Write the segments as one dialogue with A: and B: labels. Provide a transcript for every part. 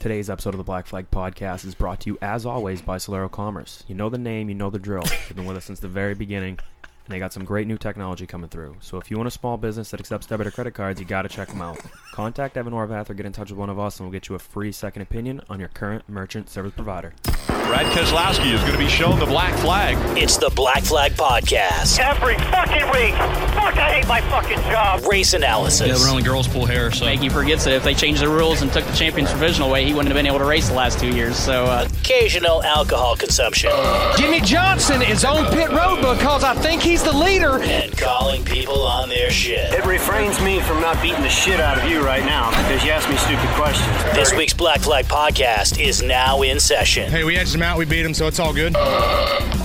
A: Today's episode of the Black Flag Podcast is brought to you, as always, by Solero Commerce. You know the name, you know the drill. You've been with us since the very beginning, they got some great new technology coming through. So if you own a small business that accepts debit or credit cards, you got to check them out. Contact Evan Orvath or get in touch with one of us, and we'll get you a free second opinion on your current merchant service provider.
B: Brad Keselowski is going to be shown the black flag.
C: It's the Black Flag Podcast.
D: Every fucking week. Fuck, I hate my fucking job.
C: Race analysis.
E: Yeah, but only girls pull hair, so.
F: He forgets that if they changed the rules and took the champions provisional away, he wouldn't have been able to race the last two years. So, uh,
C: Occasional alcohol consumption.
G: Jimmie Johnson is on pit road because I think he's the leader.
C: And calling people on their shit.
D: It refrains me from not beating the shit out of you right now because you asked me stupid questions.
C: This week's Black Flag Podcast is now in session.
E: Hey, we edged him out, we beat him, so it's all good.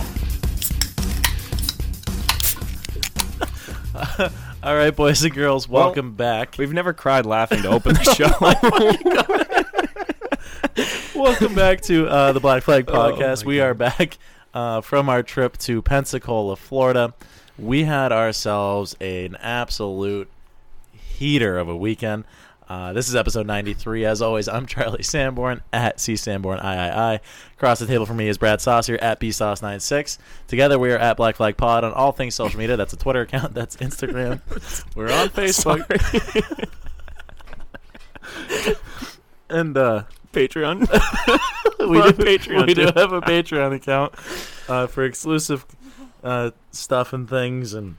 H: All right, boys and girls, welcome back.
A: We've never cried laughing to open the show.
H: welcome back to uh, the Black Flag Podcast.
A: my
H: we are back uh, from our trip to Pensacola, Florida. We had ourselves an absolute heater of a weekend. Uh, this is episode 93. As always, I'm Charlie Sanborn at C Sanborn III. Across the table from me is Brad Saucier at BSauce96. Together, we are at Black Flag Pod on all things social media. That's a Twitter account. That's Instagram. We're on Facebook. and uh,
A: Patreon.
H: we do
A: Patreon,
H: We do have a Patreon account uh, for exclusive uh, stuff and things and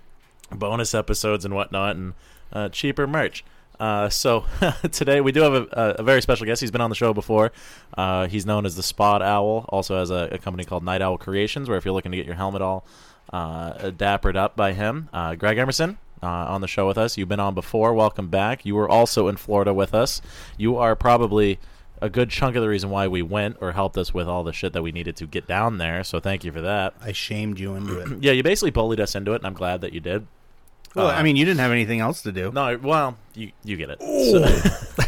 H: bonus episodes and whatnot and uh, cheaper merch. Uh, so today we do have a, a, a very special guest. He's been on the show before. Uh, he's known as the Spot Owl. Also has a, a company called Night Owl Creations, where if you're looking to get your helmet all uh, dappered up by him, uh, Greg Emerson. Uh, on the show with us. You've been on before. Welcome back. You were also in Florida with us. You are probably a good chunk of the reason why we went or helped us with all the shit that we needed to get down there. So thank you for that.
I: I shamed you into it.
H: Yeah, you basically bullied us into it, and I'm glad that you did.
I: Well,
H: Uh,
I: I mean, you didn't have anything else to do.
H: No, well, you you get it. So-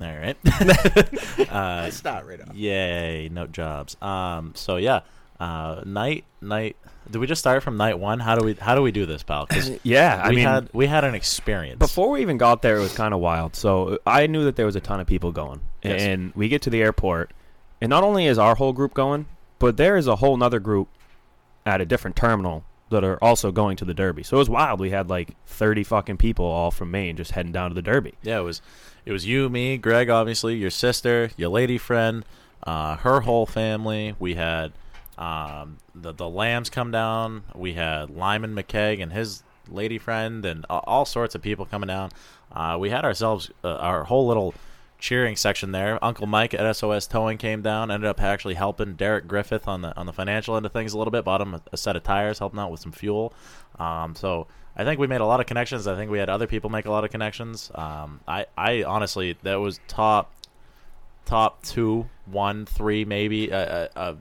H: all right. uh,
I: Start right off.
H: yay, no jobs. Um. So yeah, uh, night night. Did we just start from night one? How do we how do we do this, pal?
A: yeah, I
H: we
A: mean,
H: had we had an experience
A: Before we even got there, it was kind of wild. So I knew that there was a ton of people going,
H: Yes.
A: and we get to the airport, and not only is our whole group going, but there is a whole nother group at a different terminal that are also going to the Derby. So it was wild. We had like thirty fucking people all from Maine just heading down to the Derby.
H: Yeah, it was it was you, me, Greg, obviously, your sister, your lady friend, uh, her whole family. We had um, the the Lambs come down. We had Lyman McKeag and his lady friend, and all sorts of people coming down. Uh, we had ourselves uh, our whole little cheering section there. Uncle Mike at SOS Towing came down, ended up actually helping Derek Griffith on the on the financial end of things a little bit. Bought him a, a set of tires, helping out with some fuel. Um, so I think we made a lot of connections. I think we had other people make a lot of connections. Um, I I honestly that was top top two, one, three, maybe uh, uh, uh,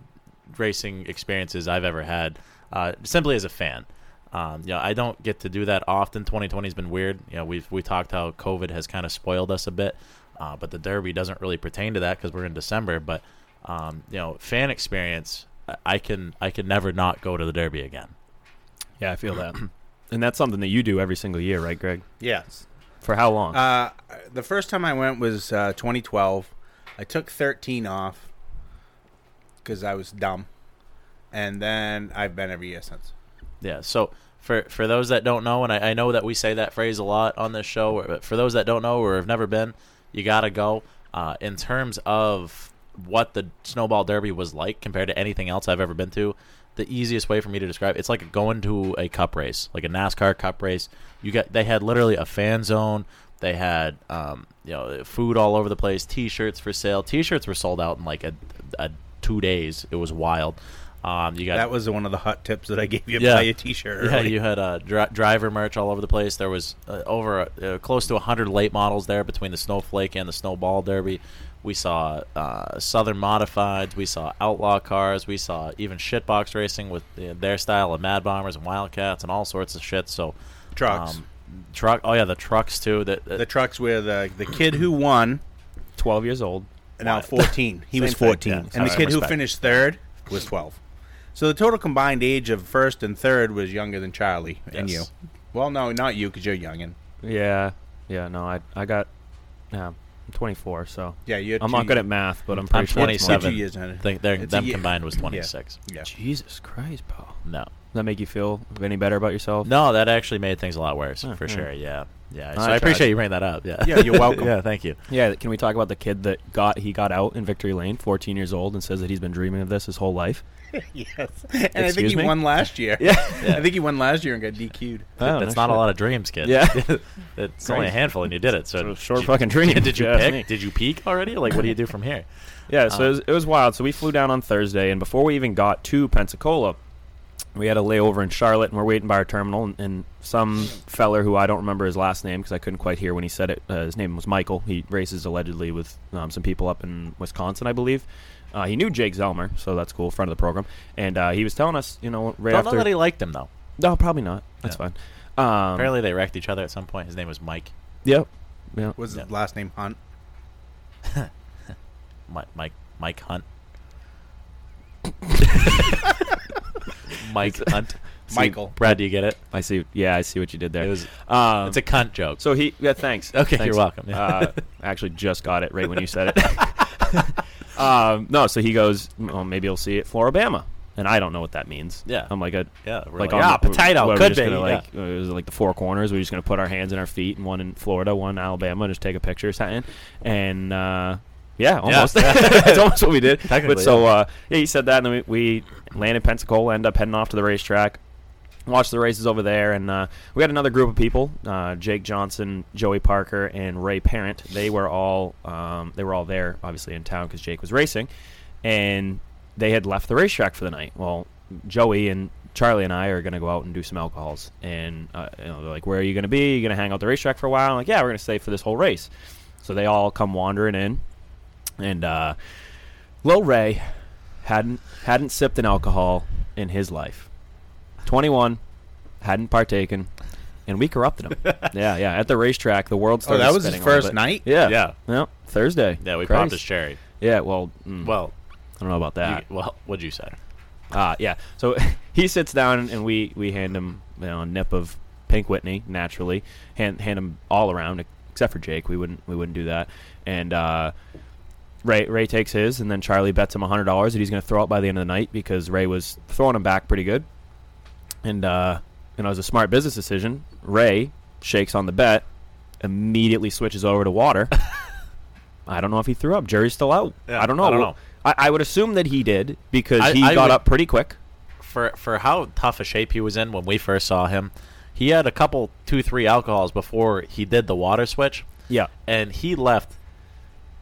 H: racing experiences I've ever had. Uh, simply as a fan. Um, you know, I don't get to do that often. 2020 has been weird. You know, we've we talked how COVID has kind of spoiled us a bit, uh, but the Derby doesn't really pertain to that because we're in December. But um, you know, fan experience, I- I can I can never not go to the Derby again.
A: Yeah, I feel that, and that's something that you do every single year, right, Greg?
I: Yes.
A: For how long?
I: Uh, the first time I went was uh, 2012. I took 13 off because I was dumb, and then I've been every year since.
H: Yeah. So for for those that don't know, and I, I know that we say that phrase a lot on this show, but for those that don't know or have never been, you gotta go. Uh, in terms of what the Snowball Derby was like compared to anything else I've ever been to, the easiest way for me to describe it's like going to a cup race, like a NASCAR cup race. You got they had literally a fan zone. They had um, you know food all over the place, T-shirts for sale. T-shirts were sold out in like a, a two days. It was wild. Um, you got
I: That was one of the hot tips that I gave you.
H: Yeah.
I: Buy a T-shirt.
H: yeah, you had uh, dri- driver merch all over the place. There was uh, over uh, close to 100 late models there between the Snowflake and the Snowball Derby. We saw uh, Southern Modifieds. We saw Outlaw cars. We saw even shitbox racing with uh, their style of Mad Bombers and Wildcats and all sorts of shit. So
I: trucks.
H: um, truck. Oh yeah, the trucks too. That
I: the trucks where the the kid who won
A: Twelve years old.
I: Now 14. He was 14,
A: yeah.
I: and the
A: Sorry,
I: kid who finished third was 12. So the total combined age of first and third was younger than Charlie and you.
H: Yes.
I: Well, no, not you because you're youngin.
A: Yeah, yeah. No, I I got. Yeah, I'm 24, so
I: Yeah, you had
A: I'm
I: two
A: not good at math, but I'm pretty
H: I'm
A: sure it's more.
H: 27.
I: Two years in.
H: Think they're-
I: It's a
H: them
I: year.
H: combined was
I: Yeah.
H: 26.
I: Yeah.
A: Jesus Christ, Paul.
H: No.
A: Does that make you feel any better about yourself?
H: No, that actually made things a lot worse
A: Oh,
H: for
A: yeah.
H: sure. Yeah, yeah.
A: I
H: So I,
A: tried.
H: appreciate you bringing that up. Yeah,
I: Yeah, you're welcome.
H: yeah, thank you.
A: Yeah, can we talk about the kid that got he got out in Victory Lane, 14 years old, and says that he's been dreaming of this his whole life?
I: yes. And I think
A: Excuse
I: he
A: me?
I: won last year.
A: Yeah.
I: I think he won last year and got DQ'd.
A: Oh,
H: That's
A: no
H: not a lot of dreams, kid.
A: Yeah.
H: it's only a handful, and you did it. So
A: So short
H: did you-
A: fucking dream,
H: Did you
A: you
H: pick?
A: me.
H: Did you peak already? Like, what do you do from here?
A: Yeah, so
H: Um,
A: it, was, it was wild. So we flew down on Thursday, and before we even got to Pensacola, we had a layover in Charlotte, and we're waiting by our terminal. And, and some feller who I don't remember his last name because I couldn't quite hear when he said it. Uh, his name was Michael. He races allegedly with um, some people up in Wisconsin, I believe. Uh, he knew Jake Zelmer, so that's cool. Friend of the program, and uh, he was telling us, you know, right
H: Don't know that he liked him though.
A: no, probably not. That's
H: Yeah.
A: fine. Um,
H: Apparently, they wrecked each other at some point. His name was Mike.
A: Yep. Yeah.
I: Was
H: Yeah.
I: his last name Hunt?
H: Mike. Mike. Mike Hunt. Mike Hunt.
I: Michael.
H: Brad, do you get it?
A: I see. Yeah, I see what you did there.
H: It was.
A: Um,
H: It's a cunt joke.
A: So he, yeah, thanks.
H: Okay,
A: Thanks.
H: you're welcome. Yeah.
A: Uh, I actually just got it right when you said it. um, no, so he goes, well, maybe you'll see it, Floribama, and I don't know what that means.
H: Yeah.
A: I'm like a
H: yeah,
A: like,
H: like, ah,
A: the-
H: potato.
A: what,
H: Could be.
A: gonna,
H: yeah.
A: like, uh, is it like the four corners? We're just gonna put our hands in our feet, and one in Florida, one in Alabama, just take a picture or something, and. Uh, yeah, almost. That's almost what we did.
H: Technically,
A: but so
H: yeah.
A: uh, yeah, he said that, and then we, we landed Pensacola, end up heading off to the racetrack watched the races over there, and uh, we had another group of people: uh, Jake Johnson, Joey Parker, and Ray Parent. They were all um, they were all there, obviously in town because Jake was racing, and they had left the racetrack for the night. Well, Joey and Charlie and I are going to go out and do some alcohols, and uh, you know, they're like, "Where are you going to be? you going to hang out the racetrack for a while?" I'm like, "Yeah, we're going to stay for this whole race." So they all come wandering in, and uh, Lil Ray hadn't hadn't sipped an alcohol in his life. 21, hadn't partaken, and we corrupted him. yeah, yeah. At the racetrack, the world started.
I: Oh,
A: started.
I: that was his
A: spinning a little
I: first night?
A: Yeah,
H: Yeah.
A: yeah. Thursday.
H: yeah, we
A: Christ.
H: popped his cherry.
A: Yeah, well, mm,
H: Well,
A: I don't know about that.
H: you, well, what'd you say?
A: Uh, yeah. So he sits down and we, we hand him you know, a nip of Pink Whitney naturally. Hand hand him all around except for Jake. We wouldn't we wouldn't do that. And uh, Ray Ray takes his and then Charlie bets him hundred dollars that he's going to throw it by the end of the night because Ray was throwing him back pretty good. And uh, you know, it was a smart business decision. Ray shakes on the bet, immediately switches over to water. I don't know if he threw up. Jerry's still out.
H: Yeah,
A: I don't know.
H: I don't know.
A: I, I would assume that he did because
H: I-
A: he
H: I
A: got
H: would-
A: up pretty quick.
H: For for how tough a shape he was in when we first saw him, he had a couple, two, three alcohols before he did the water switch,
A: Yeah.
H: and he left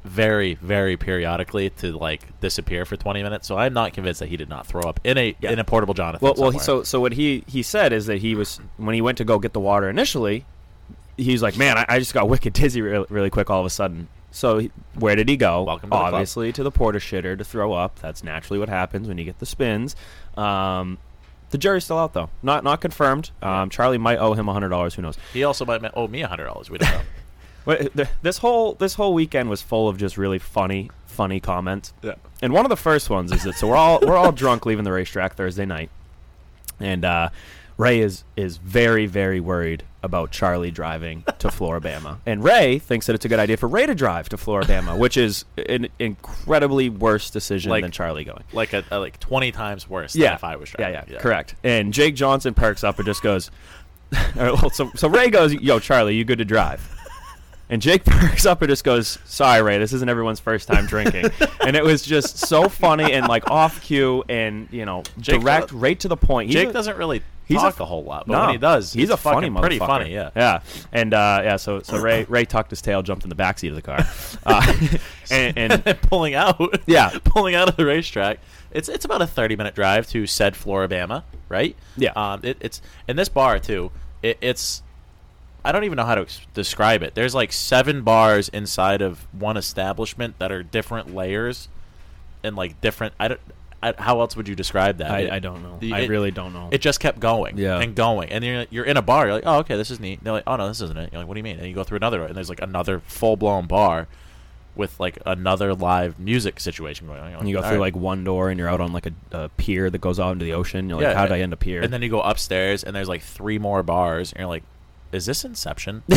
H: very, very periodically to like disappear for twenty minutes. So I'm not convinced that he did not throw up in a
A: Yeah.
H: in a portable Jonathan.
A: Well, well. He, so, so what he he said is that he was when he went to go get the water initially, he's like, "Man, I, I just got wicked dizzy really, really quick all of a sudden." So, he, where did he go?
H: Welcome to.
A: Obviously, to the porta shitter to throw up. That's naturally what happens when you get the spins. Um, the jury's still out though, not not confirmed. Um, Charlie might owe him hundred dollars. Who knows?
H: he also might owe me a hundred dollars. We don't know.
A: This whole this whole weekend was full of just really funny funny comments.
H: Yeah.
A: And one of the first ones is that so we're all we're all drunk leaving the racetrack Thursday night, and uh, Ray is is very very worried about Charlie driving to Floribama, and Ray thinks that it's a good idea for Ray to drive to Floribama, which is an incredibly worse decision
H: Like-
A: than Charlie going.
H: like a, a like twenty times worse
A: Yeah,
H: than if I was driving.
A: yeah, yeah, correct. And Jake Johnson perks up and just goes, all right, well, so so Ray goes, "Yo, Charlie, you good to drive?" And Jake perks up and just goes, "Sorry, Ray, this isn't everyone's first time drinking." and it was just so funny and like off cue and you know
H: Jake
A: direct,
H: does-
A: right to the point. He's
H: Jake
A: a-
H: doesn't really
A: he's
H: talk
A: a-
H: a, whole lot, but
A: no,
H: when he does,
A: he's
H: it's
A: a funny
H: fucking pretty
A: motherfucker.
H: funny. Yeah,
A: yeah, and uh, yeah. So so Ray Ray tucked his tail, jumped in the backseat of the car, uh, and, and
H: pulling out.
A: Yeah.
H: pulling out of the racetrack. It's it's about a thirty minute drive to said Floribama, right?
A: Yeah.
H: Um, it, it's in this bar too. It, it's I don't even know how to ex- describe it. There's like seven bars inside of one establishment that are different layers and like different. I don't. I, how else would you describe that?
A: I,
H: It-
A: I don't know.
H: the-
A: I
H: it-
A: really don't know.
H: It just kept going
A: Yeah.
H: and going, and you're you're in a bar. You're like, oh, okay, this is neat. They're like, oh no, this isn't it. You're like, what do you mean? And you go through another, and there's like another full blown bar with like another live music situation going on. You're
A: and you go
H: all
A: through
H: right.
A: like one door and you're out on like a, a pier that goes out into the ocean. You're like, how did I end up here?
H: And then you go upstairs, and there's like three more bars, and you're like, is this Inception?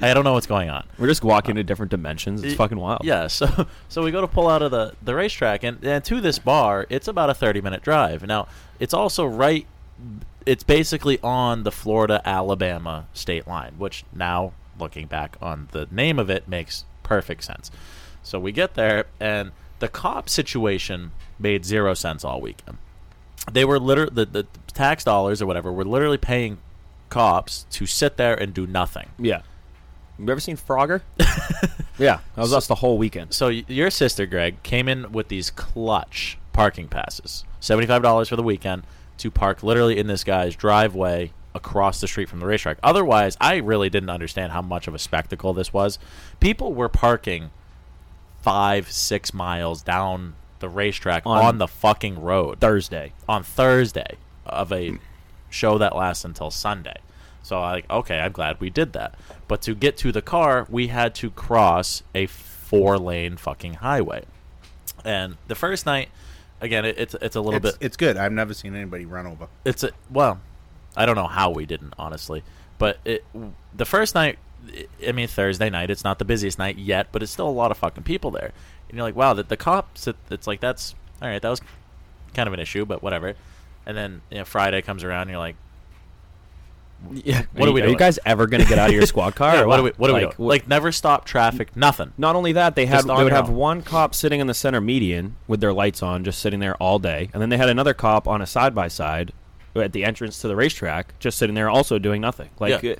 H: I don't know what's going on.
A: We're just walking uh, to different dimensions. It's
H: Y-
A: fucking wild.
H: Yeah, so so we go to pull out of the the racetrack, and, and to this bar, it's about a thirty minute drive. Now, it's also right. It's basically on the Florida Alabama state line, which now looking back on the name of it makes perfect sense. So we get there, and the cop situation made zero sense all weekend. They were literally the, the tax dollars or whatever were literally paying cops to sit there and do nothing.
A: Yeah. You ever seen Frogger? yeah, that was us the whole weekend.
H: So your sister Greg came in with these clutch parking passes, seventy-five dollars for the weekend to park literally in this guy's driveway across the street from the racetrack. Otherwise, I really didn't understand how much of a spectacle this was. People were parking five, six miles down the racetrack
A: On-
H: on, the fucking road
A: Thursday.
H: on Thursday of a show that lasts until Sunday. So I like okay, I'm glad we did that. But to get to the car, we had to cross a four lane fucking highway. And the first night, again, it, it's it's a little
I: It's,
H: bit
I: it's good. I've never seen anybody run over.
H: it's a well, I don't know how we didn't honestly, but it the first night. I mean Thursday night. It's not the busiest night yet, but it's still a lot of fucking people there. And you're like, wow, the, the cops. It, it's like that's all right. That was kind of an issue, but whatever. And then you know, Friday comes around, and you're like,
A: Yeah.
H: What are we
A: Are you guys ever going to get out of your squad car?
H: yeah,
A: or
H: what are we what do we
A: like,
H: doing? Like never stop traffic, nothing.
A: Not only that, they had they would have
H: own.
A: one cop sitting in the center median with their lights on, just sitting there all day, and then they had another cop on a side by side at the entrance to the racetrack, just sitting there also doing nothing. Like,
H: Yeah.
A: uh,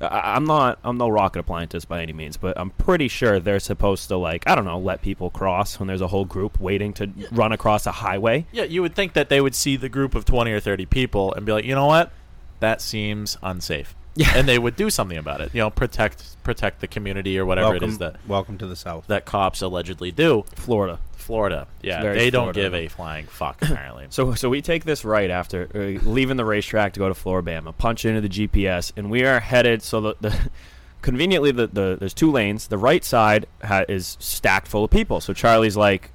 A: I, I'm not I'm no rocket appliantist by any means, but I'm pretty sure they're supposed to like I don't know let people cross when there's a whole group waiting to run across a highway.
H: Yeah, you would think that they would see the group of twenty or thirty people and be like, you know what, that seems unsafe.
A: Yeah.
H: and they would do something about it. You know, protect protect the community or whatever
I: welcome,
H: it is that
I: welcome to the South.
H: that cops allegedly do.
A: Florida.
H: Florida, yeah, they don't
A: Florida.
H: give a flying fuck apparently.
A: So, so we take this right after uh, leaving the racetrack to go to Floribama, punch into the GPS, and we are headed. So the, the conveniently the, the there's two lanes. The right side ha- is stacked full of people. So Charlie's like,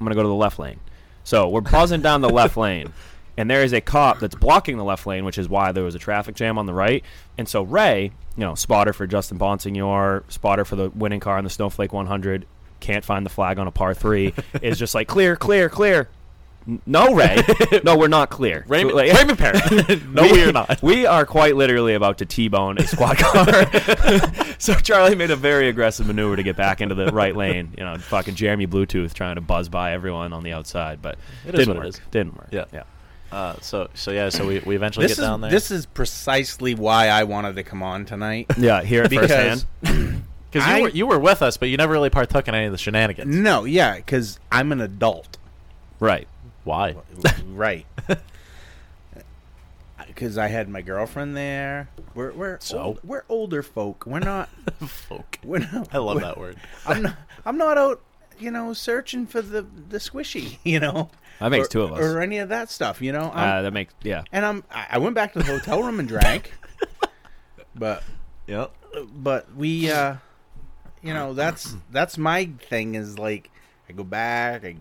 A: I'm gonna go to the left lane. So we're buzzing down the left lane, and there is a cop that's blocking the left lane, which is why there was a traffic jam on the right. And so Ray, you know, spotter for Justin Bonsignore, spotter for the winning car in the Snowflake 100, can't find the flag on a par three, is just like clear, clear, clear. No, Ray. no, we're not clear.
H: Raymond,
A: Like-
H: Raymond Perry. no, we, are not.
A: We are quite literally about to T-bone a squad car. so Charlie made a very aggressive maneuver to get back into the right lane. You know, fucking Jeremy Bluetooth trying to buzz by everyone on the outside, but
H: It is
A: didn't
H: what
A: work.
H: is.
A: Didn't work.
H: Yeah.
A: yeah.
H: Uh, so so yeah, so we, we eventually
I: This
H: get
I: is
H: down there.
I: this is precisely why I wanted to come on tonight.
A: Yeah, here at
I: Because-
A: firsthand.
H: because you
I: I-
H: were you were with us, but you never really partook in any of the shenanigans.
I: no, yeah, because I'm an adult.
A: Right.
H: Why?
I: right. Because I had my girlfriend there. We're we're
H: So?
I: old- we're older folk. We're not.
H: Folk.
I: We're not.
H: I love
I: we're-
H: that word.
I: I'm not. I'm not out. You know, searching for the the squishy. You know.
A: That makes
I: or,
A: two of us.
I: Or any of that stuff. You know.
A: Uh, that makes yeah.
I: and I'm. I I went back to the hotel room and drank. but
H: Yep.
I: but we uh you know that's that's my thing is like i go back i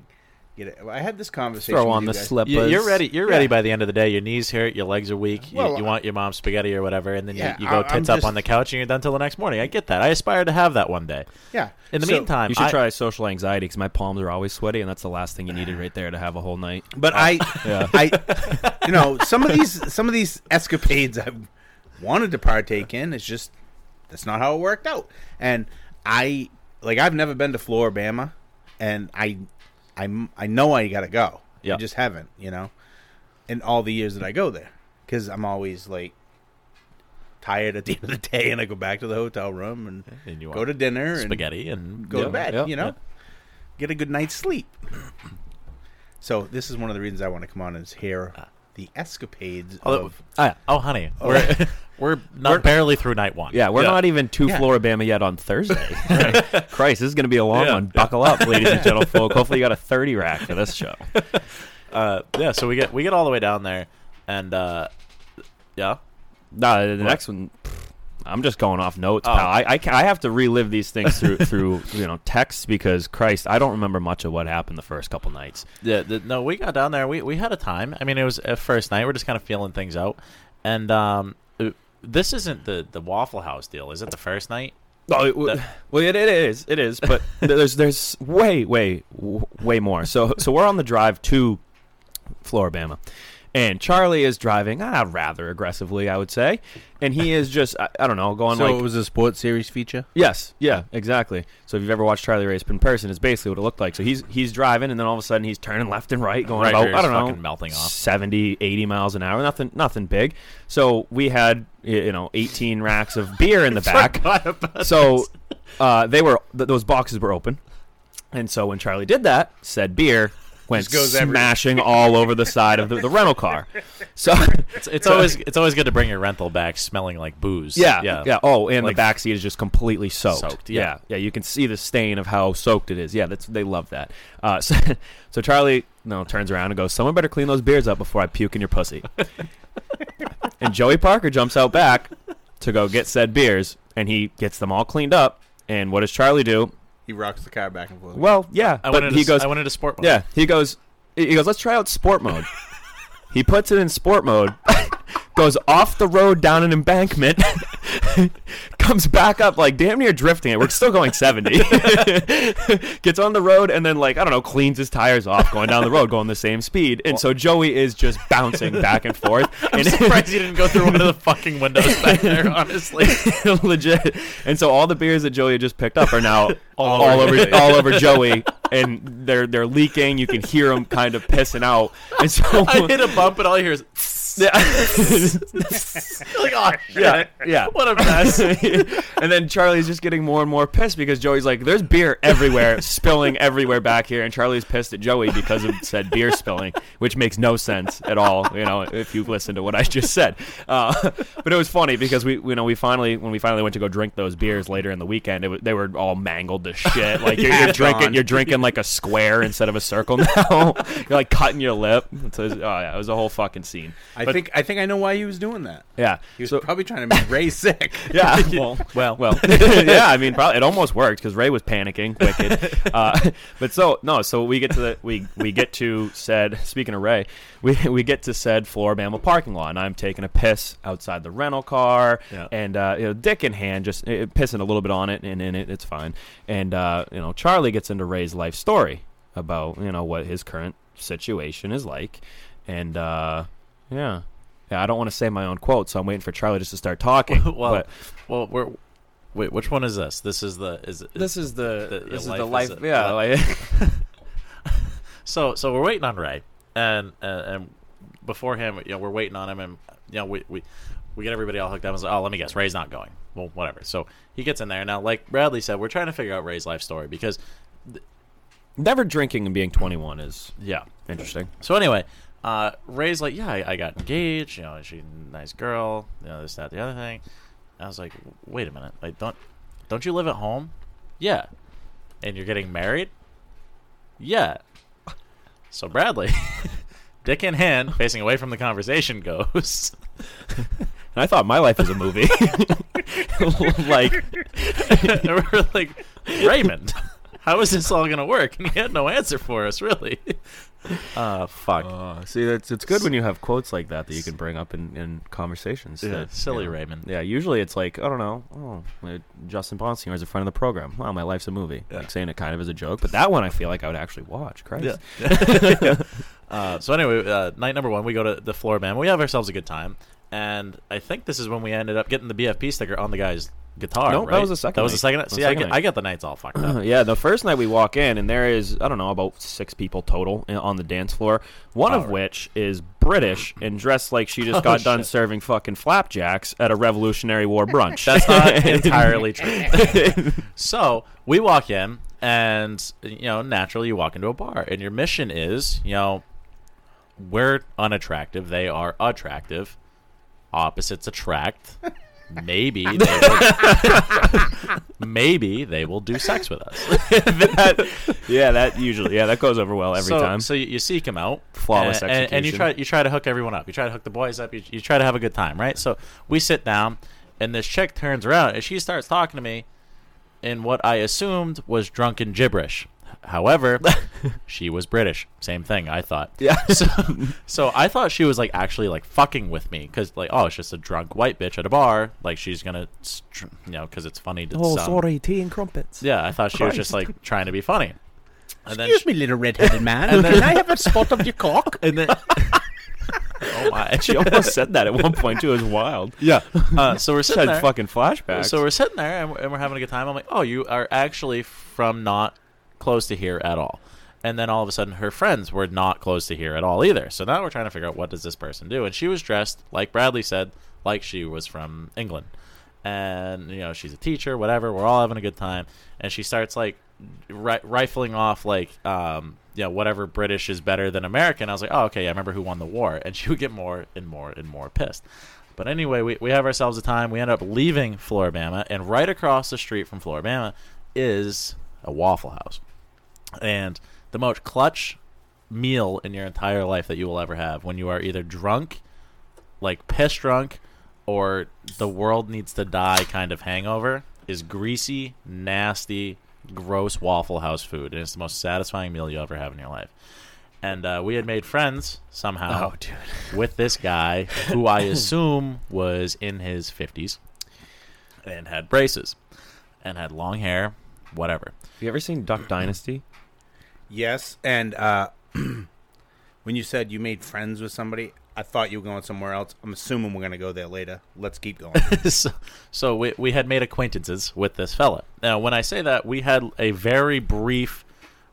I: get it i had this conversation
A: Throw on
I: you
A: the
I: guys.
A: slippers.
H: You, you're ready. You're ready
I: Yeah.
H: by the end of the day. Your knees hurt. Your legs are weak. You,
I: Well,
H: you want your mom's spaghetti or whatever, and then
I: Yeah,
H: you, you go
I: I- I'm
H: tits up
I: just-
H: on the couch and you're done till the next morning. I get that. I aspire to have that one day.
I: yeah
H: In the
I: So-
H: meantime,
A: You should
H: I-
A: try social anxiety because my palms are always sweaty, and that's the last thing you needed right there to have a whole night.
I: but i
A: Yeah.
I: i you know some of these some of these escapades i've wanted to partake in it's just that's not how it worked out and i like i've never been to floribama and i i i know i gotta go
A: Yeah.
I: i just haven't you know in all the years that i go there because i'm always like tired at the end of the day and i go back to the hotel room and,
H: And you
I: go to dinner and
H: spaghetti and
I: go
A: Yeah,
I: to bed
A: yeah,
I: you know
A: yeah.
I: get a good night's sleep so this is one of the reasons i want to come on is hear uh, the escapades
H: Oh,
I: of
A: Oh, yeah.
H: Oh, honey, we're we're not barely through night one.
A: Yeah, we're not even to
I: Yeah.
A: Floribama yet on Thursday. Christ, this is going to be a long
H: Yeah.
A: one. Buckle up, ladies and gentlemen. Folk. Hopefully, you got a 30 rack for this show.
H: Uh, yeah, so we get we get all the way down there, and uh, yeah,
A: No, the next one, pff, I'm just going off notes,
H: Oh.
A: pal. I, I, I have to relive these things through through you know texts because Christ, I don't remember much of what happened the first couple nights.
H: Yeah, the, no, we got down there. We we had a time. I mean, it was a first night. We're just kind of feeling things out, and um, uh, this isn't the the Waffle House deal. Is it the first night?
A: Oh, it, well, it, it is, it is, but there's there's way, way, way more. So so we're on the drive to Floribama, and Charlie is driving ah, rather aggressively, I would say, and he is just I, I don't know going
I: So
A: like
I: it was a sports series feature.
A: Yes, yeah, exactly. So if you've ever watched Charlie race in person, it's basically what it looked like. So he's he's driving, and then all of a sudden he's turning left and right, going
H: right
A: about, I don't know,
H: melting off.
A: 70, 80 miles an hour. Nothing, nothing big. So we had you know eighteen racks of beer in the back. so uh, they were th- those boxes were open, and so when Charlie did that, said beer went
I: Just goes everywhere.
A: smashing all over the side of the, the rental car. So
H: It's, it's always it's always good to bring your rental back smelling like booze.
A: Yeah,
H: yeah,
A: yeah. Oh, and
H: Like-
A: the back seat is just completely soaked.
H: Soaked,
A: yeah.
H: yeah.
A: yeah, You can see the stain of how soaked it is. Yeah, that's they love that. Uh, so, so Charlie, no, turns around and goes, "Someone better clean those beers up before I puke in your pussy." and Joey Parker jumps out back to go get said beers, and he gets them all cleaned up. And what does Charlie do?
I: He rocks the car back and forth.
A: Well, yeah,
H: I
A: but
H: went
A: he
H: s-
A: goes.
H: I went into sport mode.
A: Yeah, he goes. He goes. Let's try out sport mode. he puts it in sport mode. goes off the road down an embankment. comes back up like damn near drifting it. We're still going 70. Gets on the road and then like I don't know cleans his tires off going down the road going the same speed. And so Joey is just bouncing back and forth.
H: I'm
A: and
H: surprised you didn't go through one of the fucking windows back there. Honestly,
A: legit. And so all the beers that Joey had just picked up are now all,
H: All over
A: all over Joey, and they're they're leaking. You can hear them kind of pissing out. And so
H: I hit a bump and all you hear is like, oh shit.
A: yeah, yeah.
H: What a mess.
A: and then Charlie's just getting more and more pissed because Joey's like, "There's beer everywhere, spilling everywhere back here," and Charlie's pissed at Joey because of said beer spilling, which makes no sense at all. You know, if you listen to what I just said. Uh, but it was funny because we, you know, we finally when we finally went to go drink those beers later in the weekend, it they were all mangled to shit. Like you're, you're drinking, you're drinking like a square instead of a circle now. you're like cutting your lip. So, it was- oh yeah, it was a whole fucking scene.
I: I
A: But-
I: think I think I know why he was doing that.
A: Yeah.
I: He was
A: So-
I: probably trying to make Ray sick.
A: yeah. Well, well, well. yeah. I mean, probably it almost worked because Ray was panicking, wicked. Uh, but so no, so we get to the we we get to said. Speaking of Ray, we we get to said Floribama parking lot, and I'm taking a piss outside the rental car,
H: Yeah.
A: and uh, you know, dick in hand, just uh, pissing a little bit on it and in it. It's fine. And uh, you know, Charlie gets into Ray's life story about you know what his current situation is like, and uh, yeah. Yeah, I don't want to say my own quote, so I'm waiting for Charlie just to start talking.
H: well,
A: but
H: well, we're wait. Which one is this? This is the is
A: this is the,
H: the-
A: this
H: yeah,
A: is the
H: life
A: life.
H: is
A: yeah, like,
H: So so we're waiting on Ray, and and, and him, you know, we're waiting on him, and you know, we we we get everybody all hooked up. And like, oh, let me guess, Ray's not going. Well, whatever. So he gets in there now. Like Bradley said, we're trying to figure out Ray's life story because
A: never drinking and being 21 is
H: yeah.
A: interesting.
H: So anyway, uh, Ray's like, yeah, I, I got engaged. You know, she's a nice girl. You know, this, that, the other thing. I was like, wait a minute, like, don't don't you live at home? Yeah. And you're getting married? Yeah. So Bradley, dick in hand, facing away from the conversation, goes.
A: And I thought my life was a movie. like,
H: like, Raymond, how is this all gonna work? And he had no answer for us, really. Uh, fuck.
A: uh, see, that's it's good when you have quotes like that that you can bring up in, in conversations.
H: Yeah,
A: that,
H: silly
A: you know,
H: Raymond.
A: Yeah, usually it's like I don't know. Oh, uh, Justin Bonsignore is a friend of the program. Wow, my life's a movie. Like saying it kind of as a joke, but that one I feel like I would actually watch. Christ.
H: Uh, so anyway, uh, night number one, we go to the Floribama. We have ourselves a good time, and I think this is when we ended up getting the BFP sticker on the guy's guitar.
A: No, that
H: right?
A: was the second
H: That was
A: night.
H: the second.
A: That
H: See,
A: the
H: I
A: second
H: get,
A: night.
H: I get the nights all fucked up.
A: yeah, the first night we walk in, and there is, I don't know, about six people total on the dance floor. One of
H: Oh, right.
A: which is British and dressed like she just
H: Oh,
A: got done serving fucking flapjacks at a Revolutionary War brunch.
H: That's not entirely true. so we walk in, and you know, naturally, you walk into a bar, and your mission is, you know, we're unattractive, they are attractive, opposites attract. Maybe they will, maybe they will do sex with us.
A: That- yeah, that usually, yeah, that goes over well every
H: so,
A: time.
H: So you, you seek him out,
A: Flawless
H: and, and, and you try you try to hook everyone up. You try to hook the boys up. You, you try to have a good time, right? So we sit down, and this chick turns around and she starts talking to me in what I assumed was drunken gibberish. However, she was British. Same thing, I thought.
A: Yeah.
H: So, so I thought she was like actually like fucking with me because like oh it's just a drunk white bitch at a bar like she's gonna str- you know because it's funny to
A: Oh,
H: sound-
A: sorry, tea and crumpets.
H: yeah I thought she was just like trying to be funny. And then
I: Excuse me, little red-headed man.
H: And then-
I: Can I have a spot of your cock?
H: and then oh my
A: She almost said that at one point too. It was wild.
H: yeah. Uh, so we're sitting
A: had
H: there.
A: fucking flashbacks.
H: So we're sitting there and we're, and we're having a good time. I'm like, oh, you are actually from not close to here at all. And then all of a sudden, her friends were not close to here at all either. So now we're trying to figure out what does this person do. And she was dressed like Bradley said, like she was from England. And you know, she's a teacher, whatever. We're all having a good time. And she starts like ri- rifling off like um, you know whatever British is better than American. I was like, oh okay, I remember who won the war. And she would get more and more and more pissed. But anyway, we, we have ourselves a time. We end up leaving Floribama, and right across the street from Floribama is a Waffle House. And the most clutch meal in your entire life that you will ever have when you are either drunk, like piss drunk, or the world needs to die kind of hangover is greasy, nasty, gross Waffle House food. And it's the most satisfying meal you'll ever have in your life. And uh, we had made friends somehow
A: Oh, dude.
H: with this guy who I assume was in his 50s and had braces and had long hair, whatever.
A: Have you ever seen Duck Dynasty?
I: Yes, and uh, when you said you made friends with somebody, I thought you were going somewhere else. I'm assuming we're going to go there later. Let's keep going.
H: so, so we, we had made acquaintances with this fella. Now, when I say that, we had a very brief,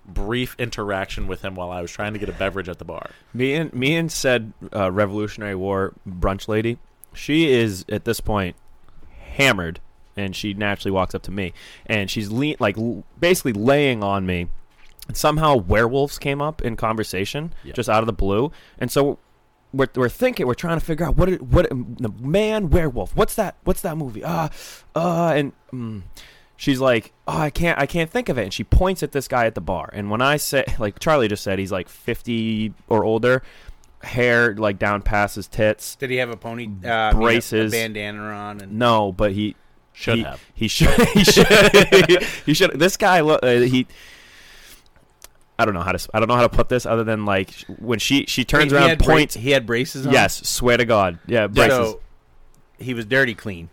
H: brief interaction with him while I was trying to get a beverage at the bar.
A: Me and me and said uh, Revolutionary War brunch lady. She is at this point hammered, and she naturally walks up to me, and she's le- like l- basically laying on me. And somehow werewolves came up in conversation
H: Yeah.
A: just out of the blue, and so we're, we're thinking we're trying to figure out what it, what it- the man werewolf. What's that? What's that movie? Ah, uh, and. Mm, She's like, oh, I can't, I can't think of it, and she points at this guy at the bar. And when I say, like Charlie just said, he's like fifty or older, hair like down past his tits.
I: Did he have a pony? Uh, I mean, a-
A: Braces.
I: a bandana on, and
A: No, but he
H: Should
A: he,
H: have.
A: He should. He should. he should. This guy. lo- Uh, he. I don't know how to. I don't know how to put this other than like when she she turns
I: he
A: around,
I: bra-
A: points.
I: he had braces. on?
A: yes, swear to God. Yeah, braces.
I: So he was dirty clean.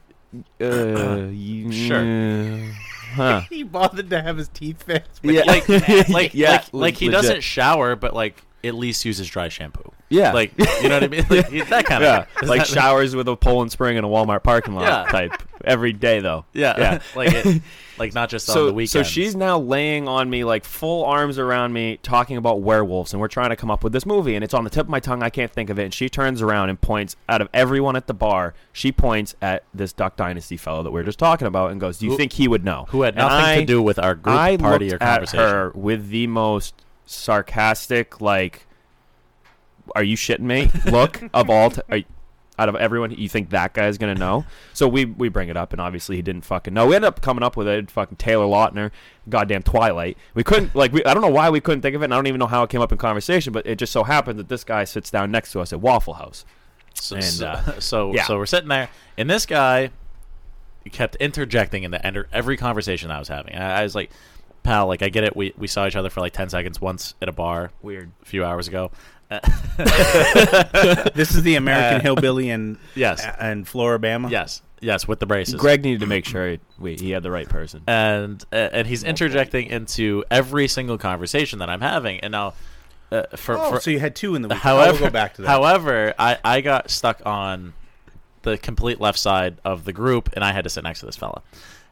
A: uh, you-
H: Sure.
A: Huh.
I: He bothered to have his teeth fixed.
A: Yeah.
H: Like, like,
A: Yeah,
H: like, like he
A: legit.
H: doesn't shower, but like at least uses dry shampoo.
A: Yeah.
H: Like, you know what I mean? Like, he- that kind
A: Yeah,
H: of
A: like showers with a Poland Spring in a Walmart parking lot
H: Yeah.
A: type every day though.
H: Yeah,
A: yeah.
H: like, it, like not just on the weekend.
A: so she's now laying on me, like full arms around me, talking about werewolves, and we're trying to come up with this movie, and it's on the tip of my tongue. I can't think of it. And she turns around and points out of everyone at the bar. She points at this Duck Dynasty fellow that we are just talking about, and goes, "Do you
H: Who-
A: think he would know?"
H: who had nothing
A: I-
H: to do with our group
A: I
H: party or conversation.
A: her with the most sarcastic, like, "Are you shitting me?" look of all. T- are, out of everyone, you think that guy's gonna know? So we we bring it up, and obviously he didn't fucking know. We ended up coming up with it. Fucking Taylor Lautner, goddamn Twilight. We couldn't like we, I don't know why we couldn't think of it. and I don't even know how it came up in conversation, but it just so happened that this guy sits down next to us at Waffle House.
H: So,
A: And,
H: so,
A: uh,
H: so,
A: yeah.
H: so we're sitting there, and this guy kept interjecting into ender- every conversation I was having. I, I was like, "Pal, like I get it. We we saw each other for like ten seconds once at a bar
A: Weird.
H: a few hours ago.
I: This is the American
H: Uh,
I: hillbilly in
H: Yes.
I: and Floribama.
H: Yes, yes, with the braces.
A: Greg needed to make sure he, we, he had the right person.
H: and uh, and he's interjecting into every single conversation that I'm having, and now. Uh, for,
I: Oh,
H: for
I: so you had two in the week.
H: However,
I: we'll go back to that.
H: However, I, I got stuck on the complete left side of the group, and I had to sit next to this fella.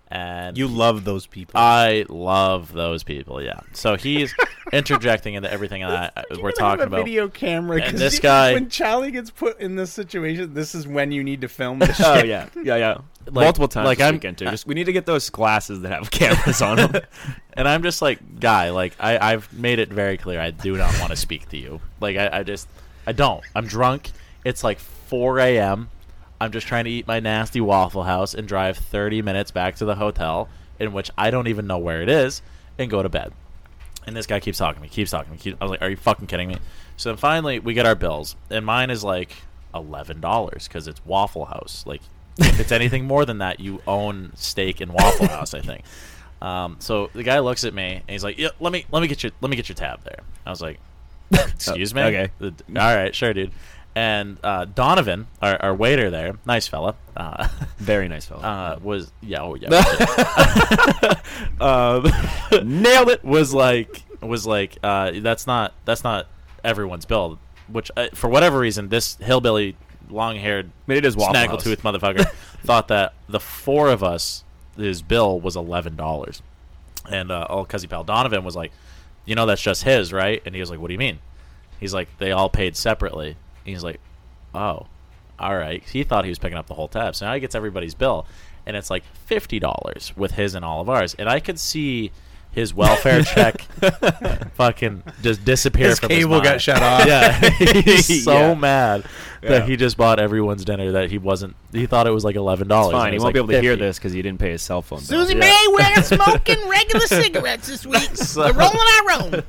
H: And
I: you love those people.
H: I love those people. Yeah. So he's interjecting into everything that I- we're talking
I: have a
H: about.
I: video camera.
H: And
I: 'cause
H: this
I: you-
H: guy-
I: when Charlie gets put in this situation, this is when you need to film this
A: Oh
I: shit.
A: yeah, yeah, yeah.
H: Like-
A: Multiple times
H: like I'm-
A: weekend too. Just we need to get those glasses that have cameras on them.
H: And I'm just like, guy, like I, I've made it very clear I do not want to speak to you. Like I, I just, I don't. I'm drunk. It's like 4 a.m. I'm just trying to eat my nasty Waffle House and drive 30 minutes back to the hotel, in which I don't even know where it is, and go to bed. And this guy keeps talking to me, keeps talking to me. Keep, I was like, are you fucking kidding me? So then finally, we get our bills, and mine is like eleven dollars because it's Waffle House. Like, if it's anything more than that, you own stake in Waffle House. I think. Um, so the guy looks at me and he's like, "Yeah, let me let me get your let me get your tab there." I was like, "Excuse me."
A: okay.
H: All right, sure, dude. And uh, Donovan, our, our waiter there, nice fella, uh,
A: Very nice fella,
H: uh, was yeah, oh yeah, um, nailed it. Was like was like uh, that's not that's not everyone's bill. Which uh, for whatever reason, this hillbilly, long haired,
A: mean, it is Waffle House.
H: snaggletooth motherfucker thought that the four of us, his bill was eleven dollars, and uh, all cuzzy pal Donovan was like, you know that's just his, right? And he was like, what do you mean? He's like, they all paid separately. He's like, oh, all right. He thought he was picking up the whole tab, so now he gets everybody's bill, and it's like fifty dollars with his and all of ours, and I could see his welfare check fucking just disappear
I: His
H: from
I: cable
H: his
I: got shut off.
H: Yeah, he's so
A: Yeah.
H: mad
A: Yeah.
H: that he just bought everyone's dinner that he wasn't. He thought it was like eleven
A: it's
H: dollars.
A: fine. He won't be able to hear this because he didn't pay his cell phone bill.
J: Susie May, we're smoking regular cigarettes this week. we're rolling our own.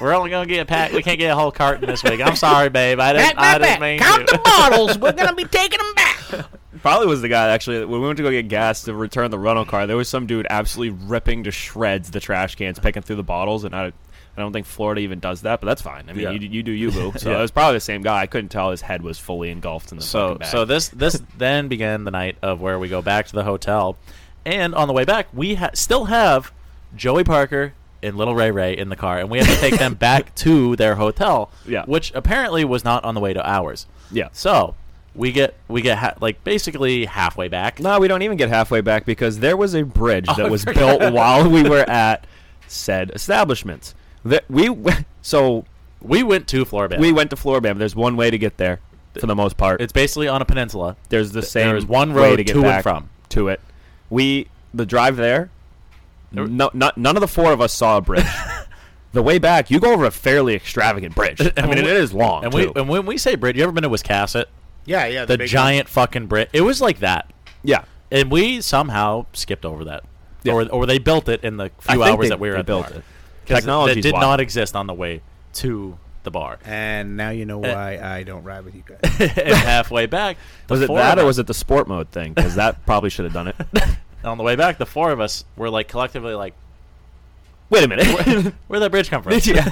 H: We're only gonna get a pack. We can't get a whole carton this week. I'm sorry, babe. I
J: Back,
H: didn't.
J: back,
H: I didn't
J: back.
H: mean
J: Count
H: to.
J: the bottles. We're gonna be taking them back.
A: Probably was the guy actually when we went to go get gas to return the rental car. There was some dude absolutely ripping to shreds the trash cans, picking through the bottles, and I, I don't think Florida even does that, but that's fine. I mean,
H: Yeah.
A: you, you do you, boo. So
H: Yeah.
A: it was probably the same guy. I couldn't tell his head was fully engulfed in the
H: So
A: bag.
H: so this this then began the night of where we go back to the hotel, and on the way back we ha- still have Joey Parker and Little Ray Ray in the car, and we have to take them back to their hotel.
A: Yeah.
H: which apparently was not on the way to ours.
A: yeah.
H: So we get we get ha- like basically halfway back.
A: No, we don't even get halfway back because there was a bridge
H: Oh,
A: that was built while we were at said establishments. That we so
H: We went to Florida.
A: we went to Floribama. There's one way to get there for the most part.
H: It's basically on a peninsula.
A: There's the same.
H: there is one
A: way
H: road
A: to get
H: to and
A: back
H: from.
A: to it. We the drive there. No, not, none of the four of us saw a bridge. the way back, you go over a fairly extravagant bridge. I mean,
H: when
A: it
H: we-
A: is long.
H: And we and when we say bridge, you ever been to Wiscasset?
I: Yeah, yeah.
H: The,
I: big
H: giant fucking bridge. It was like that,
A: yeah,
H: and we somehow skipped over that,
A: Yeah.
H: or or they built it in the few
A: think
H: hours
A: they-
H: that we were
A: they
H: at
A: built
H: the bar.
A: it.
H: 'Cause
A: Technology's
H: that did
A: wild.
H: not exist on the way to the bar.
I: And now you know
H: Uh,
I: why I don't ride with you guys.
H: and halfway back,
A: Was it that, or was it the sport mode thing? Because that probably should have done it.
H: on the way back? The four of us were like collectively like,
A: Wait a minute.
H: "Where'd that bridge come from?"
A: Yeah.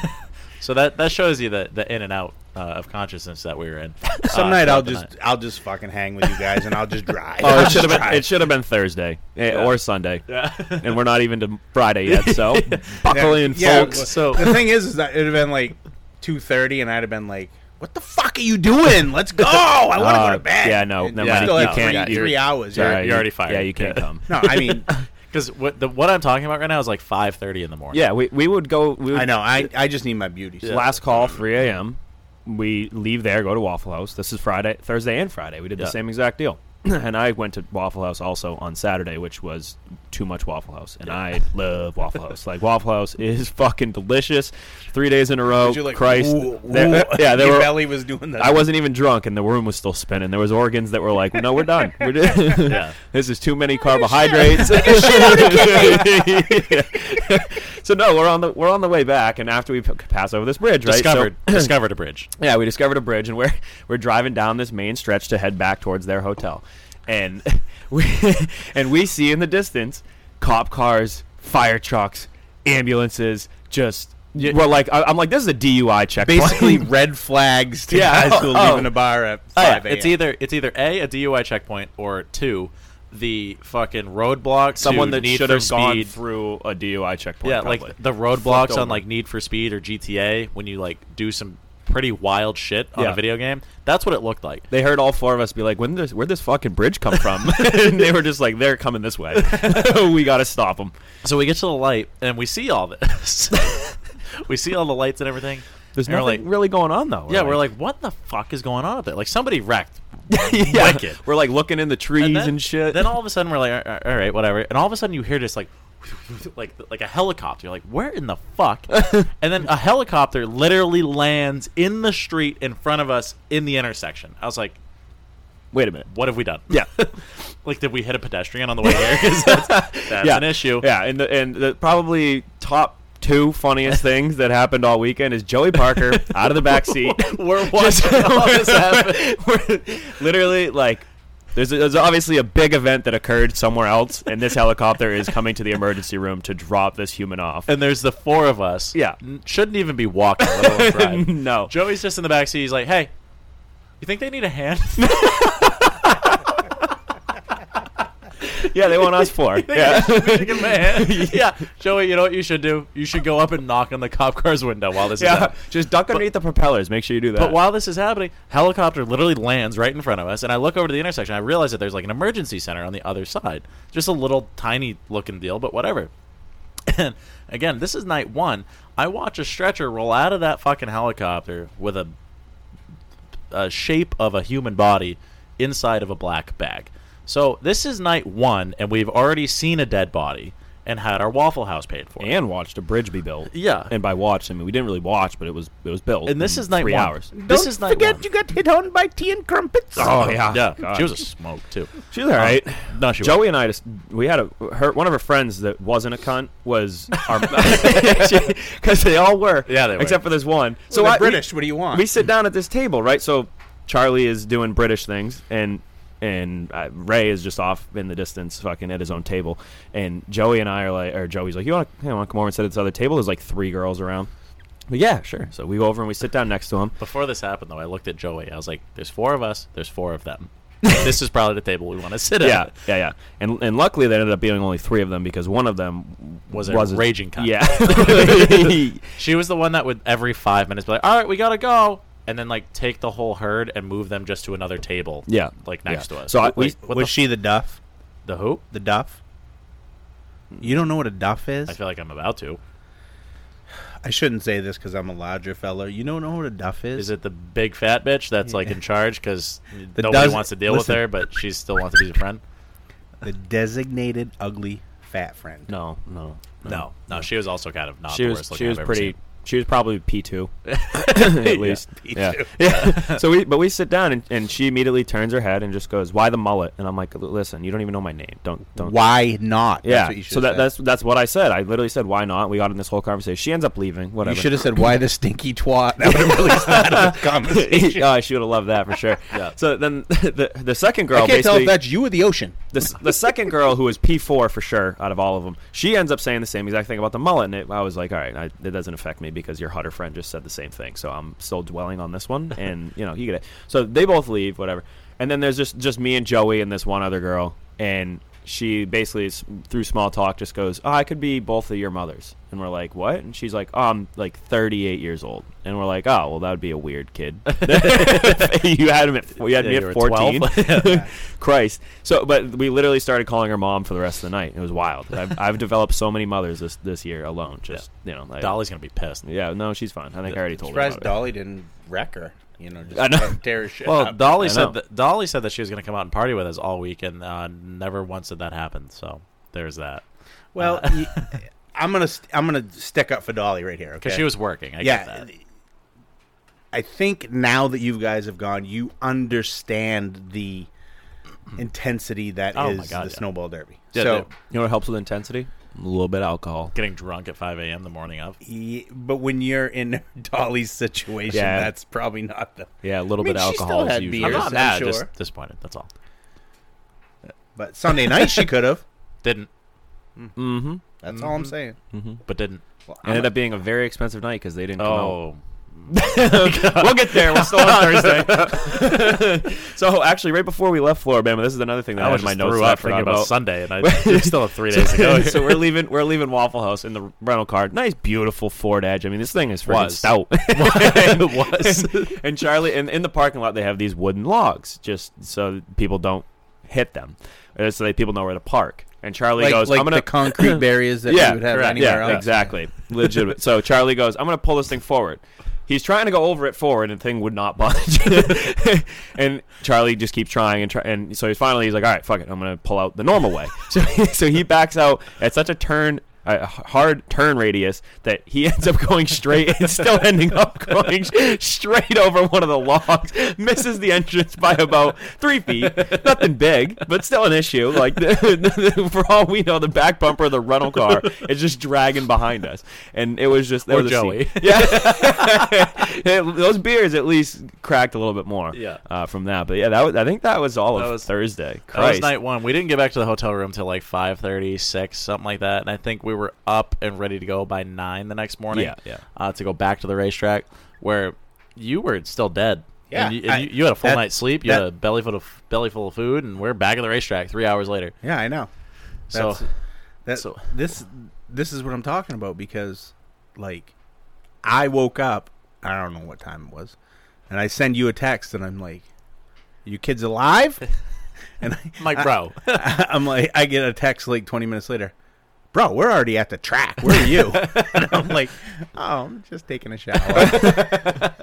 H: so that that shows you the the in and out uh, of consciousness that we were in.
I: Some
H: uh,
I: night I'll just
H: night.
I: I'll just fucking hang with you guys and I'll just drive.
A: oh, it should have been. It should have been Thursday eh,
H: Yeah.
A: or Sunday,
H: Yeah.
A: and we're not even to Friday yet. So buckle in,
I: Yeah,
A: folks.
I: well,
H: So-
I: the thing is, is that it'd have been like two thirty, and I'd have been like, "What the fuck are you doing? Let's go! I want to go
A: Uh,
I: to bed."
A: yeah, no,
I: And
A: never
I: you
H: mind.
I: Still
H: You
I: have
H: can't-
I: three,
H: you're-
I: three hours.
H: you're-
I: Yeah.
H: you're already fired.
A: Yeah, you can't come.
I: No, I mean,
H: Because what the what I'm talking about right now is like 5:30 in the morning.
A: Yeah, we, we would go. We would,
I: I know. I I just need my beauty. sleep.
A: Last call, 3 a.m. We leave there, go to Waffle House. This is Friday, Thursday, and Friday. We did
H: Yeah.
A: the same exact deal. and I went to Waffle House also on Saturday, which was too much Waffle House. And I love Waffle House. Like Waffle House is fucking delicious. Three days in a row.
I: Like,
A: Christ.
I: "Ooh,
A: There- yeah, there
I: Your
A: were.
I: belly was doing that.
A: I wasn't even drunk, and the room was still spinning. There was organs that were like, "No, we're done. We're done.
H: Yeah.
A: this is too many carbohydrates." so no, we're on the we're on the way back, and after we p- pass over this bridge, right? So-
H: discovered discovered a bridge.
A: yeah, we discovered a bridge, and we're we're driving down this main stretch to head back towards their hotel, and we and we see in the distance cop cars, fire trucks, ambulances, just. We're like, I- I'm like, this is a DUI checkpoint.
I: basically red flags to
A: Yeah.
I: guys who
A: Oh,
I: are
A: oh.
I: leaving a bar at
H: Oh, yeah,
I: five a.m.
H: It's either it's either a a DUI checkpoint or two the fucking roadblock.
A: someone that should have gone through a DUI checkpoint.
H: Yeah,
A: probably.
H: like the roadblocks on like Need for Speed or GTA when you like do some pretty wild shit on
A: Yeah.
H: a video game. That's what it looked like.
A: They heard all four of us be like, "When this, where'd this fucking bridge come from?" and they were just like, "They're coming this way. we got to stop them."
H: So we get to the light and we see all this. we see all the lights and everything.
A: There's
H: And
A: nothing
H: like,
A: really going on though.
H: yeah, we're like, what the fuck is going on up there? Like somebody wrecked.
A: yeah,
H: wicked.
A: We're like looking in the trees and,
H: then,
A: shit.
H: Then all of a sudden we're like, all right, whatever. And all of a sudden you hear this like, like like a helicopter. You're like, where in the fuck? and then a helicopter literally lands in the street in front of us in the intersection. I was like,
A: Wait a minute.
H: what have we done?
A: Yeah.
H: like, did we hit a pedestrian on the way here? that's, that's
A: yeah.
H: an issue.
A: Yeah, and the, and the probably top two funniest things that happened all weekend is Joey Parker out of the back seat.
H: We're watching all this happen.
A: We're literally like There's, there's obviously a big event that occurred somewhere else, and this helicopter is coming to the emergency room to drop this human off.
H: And there's the four of us.
A: Yeah.
H: Shouldn't even be walking. Let alone drive.
A: no.
H: Joey's just in the back seat. He's like, "Hey, you think they need a hand?"
A: Yeah, they want us for.
H: yeah.
A: Yeah.
H: We should give him a hand. yeah, Joey. You know what you should do? You should go up and knock on the cop car's window while this is
A: Yeah,
H: happening.
A: just duck underneath the propellers. Make sure you do that.
H: But while this is happening, helicopter literally lands right in front of us, and I look over to the intersection. I realize that there's like an emergency center on the other side. Just a little tiny looking deal, but whatever. And again, this is night one. I watch a stretcher roll out of that fucking helicopter with a, a shape of a human body inside of a black bag. So this is night one, and we've already seen a dead body and had our Waffle House paid for.
A: and watched a bridge be built.
H: Yeah.
A: and by watch, I mean we didn't really watch, but it was it was built.
H: And this
A: in
H: is night
A: three
H: one.
A: hours.
H: This
I: Don't
H: is night
I: forget
H: one.
I: you got hit on by tea and crumpets.
A: Oh yeah,
H: yeah,
A: God.
H: she was a smoke too.
A: She was all right.
H: Uh, no, she
A: Joey and I just we had a her one of her friends that wasn't a cunt was our because they all were
H: Yeah, they were.
A: except for this one.
I: So
A: I- we-
I: British. what do you want?
A: we sit down at this table, right? So Charlie is doing British things, and and uh, Ray is just off in the distance, fucking at his own table. And Joey and I are like, or Joey's like, you want to come over and sit at this other table? There's like three girls around. But yeah, sure. So we go over and we sit down next to him.
H: Before this happened, though, I looked at Joey. I was like, "There's four of us. There's four of them. this is probably the table we want to sit
A: Yeah,
H: at."
A: yeah, yeah. yeah. And and luckily there ended up being only three of them because one of them
H: Was a raging cunt.
A: Yeah.
H: She was the one that would every five minutes be like, "All right, we gotta go," and then like take the whole herd and move them just to another table.
A: Yeah.
H: like next
A: Yeah.
H: to us.
A: So I-
H: Wait,
A: we-
I: was
H: the,
I: she the duff?
H: the who?
I: The duff? You don't know what a duff is?
H: I feel like I'm about to.
I: I shouldn't say this because I'm a larger fella. You don't know what a duff is?
H: Is it the big fat bitch that's like in charge because nobody
I: does-
H: wants to deal with her, but she still wants to be a friend?
I: the designated ugly fat friend?
A: no, no,
H: No, no, she was also kind of not
A: she
H: the
A: was
H: worst
A: she
H: looking
A: was
H: I've ever
A: pretty.
H: seen.
A: She was probably P two, at least. yeah, yeah. so we, but we sit down and, and she immediately turns her head and just goes, "Why the mullet?" And I'm like, "Listen, you don't even know my name. Don't, don't."
I: Why not? That's
A: Yeah. so that, that's that's what I said. I literally said, "Why not?" We got in this whole conversation. She ends up leaving. Whatever.
I: You should have said, "Why the stinky twat?" That would have really started the conversation.
A: oh, she would have loved that for sure.
H: Yeah.
A: So then the the second girl
I: I can't tell if that's you or the ocean.
A: the, the second girl who was P4 for sure out of all of them, she ends up saying the same exact thing about the mullet. And it, I was like, all right, I, it doesn't affect me because your Hutter friend just said the same thing. So I'm still dwelling on this one. And, you know, you get it. So they both leave, whatever. And then there's just, just me and Joey and this one other girl. And she basically, through small talk, just goes, oh, I could be both of your mothers. And we're like, what? And she's like, oh, I'm like 38 years old. And we're like, oh, well, that would be a weird kid. you had him at, you had
H: Yeah,
A: me at 14.
H: 12.
A: Christ. So, but we literally started calling her mom for the rest of the night. It was wild. I've, I've developed so many mothers this this year alone. Just you know, I-
H: Dolly's gonna be pissed.
A: Yeah, no, she's fine. I think I already told her.
I: Surprised
A: About it.
I: Dolly didn't wreck her. You know, just
A: I know.
I: tear shit
H: Well,
I: up.
H: Dolly
A: I
H: said that Dolly said that she was going to come out and party with us all week, and uh, never once did that happen. So there's that.
I: Well,
H: Uh,
I: y- I'm gonna st- I'm gonna stick up for Dolly right here.
H: Because
I: Okay?
H: she was working. I
I: yeah.
H: get that.
I: I think now that you guys have gone, you understand the intensity that is
H: Oh my God,
I: the
H: yeah.
I: snowball derby.
H: Yeah,
I: so,
A: You know what helps with intensity? A little bit of alcohol.
H: Getting drunk at 5 a.m. the morning of.
I: ye- but when you're in Dolly's situation,
A: Yeah.
I: that's probably not the.
A: Yeah, a little
I: I mean,
A: bit of
I: she still
A: alcohol is
I: had
A: usually.
H: I'm not
I: I'm
H: mad,
I: sure.
H: just disappointed. That's all.
I: But Sunday night she could have.
H: Didn't,
A: Mm-hmm.
I: That's all I'm saying.
H: but didn't.
I: Well, I'm
A: Ended
I: a-
A: up being a very expensive night because they didn't come out.
H: Oh,
A: we'll get there. We're still on Thursday. so actually, right before we left Floribama, this is another thing that I,
H: I was
A: my
H: just
A: notes
H: threw
A: that I
H: up thinking about,
A: about.
H: Sunday, and I still have three days to go.
A: so we're leaving. We're leaving Waffle House in the rental car. Nice, beautiful Ford Edge. I mean, this thing is freaking
H: Was.
A: stout.
H: it was.
A: and, and Charlie, and in the parking lot, they have these wooden logs just so people don't hit them, uh, so that people know where to park. And Charlie
I: like,
A: goes,
I: like
A: "I'm gonna
I: the concrete barriers that
A: yeah,
I: we would have
A: correct.
I: anywhere
A: yeah,
I: else.
A: exactly, legitimate. So Charlie goes, "I'm going to pull this thing forward." He's trying to go over it forward, and the thing would not budge. and Charlie just keeps trying and try, and so he's finally he's like, "All right, fuck it, I'm to pull out the normal way." So so he backs out at such a turn a hard turn radius that he ends up going straight and still ending up going straight over one of the logs. Misses the entrance by about three feet. Nothing big, but still an issue. Like for all we know, the back bumper of the rental car is just dragging behind us, and it was just there
H: Or
A: was.
H: Joey.
A: Yeah, those beers at least cracked a little bit more.
H: Yeah.
A: uh, from that. But yeah, that was. I think that was all
H: That
A: of
H: was-
A: Thursday.
H: That was night one. We didn't get back to the hotel room till like 5.30, 6, something like that. And I think we were up and ready to go by 9 the next morning.
A: Yeah, yeah.
H: Uh, to go back to the racetrack where you were still dead.
I: Yeah,
H: And you, and
I: I-
H: you, you had a full
I: that-
H: night's sleep. You
I: that-
H: had a belly full of belly full of food, and we're back at the racetrack three hours later.
I: Yeah, I know.
H: So,
I: that,
H: so-
I: this this is what I'm talking about because like I woke up, I don't know what time it was, and I send you a text and I'm like, "You kids alive?" and I,
H: I'm like, bro,
I: I, am like, I get a text like 20 minutes later. Bro, we're already at the track. Where are you? and I'm like, oh, I'm just taking a shower.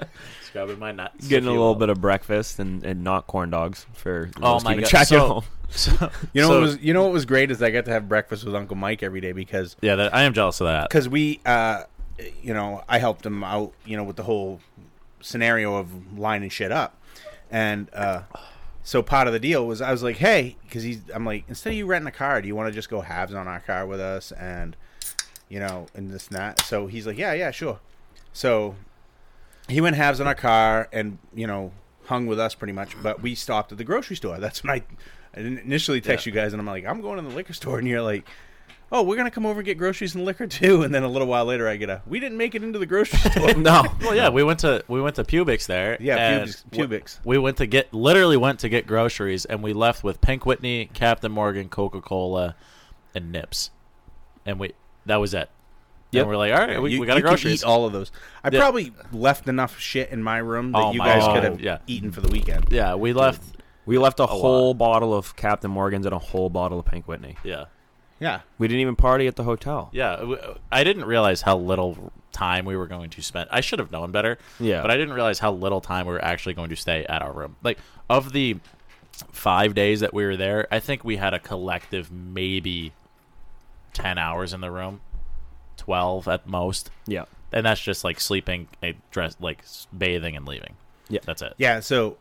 H: scrubbing my nuts.
A: getting a little bit of breakfast and, and not corn dogs for
H: Oh
A: those
H: my God.
A: track at home.
H: So,
I: You know
H: so-
I: what was you know what was great is I got to have breakfast with Uncle Mike every day because
H: yeah, that, I am jealous of that.
I: because we, uh, you know, I helped him out, you know, with the whole scenario of lining shit up, and uh, so part of the deal was I was like, hey, because he's, I'm like, instead of you renting a car, do you want to just go halves on our car with us, and you know, and this and that. So he's like, yeah, yeah, sure. So he went halves on our car, and you know, hung with us pretty much. But we stopped at the grocery store. That's when I, I initially text you guys, and I'm like, I'm going to the liquor store, and you're like oh, we're gonna come over and get groceries and liquor too. And then a little while later, I get a, we didn't make it into the grocery store.
A: no,
H: Well, yeah, we went to we went to Publix there.
I: Yeah,
H: and
I: Publix-
H: w- We went to get literally went to get groceries, and we left with Pink Whitney, Captain Morgan, Coca Cola, and Nips, and we that was it.
A: Yep.
H: And we're like, all right, we,
I: you,
H: we got
I: you
H: our
I: can
H: groceries.
I: eat all of those. I
H: Yeah.
I: probably left enough shit in my room that
H: Oh
I: you guys
H: God.
I: could have
H: Yeah.
I: eaten for the weekend.
H: yeah, we left.
A: we left a,
H: lot.
A: whole bottle of Captain Morgan's and a whole bottle of Pink Whitney.
H: Yeah,
I: Yeah,
A: We didn't even party at the hotel.
H: yeah. I didn't realize how little time we were going to spend. I should have known better.
A: Yeah.
H: but I didn't realize how little time we were actually going to stay at our room. Like of the five days that we were there, I think we had a collective maybe ten hours in the room, twelve at most,
A: Yeah,
H: and that's just like sleeping, dress, like bathing and leaving.
A: Yeah.
H: that's it.
I: yeah. So,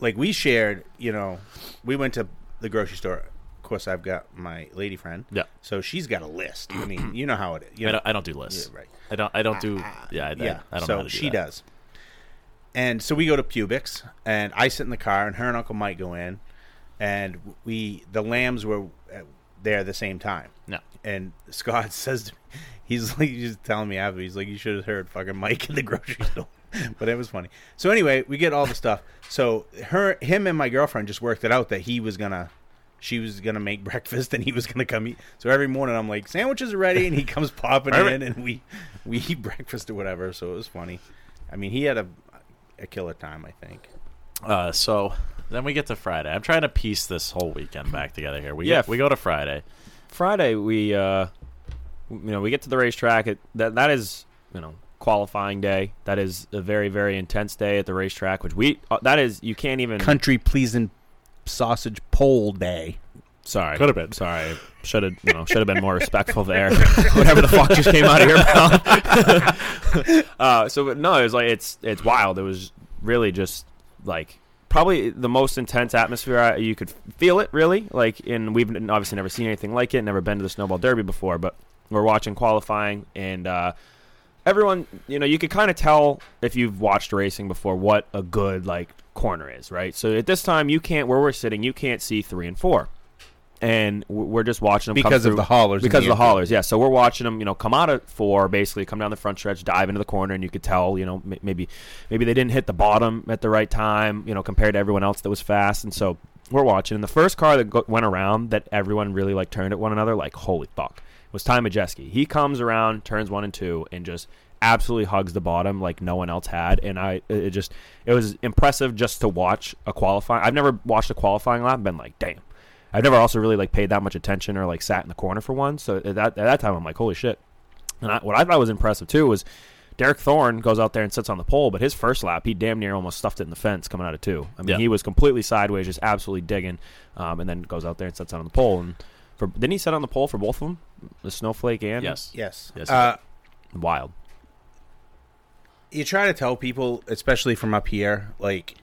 I: like we shared, you know, we went to the grocery store. Of course, I've got my lady friend.
H: Yeah.
I: So she's got a list. I mean, you know how it is. You
H: I
I: know,
H: don't, I don't do lists.
I: Yeah, right.
H: I don't. I don't do. Yeah. I, I-
I: yeah.
H: I don't
I: so
H: know do
I: she
H: that.
I: does. And so we go to Publix, and I sit in the car, and her and Uncle Mike go in, and we the lambs were uh, there at the same time.
H: No.
I: And Scott says to me, he's like, he's telling me after, he's like, you should have heard fucking Mike in the grocery store. but it was funny. So anyway, we get all the stuff. So her, him, and my girlfriend just worked it out that he was gonna, she was gonna make breakfast and he was gonna come eat. So every morning I'm like, sandwiches are ready, and he comes popping in, and we we eat breakfast or whatever. So it was funny. I mean, he had a a killer time, I think.
H: Uh, so then we get to Friday. I'm trying to piece this whole weekend back together here. We
A: Yeah.
H: get, we go to Friday.
A: Friday we uh, you know we get to the racetrack. It, that that is you know qualifying day. That is a very very intense day at the racetrack. Which we uh, that is you can't even.
I: Country pleasing sausage pole day.
A: Sorry,
H: Could have been.
A: Sorry, should have you know should have been more respectful there. Whatever the fuck just came out of your mouth. uh, so but no, it was like it's it's wild. It was really just like probably the most intense atmosphere I, you could feel it. Really, like and we've obviously never seen anything like it. Never been to the snowball derby before, but we're watching qualifying and. uh everyone, you know, you could kind of tell if you've watched racing before what a good like corner is, right? So at this time, you can't where we're sitting, you can't see three and four, and we're just watching them come
I: Because of
A: through-
I: the haulers
A: Because
I: the
A: of the haulers, yeah. So we're watching them, you know, come out of four, basically come down the front stretch, dive into the corner, and you could tell, you know, maybe maybe they didn't hit the bottom at the right time, you know, compared to everyone else that was fast, and so we're watching. And the first car that go- went around that everyone really like turned at one another, like holy fuck, was Ty Majeski. He comes around, turns one and two, and just absolutely hugs the bottom like no one else had. And I, it it just, it was impressive just to watch a qualifying. I've never watched a qualifying lap and been like, damn. I've never also really like paid that much attention or like sat in the corner for one. So at that at that time, I'm like, holy shit. And I, what I thought was impressive too was Derek Thorn goes out there and sits on the pole, but his first lap, he damn near almost stuffed it in the fence coming out of two. I mean,
H: Yeah.
A: he was completely sideways, just absolutely digging, um, and then goes out there and sits on the pole. And For, didn't he set on the pole for both of them? The Snowflake and
H: Yes.
I: Yes.
H: Yes,
I: uh,
A: Wild.
I: You try to tell people, especially from up here, like,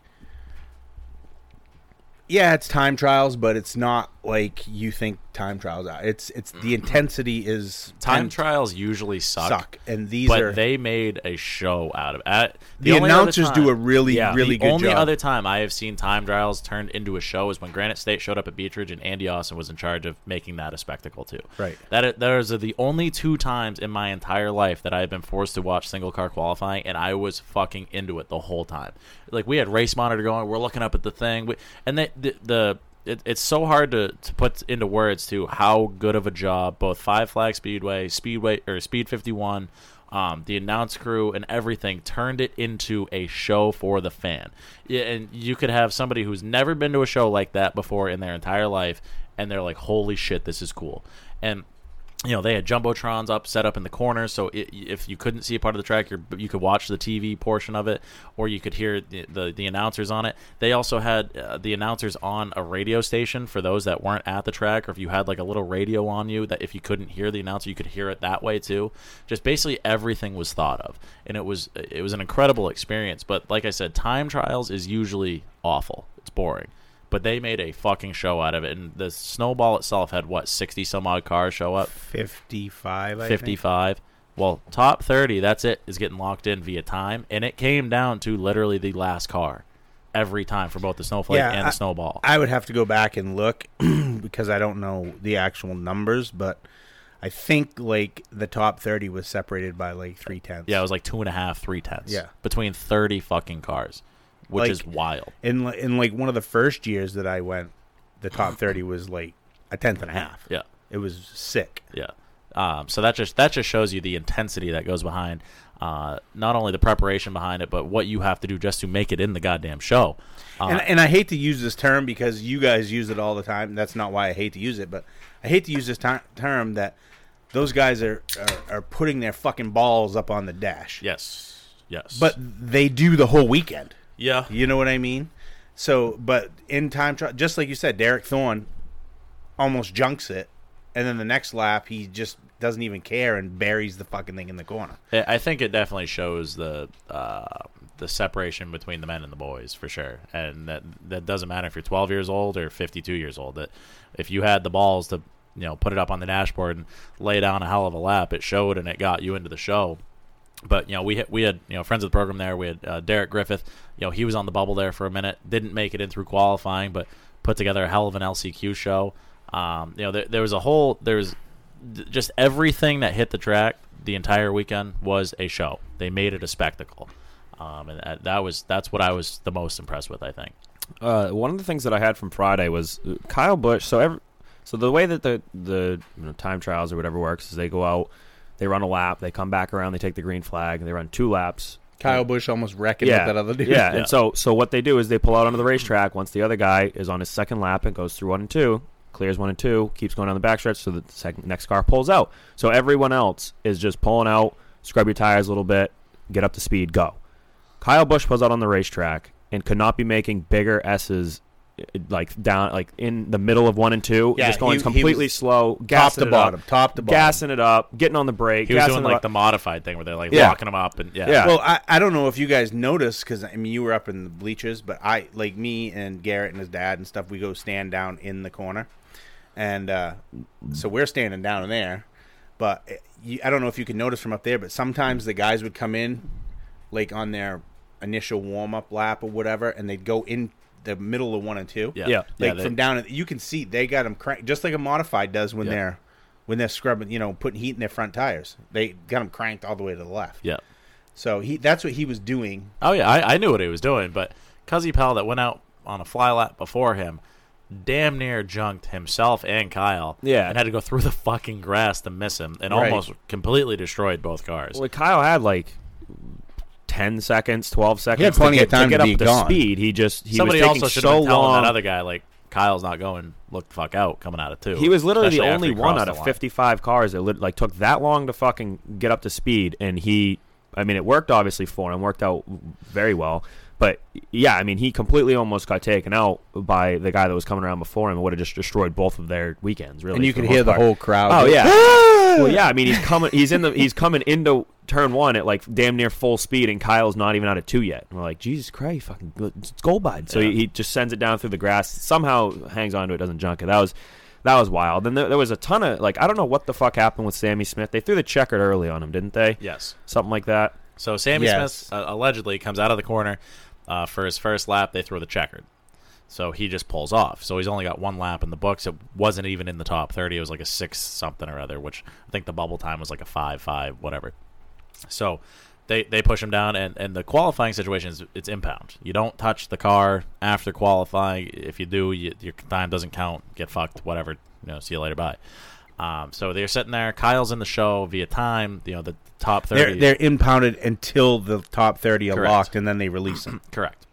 I: yeah, it's time trials, but it's not like you think time trials are. It's it's the mm-hmm. intensity is
H: Time trials usually suck.
I: suck, and these
H: but
I: are
H: they made a show out of it. At,
I: the,
H: other
I: announcers do a really
A: Yeah,
I: really
H: the
I: good
H: only
I: job.
H: other time I have seen time trials turned into a show is when Granite State showed up at Beech Ridge and Andy Austin was in charge of making that a spectacle too.
I: Right.
H: That those are the only two times in my entire life that I have been forced to watch single car qualifying, and I was fucking into it the whole time. Like we had race monitor going, we're looking up at the thing, we, and the the. the it, it's so hard to, to put into words to how good of a job both Five Flag Speedway, Speedway or Speed 51, um, the announce crew and everything turned it into a show for the fan. Yeah, and you could have somebody who's never been to a show like that before in their entire life, and they're like, "Holy shit, this is cool!" And you know they had jumbotrons up set up in the corners so it, if you couldn't see a part of the track you could watch the tv portion of it or you could hear the, the, the announcers on it. They also had uh, the announcers on a radio station for those that weren't at the track or if you had like a little radio on you that if you couldn't hear the announcer you could hear it that way too. Just basically everything was thought of and it was it was an incredible experience but like i said time trials is usually awful. It's boring but they made a fucking show out of it and the snowball itself had what 60 some odd cars show up
I: Fifty five. Fifty
H: five. Well, top 30, that's it, is getting locked in via time. And it came down to literally the last car every time for both the Snowflake
I: Yeah,
H: and
I: I-
H: the Snowball.
I: I would have to go back and look because I don't know the actual numbers, but I think like the top 30 was separated by like three tenths.
H: yeah, it was like two and a half, three tenths.
I: Yeah.
H: Between 30 fucking cars, which
I: Like-
H: is wild.
I: in in like one of the first years that I went, the top 30 was like a tenth and a half.
H: Yeah.
I: It was sick.
H: Yeah. Um, so that just that just shows you the intensity that goes behind uh, not only the preparation behind it, but what you have to do just to make it in the goddamn show. Uh,
I: and, and I hate to use this term because you guys use it all the time. That's not why I hate to use it, but I hate to use this ter- term that those guys are, are are putting their fucking balls up on the dash.
H: yes. Yes.
I: But they do the whole weekend.
H: Yeah.
I: You know what I mean? So, but in time trial, just like you said, Derek Thorn almost junks it, and then the next lap he just doesn't even care and buries the fucking thing in the corner.
H: I I think it definitely shows the uh, the separation between the men and the boys for sure, and that that doesn't matter if you're 12 years old or 52 years old. That if you had the balls to you know put it up on the dashboard and lay down a hell of a lap, it showed and it got you into the show. But you know we had, we had you know friends of the program there. We had uh, Derek Griffith. You know he was on the bubble there for a minute. Didn't make it in through qualifying, but put together a hell of an LCQ show. Um, you know there, there was a whole there's just everything that hit the track the entire weekend was a show. They made it a spectacle, um, and that, that was that's what I was the most impressed with. I think.
A: Uh, one of the things that I had from Friday was uh, Kyle Busch. So every, so the way that the the you know, time trials or whatever works is they go out, they run a lap, they come back around, they take the green flag, and they run two laps.
I: Kyle Busch almost wrecking
A: Yeah,
I: that other dude.
A: yeah.
H: Yeah.
A: And so so what they do is they pull out onto the racetrack once the other guy is on his second lap and goes through one and two, clears one and two, keeps going down the backstretch, so the second next car pulls out. So everyone else is just pulling out, scrub your tires a little bit, get up to speed, go. Kyle Busch pulls out on the racetrack and could not be making bigger S's like down like in the middle of one and two,
I: Yeah,
A: just going
I: he- he
A: completely
I: was
A: slow,
I: top
A: gassing
I: to
A: it
I: bottom,
A: up,
I: top to bottom.
A: gassing it up, getting on the brake.
H: He was
A: gassing
H: doing like
A: up.
H: the modified thing where they're like
A: Yeah.
H: locking them up and yeah.
A: Yeah.
I: Well, I, I don't know if you guys noticed because I mean you were up in the bleachers, but I like me and Garrett and his dad and stuff. We go stand down in the corner, and uh, so we're standing down in there. But eh, you, I don't know if you can notice from up there, but sometimes the guys would come in, like on their initial warm up lap or whatever, and they'd go in the middle of one and two.
H: Yeah.
A: Yeah.
I: like
H: Yeah, they-
I: from down. in- You can see they got them cranked just like a modified does when
H: Yeah.
I: they're when they're scrubbing, you know, putting heat in their front tires. They got them cranked all the way to the left.
H: yeah.
I: So he that's what he was doing.
H: Oh yeah, I, I knew what he was doing, but Cuzzy Pal that went out on a fly lap before him, damn near junked himself and Kyle.
A: Yeah.
H: and had to go through the fucking grass to miss him, and
I: Right.
H: almost completely destroyed both cars.
A: Well, Kyle had like ten seconds, twelve seconds.
I: He had plenty
A: to
I: of time
A: to
I: to
A: get
I: be
A: up to speed. He just he
H: Somebody
A: was taking
H: also should
A: so
H: have been
A: long.
H: that other guy like Kyle's not going. Look the fuck out coming out of two.
A: he was literally the
H: especially after
A: only one out of 55 cars that like took that long to fucking get up to speed, and he I mean, it worked obviously for him, worked out very well. But yeah, I mean, he completely almost got taken out by the guy that was coming around before him. and would have just destroyed both of their weekends. Really,
I: And you
A: for
I: could
A: most
I: hear the
A: part.
I: whole crowd.
A: Oh yeah.
I: "Ah!"
A: well, yeah. I mean, he's coming. He's in the. He's coming into turn one at like damn near full speed, and Kyle's not even out of two yet. And we're like, Jesus Christ, fucking, it's gold bud. So he, he just sends it down through the grass. Somehow hangs onto it, doesn't junk it. That was. That was wild. And there, there was a ton of like I don't know what the fuck happened with Sammy Smith. They threw the checkered early on him, didn't they?
H: Yes.
A: Something like that.
H: So Sammy
I: Yes.
H: Smith uh, allegedly comes out of the corner uh, for his first lap. They throw the checkered, so he just pulls off. So he's only got one lap in the books. It wasn't even in the top thirty. It was like a six something or other, which I think the bubble time was like a five five whatever. So they they push him down, and and the qualifying situation is it's impound. You don't touch the car after qualifying. If you do, you, your time doesn't count. Get fucked. Whatever. You know. See you later. Bye. Um, so they're sitting there. Kyle's in the show via time. You know the top thirty.
I: They're they're impounded until the top thirty are
H: Correct.
I: locked, and then they release them.
H: Correct.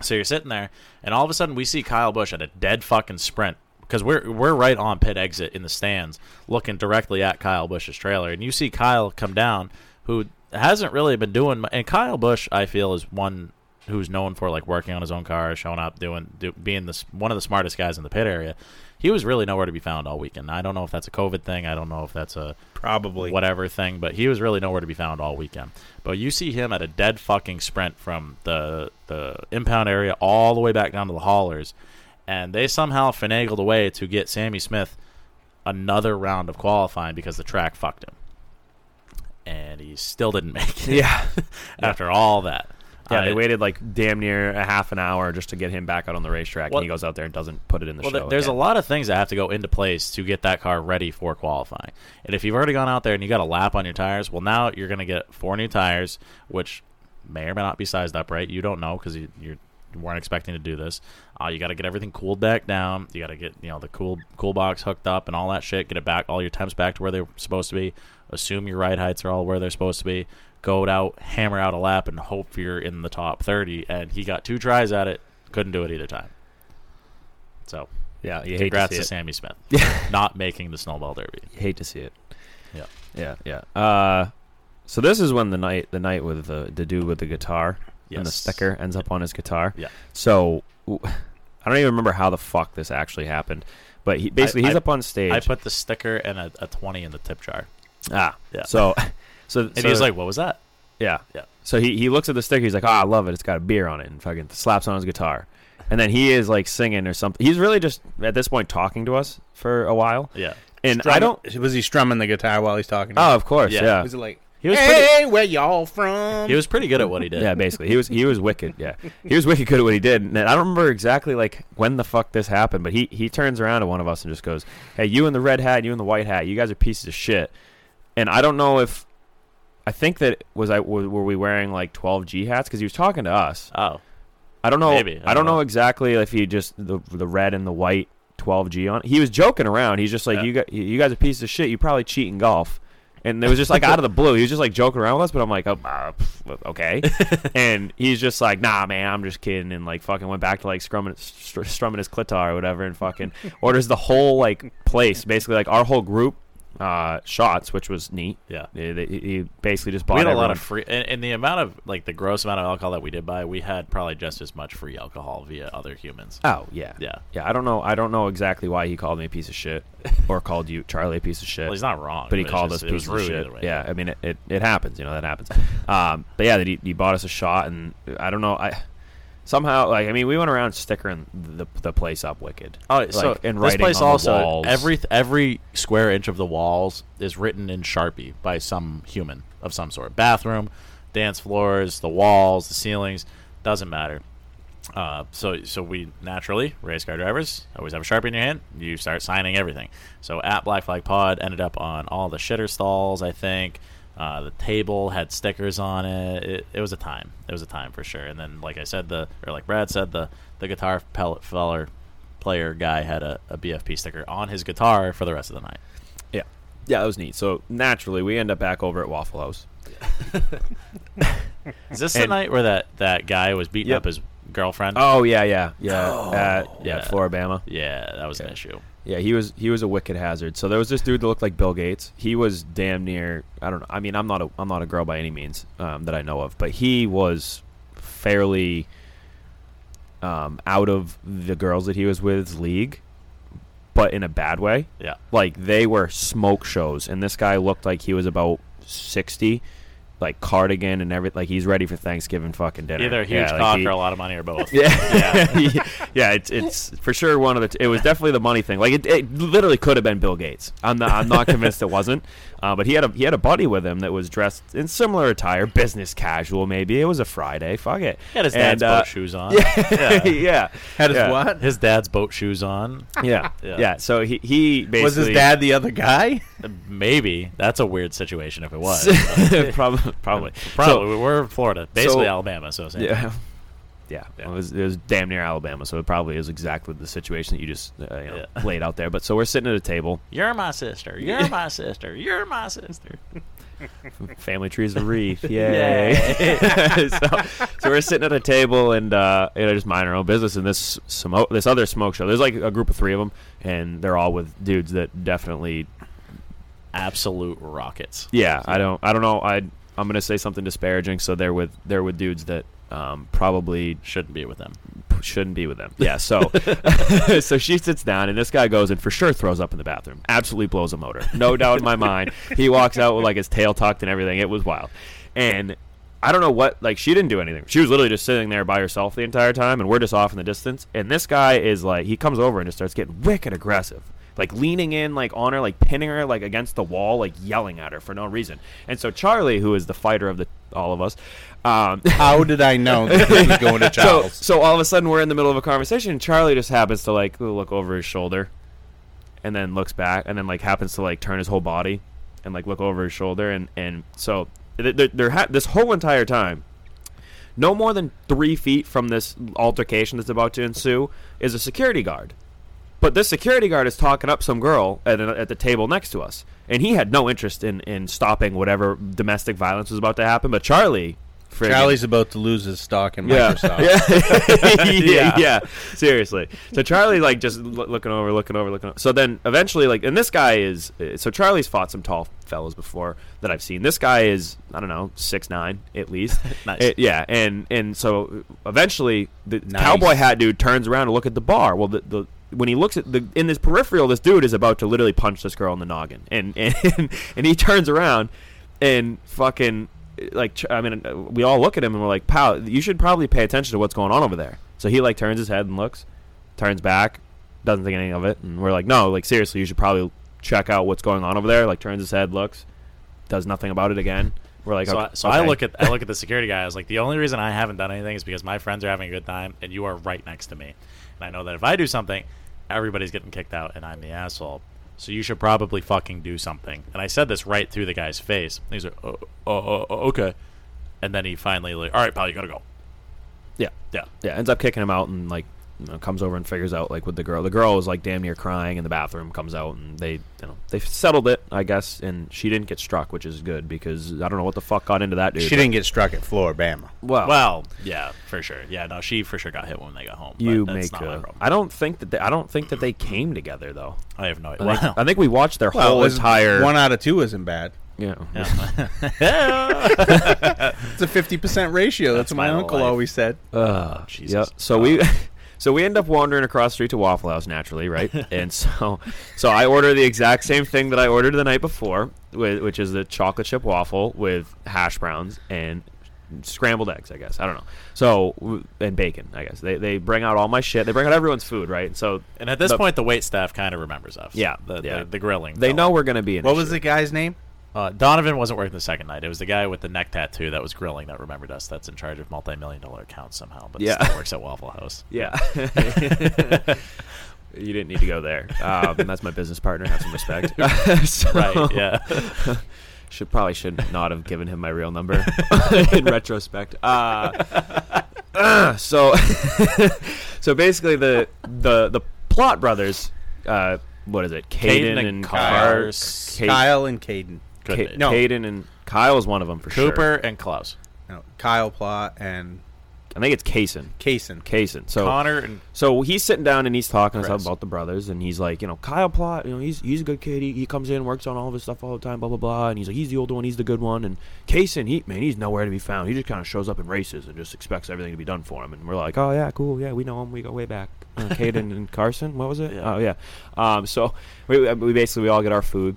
H: So you're sitting there, and all of a sudden we see Kyle Busch at a dead fucking sprint because we're we're right on pit exit in the stands, looking directly at Kyle Busch's trailer, and you see Kyle come down, who hasn't really been doing. And Kyle Busch, I feel, is one who's known for like working on his own car, showing up, doing do, being this one of the smartest guys in the pit area. He was really nowhere to be found all weekend. I don't know if that's a COVID thing. I don't know if that's a
I: Probably.
H: whatever thing, but he was really nowhere to be found all weekend. But you see him at a dead fucking sprint from the the impound area all the way back down to the haulers, and they somehow finagled a way to get Sammy Smith another round of qualifying because the track fucked him, and he still didn't make it.
A: Yeah.
H: after all that.
A: Yeah,
H: Uh,
A: they waited like damn near a half an hour just to get him back out on the racetrack,
H: Well-
A: and he goes out there and doesn't put it in the
H: Well,
A: show.
H: th- there's
A: again.
H: a lot of things that have to go into place to get that car ready for qualifying. And if you've already gone out there and you got a lap on your tires, well, now you're going to get four new tires, which may or may not be sized up right. You don't know because you, you're, you weren't expecting to do this. Uh, you got to get everything cooled back down. You got to get you know the cool cool box hooked up and all that shit. Get it back, all your temps back to where they're supposed to be. Assume your ride heights are all where they're supposed to be. Go out, hammer out a lap, and hope you're in the top 30. And he got two tries at it, couldn't do it either time. So
A: Yeah, you
H: Congrats
A: to,
H: to. Sammy Smith, not making the snowball derby.
A: You hate to see it.
H: Yeah.
A: Yeah, yeah. Uh, so this is when the night the night with the the dude with the guitar and the sticker ends up on his guitar.
H: Yeah.
A: So I don't even remember how the fuck this actually happened, but he basically
H: I-
A: he's
H: I-
A: up on stage.
H: I put the sticker and a, a twenty in the tip jar,
A: ah,
H: Yeah.
A: So, so
H: and
A: so,
H: he was like, "What was that?"
A: yeah,
H: Yeah.
A: So he he looks at the sticker. He's like, "Oh, I love it. It's got a beer on it," and fucking slaps on his guitar. And then he is like singing or something. He's really just at this point talking to us for a while.
H: Yeah,
A: And
I: Strum-
A: I don't.
I: Was he strumming the guitar while he's talking? to
A: Oh, of course,
H: Yeah.
A: yeah.
I: Was it like,
H: he was
I: hey,
H: pretty.
I: where y'all from?
H: He was pretty good at what he did.
A: Yeah, basically, he was he was wicked. Yeah, he was wicked good at what he did. And I don't remember exactly like when the fuck this happened, but he he turns around to one of us and just goes, "Hey, you in the red hat, you in the white hat, you guys are pieces of shit." And I don't know if I think that was I were were we wearing like 12G hats because he was talking to us.
H: Oh,
A: I don't know.
H: Maybe.
A: I, don't know. exactly if he just the the red and the white 12G on. He was joking around. He's just like
H: Yeah.
A: you got you guys are pieces of shit. You probably cheat in golf. And it was just like out of the blue. He was just like joking around with us, but I'm like, oh, uh, okay. and he's just like, nah, man, I'm just kidding, and like fucking went back to like strumming, str- strumming his clitar or whatever, and fucking orders the whole like place, basically like our whole group, uh, shots, which was neat.
H: Yeah.
A: They- he basically just bought
H: we had a
A: everyone-
H: lot of free, and, and the amount of like the gross amount of alcohol that we did buy, we had probably just as much free alcohol via other humans.
A: Oh yeah,
H: Yeah.
A: yeah. I don't know. I don't know exactly why he called me a piece of shit, or called you Charlie a piece of shit.
H: Well, he's not wrong,
A: but he called
H: just-
A: us pieces of shit.
H: way.
A: Yeah, I mean it, it, it happens. You know that happens. um, but yeah, that he, he bought us a shot, and I don't know. I somehow like I mean we went around stickering the the place up wicked.
H: Oh,
A: like,
H: so
A: and
H: this place also
A: walls.
H: every every square inch of the walls is written in Sharpie by some human of some sort. Bathroom, dance floors, the walls, the ceilings, doesn't matter. Uh, so so we naturally race car drivers always have a sharpie in your hand. You start signing everything. So at Black Flag Pod ended up on all the shitter stalls. I think uh, the table had stickers on it. it. It was a time. It was a time for sure. And then like I said, the or like Brad said, the the guitar pellet feller player guy had a, a BFP sticker on his guitar for the rest of the night.
A: yeah yeah that was neat. So naturally we end up back over at Waffle House.
H: Is this the night where that, that guy was beating
A: Yep.
H: up his girlfriend?
A: Oh yeah yeah yeah uh, yeah
H: yeah.
A: Floribama.
H: yeah, that was an issue.
A: Yeah, he was he was a wicked hazard. So there was this dude that looked like Bill Gates. He was damn near. I don't know. I mean, I'm not a I'm not a girl by any means um, that I know of, but he was fairly um, out of the girls that he was with league, but in a bad way.
H: Yeah.
A: Like they were smoke shows, and this guy looked like he was about sixty, like cardigan and everything. Like he's ready for Thanksgiving fucking dinner.
H: Either a huge
A: Yeah, like he-
H: or a lot of money or both.
A: yeah, yeah, It's it's for sure one of the. T- it was definitely the money thing. Like it, it literally could have been Bill Gates. I'm not. I'm not convinced it wasn't. Uh, but he had a he had a buddy with him that was dressed in similar attire, business casual maybe. It was a Friday. Fuck it.
H: He had his
A: And,
H: dad's
A: uh,
H: boat shoes on.
A: Yeah, yeah.
I: Had his
A: yeah.
I: what?
H: His dad's boat shoes on.
A: Yeah,
H: Yeah.
A: yeah. So he he basically
I: Was his dad the other guy?
H: Maybe that's a weird situation if it was.
A: probably probably
H: Probably we're in Florida, basically
A: so-
H: Alabama. So same.
A: Yeah. Yeah, It, was, it was damn near Alabama, so it probably is exactly the situation that you just uh, you know, laid out there. But so we're sitting at a table.
H: You're my sister. You're my sister. You're my sister.
A: Family trees of wreath, yay! so, so we're sitting at a table and uh, you know, just minding our own business. And this smoke, this other smoke show. There's like a group of three of them, and they're all with dudes that definitely
H: Absolute rockets.
A: Yeah, I don't. I don't know. I I'm gonna say something disparaging. So they're with they're with dudes that um, probably
H: shouldn't be with them.
A: Shouldn't be with them. Yeah. So so she sits down and this guy goes and for sure throws up in the bathroom. Absolutely blows a motor. No doubt in my mind. He walks out with like his tail tucked and everything. It was wild. And I don't know what like she didn't do anything. She was literally just sitting there by herself the entire time and we're just off in the distance. And this guy is like he comes over and just starts getting wicked aggressive like leaning in like on her like pinning her like against the wall like yelling at her for no reason and so charlie who is the fighter of the all of us um,
I: How did I know this was going to
A: so,
I: Charles?
A: so all of a sudden we're in the middle of a conversation and charlie just happens to like look over his shoulder and then looks back and then like happens to like turn his whole body and like look over his shoulder and and so they're, they're ha- this whole entire time no more than three feet from this altercation that's about to ensue is a security guard but this security guard is talking up some girl at, at the table next to us, and he had no interest in, in stopping whatever domestic violence was about to happen. But Charlie, friggin-
I: Charlie's about to lose his stock in
A: yeah.
I: Microsoft.
A: yeah.
I: Yeah.
A: yeah, seriously. So Charlie like just loo- looking over, looking over, looking. Over. So then eventually, like, and this guy is uh, so Charlie's fought some tall fellows before that I've seen. This guy is I don't know six nine at least.
H: Nice.
A: It- yeah, and and so eventually the
I: Nice.
A: cowboy hat dude turns around to look at the bar. Well, the, the when he looks at the in this peripheral, this dude is about to literally punch this girl in the noggin, and and and he turns around and fucking like I mean, uh, we all look at him and we're like, "Pal, you should probably pay attention to what's going on over there." So he like turns his head and looks, turns back, doesn't think anything of it, and we're like, "No, like seriously, you should probably check out what's going on over there." Like turns his head, looks, does nothing about it again. We're like,
H: so,
A: okay,
H: I, so I look at I look at the security guy. I was like, the only reason I haven't done anything is because my friends are having a good time, and you are right next to me, and I know that if I do something, everybody's getting kicked out, and I'm the asshole. So you should probably fucking do something. And I said this right through the guy's face. He's like, oh, oh, oh, oh, okay. And then he finally like, all right, pal, you gotta go.
A: Yeah, yeah, yeah. Ends up kicking him out and like you know, comes over and figures out like with the girl. The girl was like damn near crying in the bathroom. Comes out and they you know they settled it, I guess. And she didn't get struck, which is good because I don't know what the fuck got into that dude.
I: She didn't get struck at Floribama.
A: Well,
H: Well, yeah, for sure. Yeah, no, she for sure got hit when they got home. but
A: you
H: that's
A: make.
H: not my problem.
A: I don't think that they, I don't think that they came together though.
H: I have no
A: I
H: idea.
A: think,
H: Wow.
A: I think we watched their
I: Well,
A: whole
I: it's-
A: entire.
I: one out of two isn't bad.
A: yeah.
I: It's a fifty percent ratio. That's,
H: That's
I: what my
H: my
I: uncle
H: life.
I: always said.
A: Uh,
H: Jesus.
A: Yep. So we, so we end up wandering across the street to Waffle House naturally, right? and so, so I order the exact same thing that I ordered the night before, which is the chocolate chip waffle with hash browns and scrambled eggs. I guess I don't know. So and bacon. I guess they they bring out all my shit. They bring out everyone's food, right? So
H: And at this
A: the-
H: point, the wait staff kind of remembers us.
A: Yeah,
H: the,
A: yeah.
H: the, the grilling.
A: they know we're gonna be in.
I: What was the guy's name?
H: Uh, Donovan wasn't working the second night. It was the guy with the neck tattoo that was grilling that remembered us. That's in charge of multi-million dollar accounts somehow, but
A: Yeah.
H: still works at Waffle House.
A: Yeah. you didn't need to go there. Um, that's my business partner. Have some respect. So-
H: Right? Yeah.
A: Should probably should not have given him my real number in retrospect. Uh, uh, so, so basically the the the Plott brothers, uh, what is it?
H: Caden
A: Caden
H: and
A: Car-
H: Cars.
A: Ca-
I: Kyle and Caden.
H: Could
A: Ca-
H: be.
I: No.
A: Caden and Kyle is one of them for sure.
H: Cooper and Klaus.
I: No, Kyle Plott and
A: I think it's Kaysen.
I: Kaysen.
A: Kaysen. So
H: Connor and
A: so he's sitting down and he's talking to us
H: Chris.
A: about the brothers, and he's like, you know, Kyle Plott, you know, he's he's a good kid. He, he comes in, works on all of his stuff all the time, blah blah blah. And he's like, he's the older one, he's the good one. And Kaysen, he man, he's nowhere to be found. He just kind of shows up in races and just expects everything to be done for him. And we're like, oh yeah, cool, yeah, we know him. We go way back. Uh, Caden and Carson, what was it?
H: Yeah.
A: Oh yeah. Um, so we, we basically we all get our food.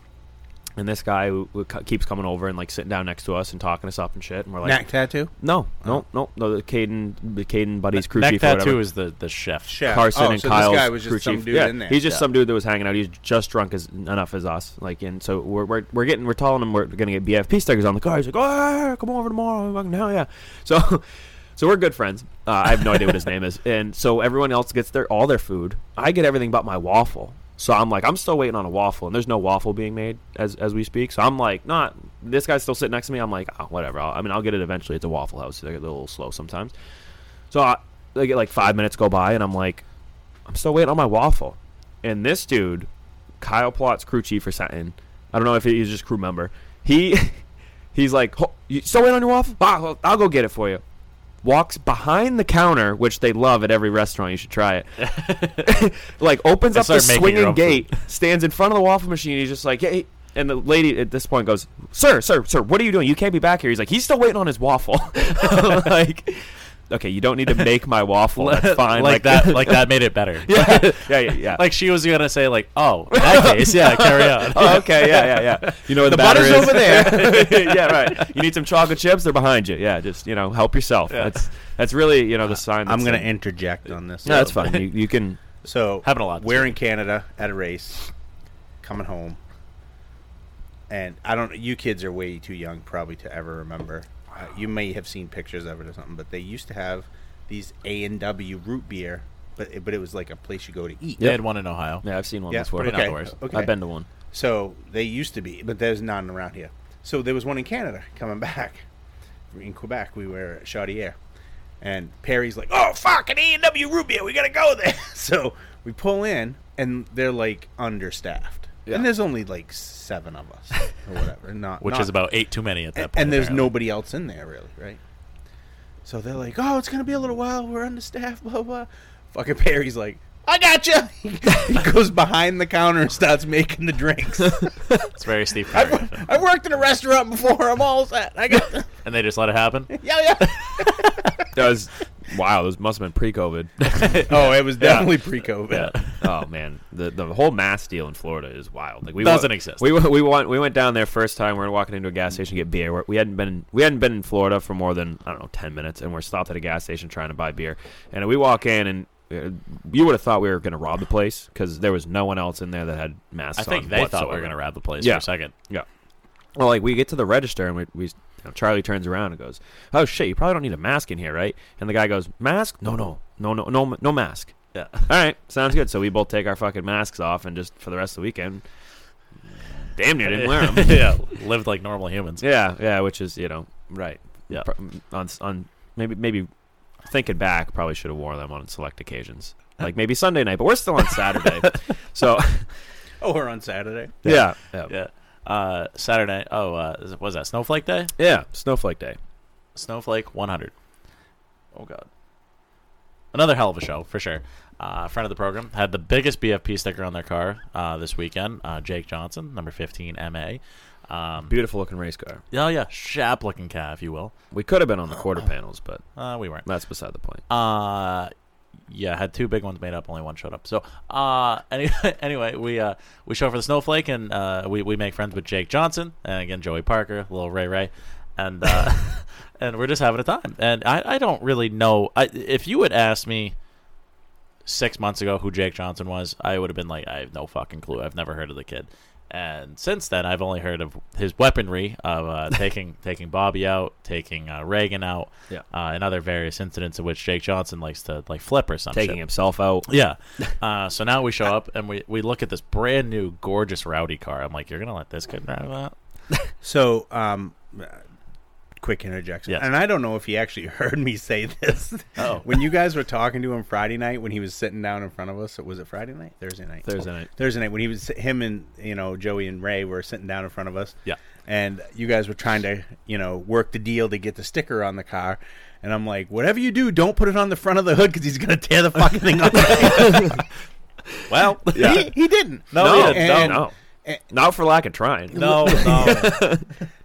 A: And this guy who, who keeps coming over and like sitting down next to us and talking us up and shit, and we're like,
I: Neck tattoo.
A: no, no, no, no. The Caden, the Caden buddy's crew
H: Neck
A: chief or whatever.
H: Tattoo is the the chef.
I: Chef.
A: Carson
I: oh,
A: and
I: so
A: Kyle's
I: this guy was
A: crew
I: just some
A: chief.
I: dude
A: yeah,
I: in there.
A: he's just
H: Yeah.
A: some dude that was hanging out. He's just drunk as enough as us. Like, and so we're we're, we're getting we're telling him we're gonna get BFP stickers on the car. He's like, oh, come over tomorrow. Fucking hell yeah. So. So we're good friends. Uh, I have no idea what his name is, and so everyone else gets their all their food. I get everything but my waffle. So I'm like, I'm still waiting on a waffle, and there's no waffle being made as as we speak. So I'm like, not this guy's still sitting next to me. I'm like, oh, whatever. I'll, I mean, I'll get it eventually. It's a Waffle House. They get a little slow sometimes. So I, I get like five minutes go by, and I'm like, I'm still waiting on my waffle. And this dude, Kyle Plott's crew chief for something, I don't know if he's just crew member. He he's like, "Ho- you still waiting on your waffle? Well, I'll go get it for you. Walks behind the counter, which they love at every restaurant. You should try it. like opens up the
H: start making your
A: swinging gate, stands in front of the waffle machine. He's just like, hey. And the lady at this point goes, "Sir, sir, sir, what are you doing? You can't be back here." He's like, "He's still waiting on his waffle." like, okay, you don't need to make my waffle. That's fine.
H: like, that. Like that made it better.
A: yeah, yeah, yeah. yeah.
H: like she was gonna say like, oh, in that case, yeah, carry on.
A: Oh, okay, yeah, yeah, yeah. You know where the,
I: The
A: batter
I: butter's
A: is?
I: over there.
A: yeah, right. You need some chocolate chips? They're behind you. Yeah, just you know, help yourself. That's that's really you know the sign.
I: I'm going
A: in-
I: to interject on this.
A: No, that's fine. You, you can.
I: So
H: Having a lot this
I: We're in Canada at a race, coming home, and I don't. You kids are way too young probably to ever remember. Uh, you may have seen pictures of it or something, but they used to have these A and W root beer, but it, but it was like a place you go to eat.
H: They had one in Ohio.
A: Yeah, I've seen one
I: Yeah,
A: before.
H: pretty
I: okay.
H: outdoors.
I: okay.
A: I've been to one.
I: So they used to be, but there's none around here. So there was one in Canada coming back. In Quebec, we were at Chaudière. And Perry's like, oh, fuck, an A&W root beer. We got to go there. So we pull in, and they're, like, understaffed. And there's only, like, seven of us or whatever. Not,
H: Which
I: not-
H: is about eight too many at that
I: and,
H: point.
I: and there's
H: apparently.
I: nobody else in there, really, right? So they're like, oh, it's going to be a little while. We're understaffed, blah, blah. Fucking Perry's like, I got you. he goes behind the counter and starts making the drinks.
H: It's very Steve Carey.
I: I've, I've worked in a restaurant before. I'm all set. I got.
H: and they just let it happen.
I: yeah, yeah.
A: That was wow. Those must have been pre-COVID.
I: Oh, it was definitely pre-COVID.
H: Yeah.
A: oh man, the the whole mass deal in Florida is wild. Like we
H: Doesn't
A: wa-
H: exist.
A: We wa- we went we went down there first time. We were walking into a gas station to get beer. We're- We hadn't been we hadn't been in Florida for more than I don't know ten minutes, and we're stopped at a gas station trying to buy beer. And we walk in, and uh, you would have thought we were going to rob the place because there was no one else in there that had masks.
H: I think
A: on
H: they thought we
A: whatsoever.
H: were gonna rob the place
A: Yeah.
H: for a second.
A: Yeah. Well, like we get to the register and we, we you know, Charlie turns around and goes, "Oh shit, you probably don't need a mask in here, right?" And the guy goes, "Mask? No, no, no, no, no, no mask."
H: Yeah.
A: All right, sounds good. So we both take our fucking masks off and just for the rest of the weekend, damn near didn't wear them.
H: yeah, lived like normal humans.
A: yeah, yeah, which is you know right.
H: Yeah.
A: On on maybe maybe thinking back, probably should have worn them on select occasions, like maybe Sunday night. But we're still on Saturday, so
I: Oh, we're on Saturday.
A: yeah, yeah,
H: Yeah. Uh, Saturday. Oh, uh, is was that Snowflake Day?
A: yeah. Snowflake Day.
H: Snowflake 100. Oh God. Another hell of a show for sure. Uh, friend of the program had the biggest BFP sticker on their car uh, this weekend. Uh, Jake Johnson, number 15 MA. Um,
A: Beautiful looking race car.
H: oh yeah, shap looking car, if you will.
A: We could have been on the quarter panels, but
H: Uh, we weren't.
A: that's beside the point.
H: Uh yeah, had two big ones made up, only one showed up. So uh anyway, anyway we uh we show for the snowflake and uh we, we make friends with Jake Johnson and again Joey Parker, little Ray Ray. And uh and we're just having a time. And I, I don't really know I if you had asked me six months ago who Jake Johnson was, I would have been like, I have no fucking clue. I've never heard of the kid. And since then, I've only heard of his weaponry of uh, taking taking Bobby out, taking uh, Reagan out,
A: Yeah.
H: uh, and other various incidents in which Jake Johnson likes to like flip or something.
A: Taking himself out.
H: Yeah. Uh, so now we show up and we, we look at this brand new, gorgeous, rowdy car. I'm like, you're gonna let this kid drive that?
I: So, um, quick interjection.
H: Yes.
I: And I don't know if he actually heard me say this.
H: Oh.
I: when you guys were talking to him Friday night when he was sitting down in front of us, was it Friday night? Thursday night.
A: Thursday night.
I: Thursday night when he was him and you know Joey and Ray were sitting down in front of us.
H: Yeah.
I: And you guys were trying to you know work the deal to get the sticker on the car. And I'm like, whatever you do, don't put it on the front of the hood because he's gonna tear the fucking thing up.
H: Well,
I: he, he didn't.
H: No,
A: No,
H: he didn't.
I: And-
A: no, not for lack of trying.
H: no, no.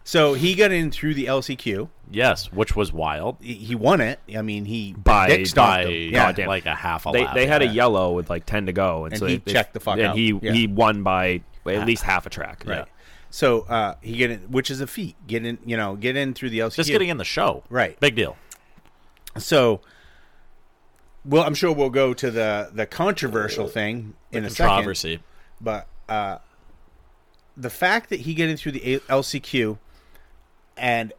I: So he got in through the LCQ.
H: yes, which was wild.
I: He he won it. I mean, he
A: By-
I: Dick stopped
H: By
I: him. Yeah.
A: goddamn.
H: like a half a
A: They,
H: lap.
A: they had a yellow with like ten to go, and,
I: And
A: so
I: he
A: they-
I: checked the fuck
A: and
I: out.
A: he
I: Yeah.
A: he won by at least half a track.
I: Right.
H: Yeah.
I: So uh, he get in, which is a feat. Get in, you know, get in through the LCQ.
H: just getting in the show.
I: Right.
H: Big deal.
I: So, well, I'm sure we'll go to the the controversial thing in a second.
H: Controversy.
I: But uh, the fact that he get in through the A- LCQ, and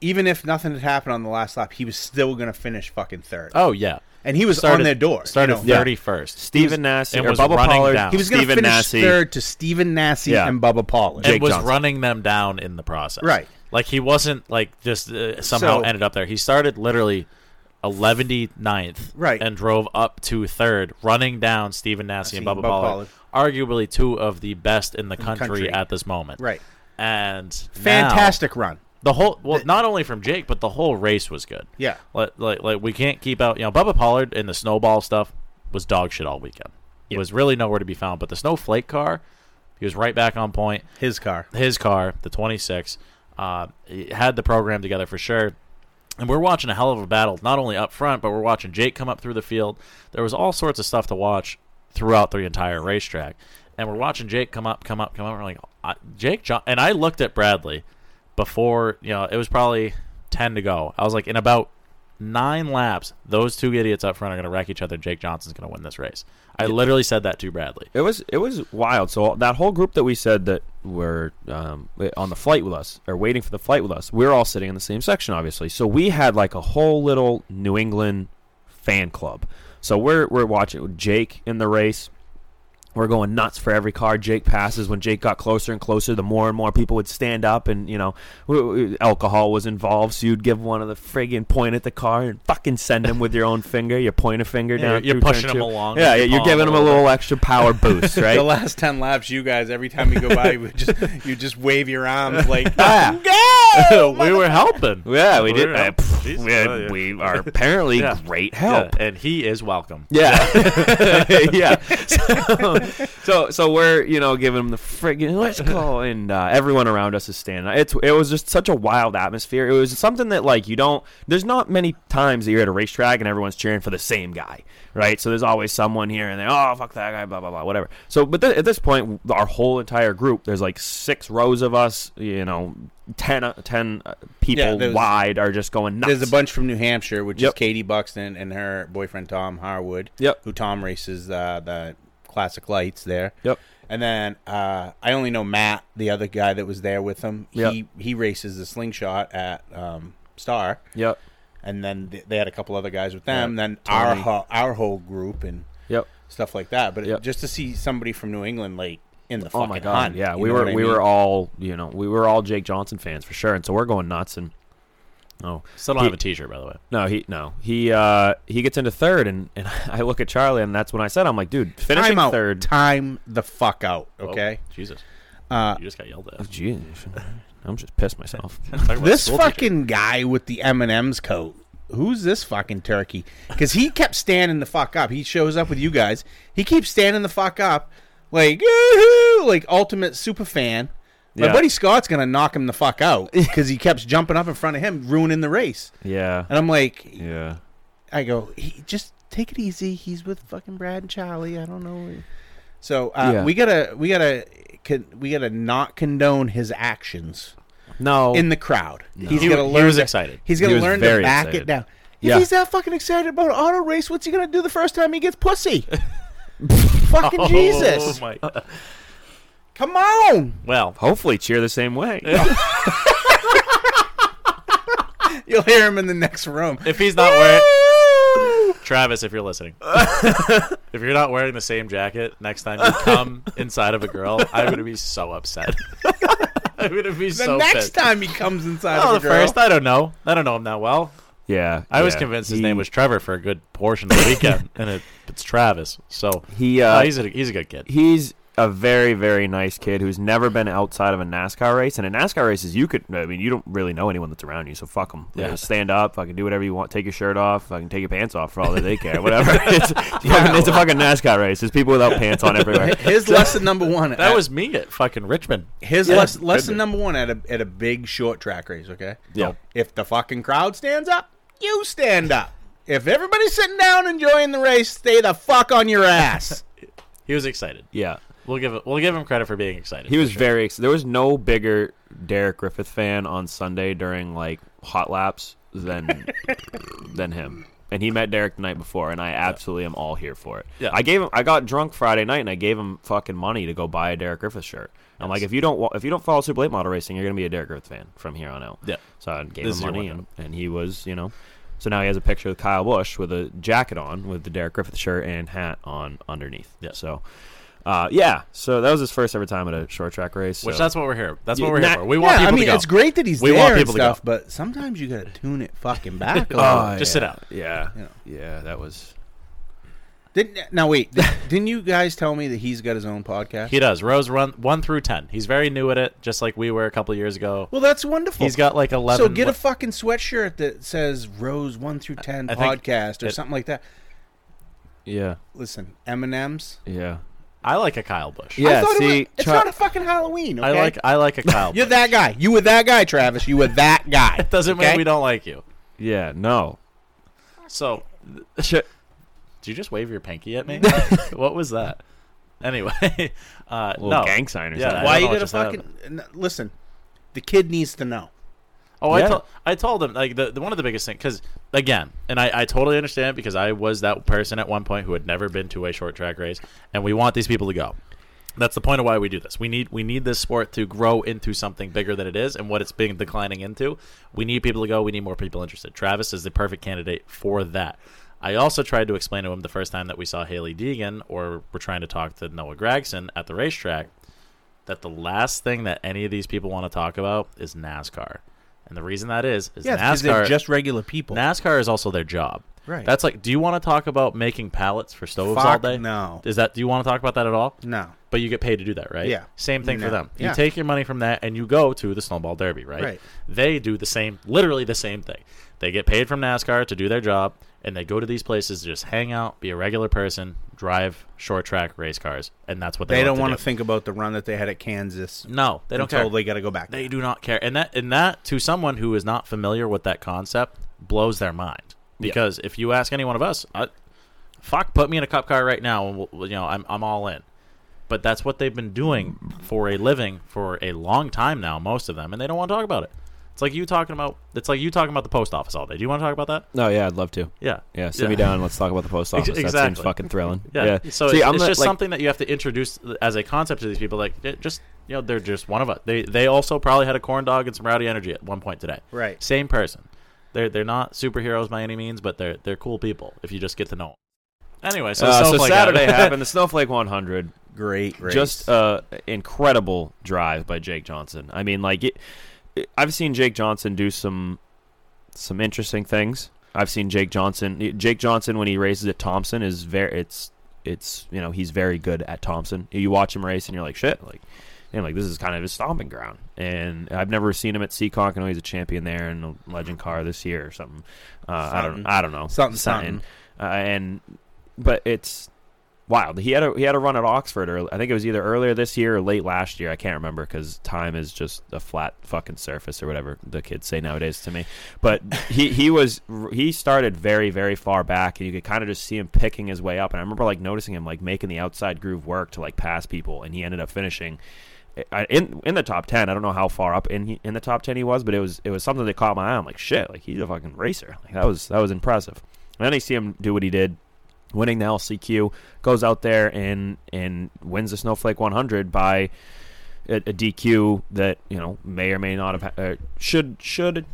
I: even if nothing had happened on the last lap, he was still going to finish fucking third.
H: Oh yeah.
I: and he was
H: Started-
I: on their door.
H: Started
I: you know.
H: thirty first.
A: Stephen Nasse
H: and was
A: Bubba
H: running
A: Pollard.
H: down.
I: He was going to finish
A: Nasse.
I: third to Stephen Nasse
A: Yeah.
I: and Bubba Pollard.
H: and was
A: Johnson.
H: running them down in the process.
I: Right.
H: Like he wasn't like just uh, somehow
I: So-
H: ended up there. He started literally 119th
I: Right.
H: and drove up to third, running down Stephen Nasse and Bubba
I: Bubba
H: Pollard, arguably two of the best in the country,
I: country.
H: at this moment.
I: Right.
H: And
I: Fantastic run.
H: the whole well, not only from Jake, but the whole race was good.
I: Yeah.
H: Like, like, like we can't keep out. You know, Bubba Pollard in the snowball stuff was dog shit all weekend. It was really nowhere to be found. But the snowflake car, he was right back on point
I: His car.
H: his car, the 26, uh, had the program together for sure. And we're watching a hell of a battle, not only up front, but we're watching Jake come up through the field. There was all sorts of stuff to watch throughout the entire racetrack. And we're watching Jake come up, come up, come up. We're like, Jake, John, and I looked at Bradley before, you know, it was probably 10 to go. I was like, in about nine laps, those two idiots up front are going to wreck each other. Jake Johnson's going to win this race. I literally said that to Bradley.
A: It was it was wild. So that whole group that we said that were um, on the flight with us or waiting for the flight with us, we are all sitting in the same section, obviously. So we had like a whole little New England fan club. So we're we're watching Jake in the race. We're going nuts for every car Jake passes. When Jake got closer and closer, the more and more people would stand up, and you know, w- w- alcohol was involved. So you'd give one of the friggin' point at the car and fucking send him with your own finger. You point a finger
H: Yeah,
A: down.
H: you're
A: through turn
H: pushing him
A: two.
H: along
A: Yeah,
H: with your
A: you're giving him a little extra power boost, right?
I: The last ten laps, you guys, every time we go by, you just you just wave your arms like
A: Yeah.
I: go.
H: we were helping.
A: Yeah, we did. Uh, pff,
H: Jesus,
A: we, had-
H: oh, yeah.
A: we are apparently
H: Yeah.
A: great
H: Yeah,
A: help.
H: and he is welcome.
A: Yeah, yeah. So, so, so we're you know giving him the friggin' let's go, and uh, everyone around us is standing. It's it was just such a wild atmosphere. It was something that like you don't. There's not many times that you're at a racetrack and everyone's cheering for the same guy, right? So there's always someone here and they Oh fuck that guy, blah blah blah, whatever. So, but th- at this point, our whole entire group, there's like six rows of us. You know, 10, uh, 10 uh, people
I: Yeah,
A: wide are just going nuts.
I: There's a bunch from New Hampshire, which
A: Yep.
I: is Katie Buxton and her boyfriend Tom Harwood.
A: Yep.
I: Who Tom races uh, the classic lights there.
A: Yep.
I: And then uh, I only know Matt, the other guy that was there with him.
A: Yep.
I: He he races the slingshot at um, Star.
A: Yep.
I: And then th- they had a couple other guys with them.
A: Yep.
I: Then our ho- our whole group and
A: Yep.
I: stuff like that. But it- just to see somebody from New England like in the
A: Oh my god!
I: hunt,
A: yeah, we were we
I: mean?
A: were all you know we were all Jake Johnson fans for sure, and so we're going nuts. And oh,
H: Still don't
A: he-
H: have a T-shirt, by the way.
A: no, he no he uh he gets into third, and and I look at Charlie, and that's when I said, I'm like, dude, finishing
I: time out.
A: third.
I: Time the fuck out.
H: Oh,
I: Okay.
H: Jesus,
I: Uh,
H: you just got yelled at.
A: Jeez, I'm just pissed myself.
I: This
H: school teacher.
I: fucking guy with the M and M's coat. Who's this fucking turkey? Because he kept standing the fuck up. He shows up with you guys. He keeps standing the fuck up, like like ultimate super fan. My
A: Yeah.
I: buddy Scott's gonna knock him the fuck out because he kept jumping up in front of him, ruining the race.
A: Yeah,
I: And I'm like,
A: yeah.
I: I go, he, just take it easy. He's with fucking Brad and Charlie. I don't know. So uh,
A: Yeah.
I: we gotta, we gotta, con- we gotta not condone his actions
A: No,
I: in the crowd. He's
H: He-
I: gonna
H: he
I: learn.
H: was
I: to-
H: excited.
I: He's gonna
A: He was
I: learn to
A: very
I: back
A: excited.
I: it down. If
A: Yeah.
I: he's that fucking excited about an auto race, what's he gonna do the first time he gets pussy? fucking Jesus!
H: Oh my God.
I: Come on!
H: Well,
A: hopefully cheer the same way.
I: You'll hear him in the next room.
H: if he's not wearing Travis, if you're listening, if you're not wearing the same jacket next time you come inside of a girl, I'm gonna be so upset. I'm gonna be
I: The
H: so
I: next
H: pissed.
I: time he comes inside
H: Oh,
I: of
H: the
I: girl,
H: first, I don't know. I don't know him that well.
A: Yeah,
H: I was
A: yeah.
H: convinced his
A: He-
H: name was Trevor for a good portion of the weekend, and it, it's Travis. So
A: He uh,
H: oh, he's a he's a good kid.
A: he's a very very nice kid who's never been outside of a NASCAR race. And in NASCAR races, you could I mean you don't really know anyone that's around you, so fuck them.
H: Yeah.
A: stand up, fucking do whatever you want, take your shirt off, fucking take your pants off for all that they care, whatever. it's, fucking, it's a fucking NASCAR race. There's people without pants on everywhere.
I: his lesson number one.
H: That
I: at-
H: was me at fucking Richmond.
I: his
H: Yeah,
I: les- lesson number one at a at a big short track race. Okay.
A: Yeah.
I: If the fucking crowd stands up, you stand up. If everybody's sitting down enjoying the race, stay the fuck on your ass.
H: He was excited.
A: Yeah.
H: We'll give it, we'll give him credit for being excited.
A: He was very. Ex- there was no bigger Derek Griffith fan on Sunday during like hot laps than than him. And he met Derek the night before, and I absolutely am all here for it.
H: Yeah.
A: I gave him. I got drunk Friday night, and I gave him fucking money to go buy a Derek Griffith shirt. I'm like, if you don't, if you don't follow Super Late Model Racing, you're gonna be a Derek Griffith fan from here on out.
H: Yeah.
A: So I gave
H: This
A: him money, and, and he was, you know. So now he has a picture of Kyle Busch with a jacket on, with the Derek Griffith shirt and hat on underneath.
H: Yeah.
A: So, uh, yeah. So that was his first ever time at a short track race.
H: Which that's what we're here. That's
A: Yeah,
H: what we're
A: na-
H: here for. We want
I: yeah, I mean
H: to go.
I: it's great that he's
H: We
I: there
H: want
I: and
H: people to go.
I: stuff, but sometimes you gotta tune it fucking back a little.
A: Oh,
H: Just
A: yeah.
H: sit out.
A: Yeah,
I: You know.
A: yeah, that was.
I: Didn't, now wait, did, didn't you guys tell me that he's got his own podcast?
H: He does. Rose run one through ten. He's very new at it, just like we were a couple of years ago.
I: well, that's wonderful.
H: He's got like eleven.
I: so get a fucking sweatshirt that says Rose one through ten
H: I think
I: podcast or
H: it-
I: something like that.
A: Yeah,
I: Listen, M and M's.
A: yeah,
H: I like a Kyle Busch.
A: yeah.
I: I thought
A: see,
I: it was, it's
A: Chuck-
I: not a fucking Halloween. Okay?
H: I like I like a Kyle.
I: You're
H: Busch.
I: that guy. You were that guy, Travis. You were that guy.
H: It doesn't
I: okay?
H: mean we don't like you.
A: yeah, no.
H: So,
A: Shit.
H: did you just wave your pinky at me? what was that? Anyway, uh,
A: Little
H: no.
A: gang sign or
H: Yeah,
A: something.
H: I
I: Why
H: don't
I: you
H: know what
I: gotta
H: just
I: fucking
H: happened.
I: n- listen? The kid needs to know.
H: Oh, I,
A: Yeah.
H: told I told him like the, the one of the biggest things because again, and I, I totally understand it because I was that person at one point who had never been to a short track race, and we want these people to go. That's the point of why we do this. We need we need this sport to grow into something bigger than it is, and what it's been declining into. We need people to go. We need more people interested. Travis is the perfect candidate for that. I also tried to explain to him the first time that we saw Hailie Deegan or we're trying to talk to Noah Gragson at the racetrack that the last thing that any of these people want to talk about is NASCAR. And the reason that is is
I: Yeah, they're
H: NASCAR
I: just regular people.
H: NASCAR is also their job.
I: Right.
H: That's like do you want to talk about making pallets for stoves all day?
I: no.
H: Is that do you want to talk about that at all?
I: no.
H: But you get paid to do that, right?
I: Yeah.
H: Same thing for
I: No.
H: them. You
I: Yeah.
H: take your money from that and you go to the Snowball Derby, right?
I: Right.
H: They do the same, literally the same thing. They get paid from NASCAR to do their job, and they go to these places to just hang out, be a regular person, drive short track race cars, and that's what they,
I: They don't want
H: do.
I: to think about the run that they had at Kansas.
H: No, they don't care.
I: They got to go back.
H: They do not care, and that and that to someone who is not familiar with that concept blows their mind. Because if you ask any one of us, I, fuck, put me in a cup car right now, and we'll, you know I'm I'm all in. But that's what they've been doing for a living for a long time now, most of them, and they don't want to talk about it. It's like you talking about. It's like you talking about the post office all day. Do you want to talk about that?
A: No, yeah, I'd love to.
H: Yeah,
A: Yeah, sit me down. Let's talk about the post office. That seems
H: exactly.
A: fucking thrilling.
H: Yeah.
A: Yeah.
H: So
A: See,
H: it's,
A: I'm
H: it's
A: not,
H: just
A: like-
H: something that you have to introduce as a concept to these people. Like, it just you know, they're just one of us. They they also probably had a corn dog and some rowdy energy at one point today.
I: Right.
H: Same person. They're they're not superheroes by any means, but they're they're cool people if you just get to know. 'em. Anyway, so,
A: Uh, so Saturday
H: happened.
A: happened. The Snowflake 100.
I: Great race.
A: Just uh, incredible drive by Jake Johnson. I mean, like it, it- I've seen Jake Johnson do some some interesting things. I've seen Jake Johnson. Jake Johnson when he races at Thompson is very. It's it's you know he's very good at Thompson. You watch him race and you're like shit like. And like this is kind of his stomping ground, and I've never seen him at Seekonk. I know he's a champion there in a legend car this year or something. Uh, I don't, I don't know,
I: Something, something.
A: Uh, and but it's wild. He had a he had a run at Oxford, or I think it was either earlier this year or late last year. I can't remember because time is just a flat fucking surface or whatever the kids say nowadays to me. But he he was he started very very far back, and you could kind of just see him picking his way up. And I remember like noticing him like making the outside groove work to like pass people, and he ended up finishing. Eh, in in the top ten, I don't know how far up in in the top ten he was, but it was it was something that caught my eye. I'm like, shit, like he's a fucking racer. Like that was that was impressive. And then I see him do what he did winning the LCQ, goes out there and and wins the Snowflake 100 by a, a DQ that you know may or may not have ha- uh, should should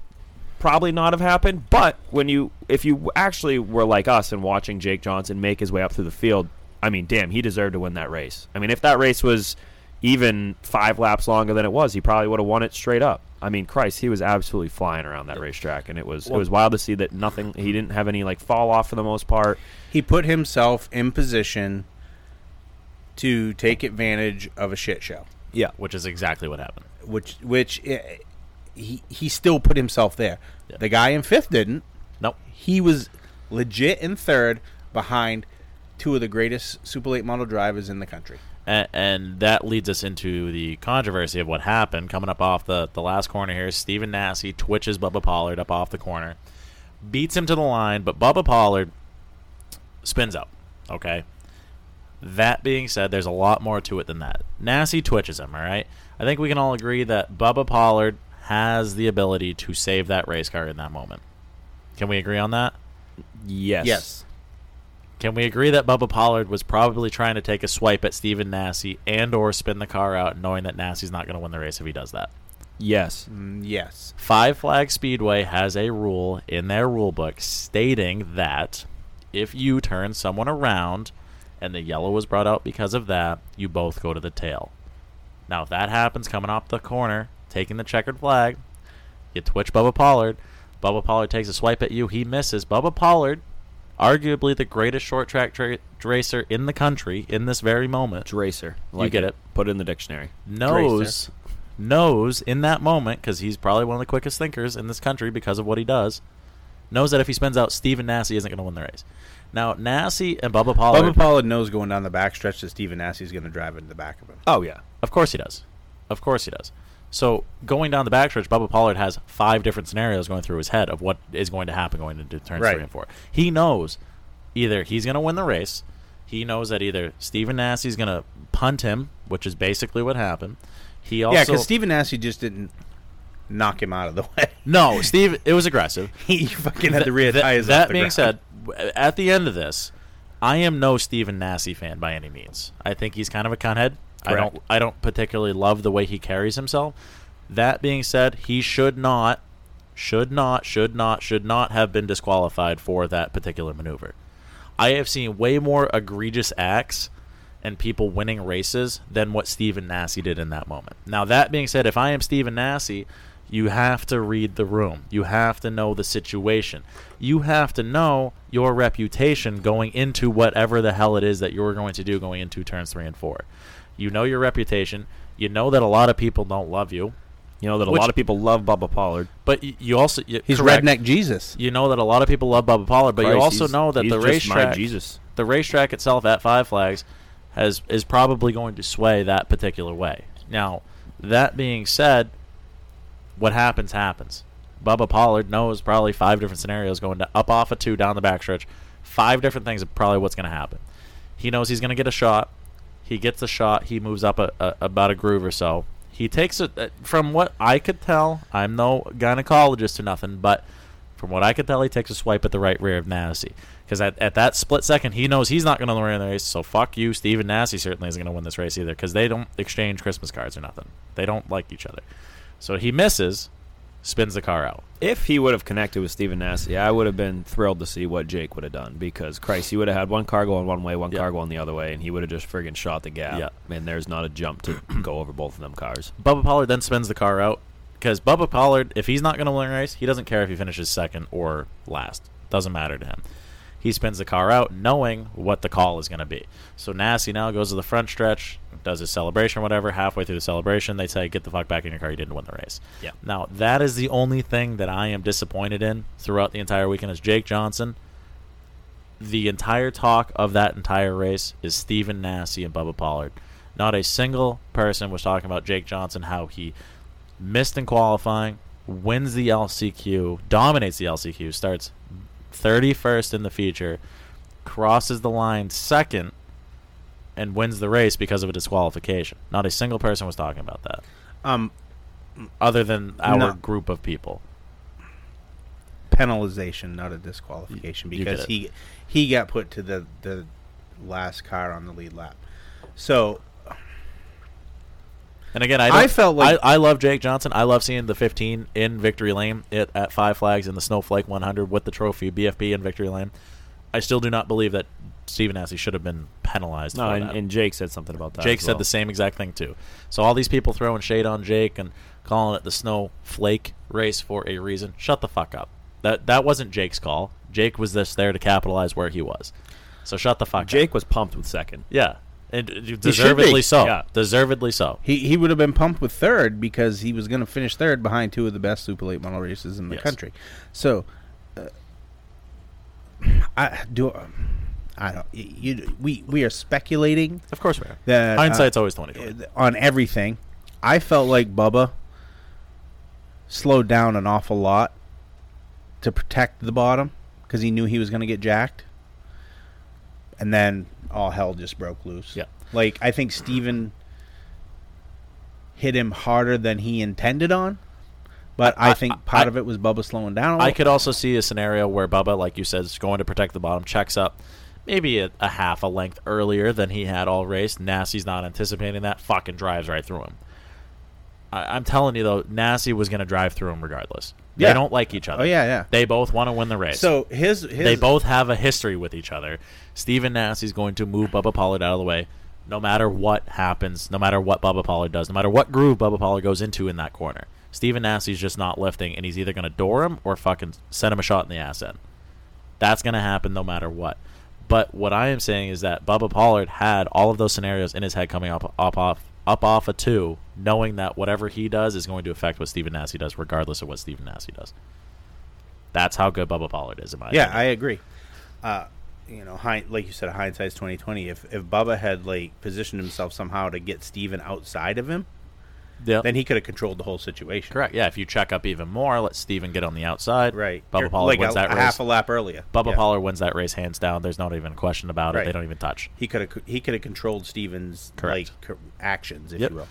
A: probably not have happened. But when you if you actually were like us and watching Jake Johnson make his way up through the field, I mean, damn, he deserved to win that race. I mean, if that race was even five laps longer than it was, he probably would have won it straight up. I mean, Christ, he was absolutely flying around that racetrack, and it was it was wild to see that nothing. He didn't have any like fall off for the most part.
I: He put himself in position to take advantage of a shit show,
A: Yeah,
H: which is exactly what happened.
I: which which eh, he he still put himself there.
H: Yeah.
I: The guy in fifth didn't.
H: Nope.
I: He was legit in third behind two of the greatest Super Late Model drivers in the country.
H: And, and that leads us into the controversy of what happened coming up off the, the last corner here. Stephen Nasse twitches Bubba Pollard up off the corner, beats him to the line, but Bubba Pollard spins out. Okay. That being said, there's a lot more to it than that. Nasse twitches him, all right? I think we can all agree that Bubba Pollard has the ability to save that race car in that moment. Can we agree on that?
A: yes,
I: Yes.
H: Can we agree that Bubba Pollard was probably trying to take a swipe at Steven Nasse and or spin the car out knowing that Nasse's not going to win the race if he does that?
A: yes.
I: Mm, yes.
H: Five Flag Speedway has a rule in their rule book stating that if you turn someone around and the yellow was brought out because of that, you both go to the tail. Now, if that happens coming off the corner, taking the checkered flag, you twitch Bubba Pollard. Bubba Pollard takes a swipe at you. He misses. Bubba Pollard, arguably the greatest short track tra- racer in the country in this very moment,
A: Dracer,
H: You get it.
A: Put it in the dictionary.
H: knows knows in that moment because he's probably one of the quickest thinkers in this country because of what he does. Knows that if he spins out, Steven Nasse isn't going to win the race. Now, Nasse and Bubba Pollard,
I: Bubba Pollard knows going down the backstretch that Steven Nasse going to drive into the back of him.
A: Oh yeah,
H: of course he does. Of course he does. So going down the backstretch, Bubba Pollard has five different scenarios going through his head of what is going to happen going into turns
I: Right.
H: three and four. He knows either he's going to win the race. He knows that either Steven Nasse's going to punt him, which is basically what happened. He also
I: yeah, because Steven Nasse just didn't knock him out of the way.
H: no, Steve. It was aggressive.
I: he fucking had the rear
H: th-
I: tires.
H: that
I: off the
H: being
I: ground.
H: said, at the end of this, I am no Steven Nasse fan by any means. I think he's kind of a cunhead. I don't. I don't particularly love the way he carries himself. That being said, he should not, should not, should not, should not have been disqualified for that particular maneuver. I have seen way more egregious acts and people winning races than what Steven Nasse did in that moment. Now, that being said, if I am Steven Nasse, you have to read the room. You have to know the situation. You have to know your reputation going into whatever the hell it is that you're going to do going into turns three and four. You know your reputation. You know that a lot of people don't love you,
A: you know that a
H: Which-
A: lot of people love Bubba Pollard.
H: but y- you also you,
I: he's
H: correct.
I: redneck Jesus.
H: You know that a lot of people love Bubba Pollard, but you also know that the racetrack,
A: Jesus.
H: the racetrack itself at Five Flags, has is probably going to sway that particular way. Now, that being said, what happens happens. Bubba Pollard knows probably five different scenarios going to up off a two down the backstretch. Five different things of probably what's going to happen. He knows he's going to get a shot. He gets a shot. He moves up a, a, about a groove or so. He takes it uh, from what I could tell. I'm no gynecologist or nothing, but from what I could tell, he takes a swipe at the right rear of Nasse. Because at, at that split second, he knows he's not going to win the race. So fuck you, Steven Nasse certainly isn't going to win this race either. Because they don't exchange Christmas cards or nothing. They don't like each other. So he misses, spins the car out.
A: If he would have connected with Steven Nasse, I would have been thrilled to see what Jake would have done because Christ, he would have had one car going one way, one car going the other way, and he would have just friggin' shot the gap.
H: Yeah.
A: And there's not a jump to go over both of them cars.
H: Bubba Pollard then spins the car out because Bubba Pollard, if he's not going to win a race, he doesn't care if he finishes second or last. Doesn't matter to him. He spins the car out knowing what the call is going to be. So Nasty now goes to the front stretch, does his celebration or whatever. Halfway through the celebration, they say, "Get the fuck back in your car. You didn't win the race."
A: Yeah.
H: Now that is the only thing that I am disappointed in throughout the entire weekend is Jake Johnson. The entire talk of that entire race is Stephen Nasse and Bubba Pollard. Not a single person was talking about Jake Johnson, how he missed in qualifying, wins the LCQ, dominates the LCQ, starts 31st in the feature, crosses the line second, and wins the race because of a disqualification. Not a single person was talking about that,
I: Um,
H: other than our
I: No.
H: group of people.
I: penalization, not a disqualification,
H: You- you get
I: because he he got put to the the last car on the lead lap. So
H: And again, I,
I: I felt like-
H: I, I love Jake Johnson. I love seeing the 15 in Victory Lane it, at Five Flags in the Snowflake 100 with the trophy BFP in Victory Lane. I still do not believe that Steven Nasse should have been penalized.
A: No,
H: for
A: and,
H: that.
A: and Jake said something about that.
H: Jake
A: as
H: said the same exact thing too. So all these people throwing shade on Jake and calling it the snowflake race for a reason. Shut the fuck up. That that wasn't Jake's call. Jake was just there to capitalize where he was. So shut the fuck up.
A: Jake was pumped with second.
H: Yeah. And uh, deservedly so.
A: Yeah.
H: Deservedly so.
I: He he would have been pumped with third because he was going to finish third behind two of the best super late model races in the
H: Yes.
I: country. So, uh, I do. I don't. You, we we are speculating
H: Of course we are.
I: that uh,
H: always 20/20.
I: on everything. I felt like Bubba slowed down an awful lot to protect the bottom because he knew he was going to get jacked, and then all hell just broke loose.
H: Yeah.
I: like I think Steven hit him harder than he intended on, but I,
H: I-
I: think part
H: I-
I: of it was Bubba slowing down. A
H: I
I: little.
H: I could also see a scenario where Bubba, like you said, is going to protect the bottom, checks up maybe a, a half a length earlier than he had all race. Nasse's not anticipating that, fucking drives right through him. I, I'm telling you though, Nasse was going to drive through him regardless.
I: Yeah.
H: They don't like each oh, other.
I: Oh yeah, yeah.
H: They both want to win the race.
I: So his, his
H: they both have a history with each other. Steven Nasse's going to move Bubba Pollard out of the way no matter what happens, no matter what Bubba Pollard does, no matter what groove Bubba Pollard goes into in that corner. Steven Nasse's just not lifting, and he's either going to door him or fucking send him a shot in the ass end. That's going to happen no matter what. But what I am saying is that Bubba Pollard had all of those scenarios in his head coming up, up off up off a two, knowing that whatever he does is going to affect what Steven Nasse does, regardless of what Steven Nasse does. That's how good Bubba Pollard is, in my
I: Yeah,
H: opinion.
I: I agree. Uh, you know, hind, like you said, a hindsight's twenty twenty. If if Bubba had like positioned himself somehow to get Steven outside of him,
H: Yep.
I: then he could have controlled the whole situation.
H: Correct. Yeah, if you check up even more, let Steven get on the outside.
I: Right.
H: Bubba
I: You're-
H: Pollard
I: like
H: wins
I: a,
H: that
I: a
H: race.
I: half a lap earlier.
H: Bubba
I: Yeah.
H: Pollard wins that race hands down. There's not even a question about it. They don't even touch.
I: He could have he could have controlled Steven's
H: Correct.
I: like co- actions, if
H: Yep.
I: you will.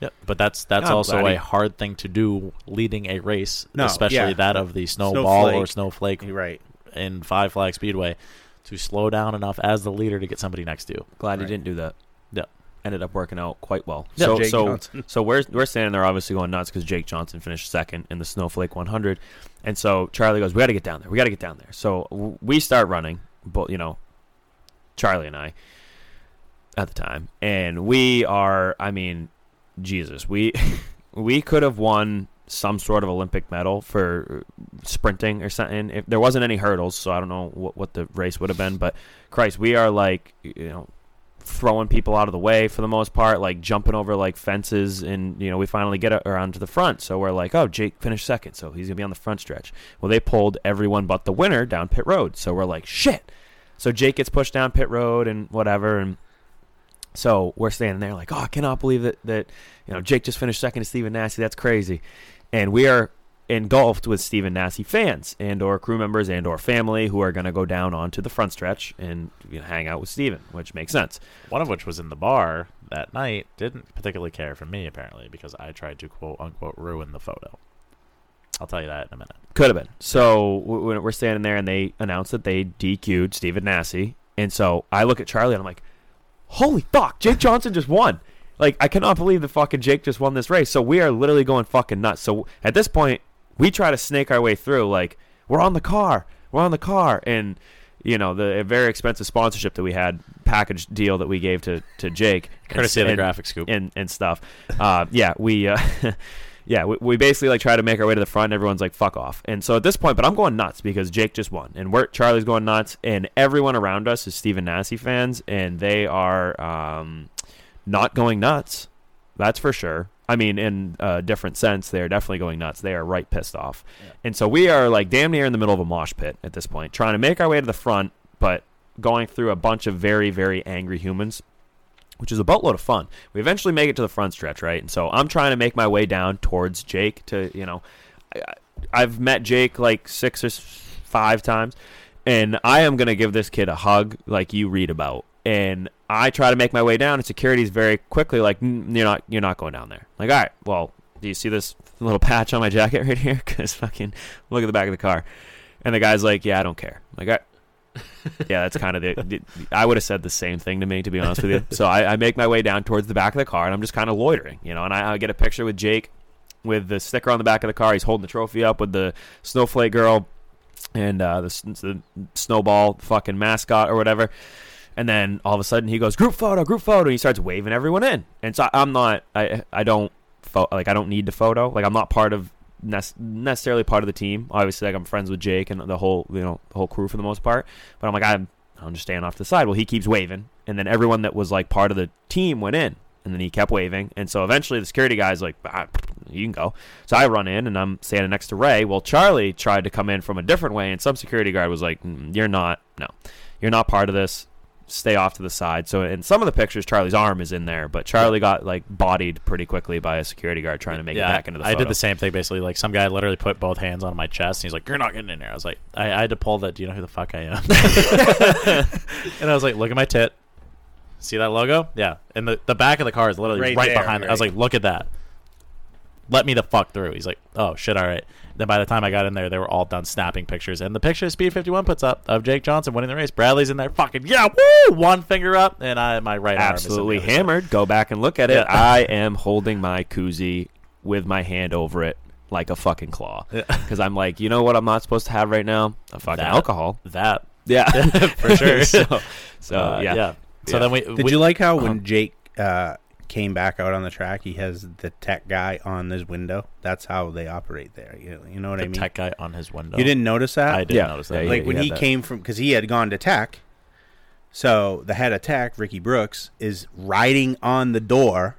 H: Yep. But that's that's
A: I'm
H: also
A: glad
H: a hard thing to do leading a race,
I: No,
H: especially
I: yeah.
H: that of the snowball or
I: Snowflake.
H: snowflake
I: right.
H: in Five Flag Speedway, to slow down enough as the leader to get somebody next to you.
A: Glad he
I: Right.
A: didn't do that. Ended up working out quite well.
I: Yeah,
A: so
I: Jake
A: so
I: Johnson.
A: so we're we're standing there obviously going nuts because Jake Johnson finished second in the Snowflake 100, and so Charlie goes, "We got to get down there. We got to get down there." So w- we start running, but you know, Charlie and I at the time, and we are, I mean, Jesus, we we could have won some sort of Olympic medal for sprinting or something. If there wasn't any hurdles, so I don't know what, what the race would have been, but Christ, we are like, you know, throwing people out of the way for the most part, like jumping over like fences, and you know, we finally get around to the front. So we're like, oh, Jake finished second, so he's gonna be on the front stretch. Well, they pulled everyone but the winner down pit road, so we're like, shit. So Jake gets pushed down pit road and whatever, and so we're standing there like, oh, I cannot believe that that you know Jake just finished second to Stephen Nasse. That's crazy, and we are engulfed with Stephen Nasse fans and or crew members and or family who are going to go down onto the front stretch and you know, hang out with Stephen, which makes sense.
H: One of which was in the bar that night. Didn't particularly care for me apparently because I tried to quote unquote ruin the photo. I'll tell you that in a minute.
A: Could have been. So we're standing there and they announce that they DQ'd Stephen Nasse, and so I look at Charlie and I'm like, "Holy fuck, Jake Johnson just won!" Like I cannot believe the fucking Jake just won this race. So we are literally going fucking nuts. So at this point, we try to snake our way through. Like we're on the car, we're on the car, and you know the very expensive sponsorship that we had package deal that we gave to to Jake,
H: Courtesy
A: and,
H: of the graphic scoop.
A: and and stuff. Uh, yeah, we. Uh, Yeah, we, we basically like try to make our way to the front. And everyone's like, "Fuck off!" And so at this point, but I'm going nuts because Jake just won, and we're Charlie's going nuts, and everyone around us is Stephen Nasse fans, and they are um, not going nuts. That's for sure. I mean, in a different sense, they are definitely going nuts. They are right pissed off, and so we are like damn near in the middle of a mosh pit at this point, trying to make our way to the front, but going through a bunch of very, very angry humans which is a boatload of fun. We eventually make it to the front stretch, right? And so I'm trying to make my way down towards Jake to, you know, I, I've met Jake like six or five times, and I am gonna give this kid a hug like you read about. And I try to make my way down, and security's very quickly like, "Mm, "You're not, you're not going down there." Like, all right, well, do you see this little patch on my jacket right here? Because fucking look at the back of the car. And the guy's like, "Yeah, I don't care." Like, I, yeah, that's kind of the, the. I would have said the same thing to me, to be honest with you. So I, I make my way down towards the back of the car, and I'm just kind of loitering, you know. And I, I get a picture with Jake with the sticker on the back of the car. He's holding the trophy up with the snowflake girl and uh, the, the snowball fucking mascot or whatever. And then all of a sudden he goes group photo, group photo. And he starts waving everyone in. And so I'm not, I I don't pho- like I don't need the photo. Like I'm not part of nec- necessarily part of the team. Obviously, like I'm friends with Jake and the whole you know the whole crew for the most part. But I'm like I'm I'm just standing off the side. Well, he keeps waving, and then everyone that was like part of the team went in, and then he kept waving, and so eventually the security guy's like, ah, "You can go." So I run in, and I'm standing next to Ray. Well, Charlie tried to come in from a different way, and some security guard was like, "Mm, "You're not, no, you're not part of this." Stay off to the side. So in some of the pictures, Charlie's arm is in there, but Charlie got like bodied pretty quickly by a security guard trying to make it back into the.
H: I
A: photo.
H: did the same thing basically. Like some guy literally put both hands on my chest, and he's like, "You're not getting in there." I was like, I, I had to pull that. Do you know who the fuck I am? and I was like, "Look at my tit. See that logo? Yeah." And the the back of the car is literally
I: Right
H: right,
I: there,
H: behind. it. I was like, "Look at that." Let me the fuck through. He's like, "Oh shit, all right." Then by the time I got in there, they were all done snapping pictures, and the picture Speed Fifty One puts up of Jake Johnson winning the race. Bradley's in there, fucking yeah, woo! One finger up, and I my right arm is in
A: absolutely
H: other side.
A: hammered. Go back and look at it.
H: Yeah.
A: I am holding my koozie with my hand over it like a fucking claw because I'm like, you know what? I'm not supposed to have right now a fucking
H: That-
A: alcohol.
H: That
A: Yeah,
H: for sure.
A: so, so
H: Uh,
A: yeah.
H: yeah. So
A: Yeah.
H: then we
I: Did
H: we-
I: you like how when
A: Um,
I: Jake uh, came back out on the track, he has the tech guy on his window? That's how they operate there. You, you know what
H: the
I: I mean?
H: tech guy on his window?
I: You didn't notice that?
H: I didn't
A: Yeah.
H: notice that.
A: Yeah,
I: like
A: he
I: when
A: had
I: he
A: that.
I: came from because he had gone to tech. So the head of tech, Ricky Brooks, is riding on the door,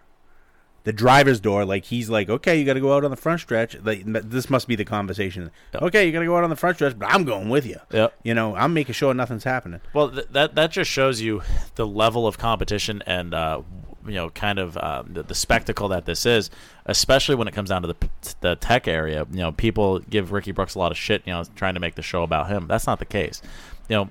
I: the driver's door. Like he's like, okay, you got to go out on the front stretch. Like this must be the conversation. Okay, you got to go out on the front stretch, but I'm going with you.
H: Yep.
I: You know, I'm making sure nothing's happening.
H: Well, th- that that just shows you the level of competition and uh, you know, kind of um, the, the spectacle that this is, especially when it comes down to the the tech area. You know, people give Ricky Brooks a lot of shit. You know, trying to make the show about him. That's not the case. You know,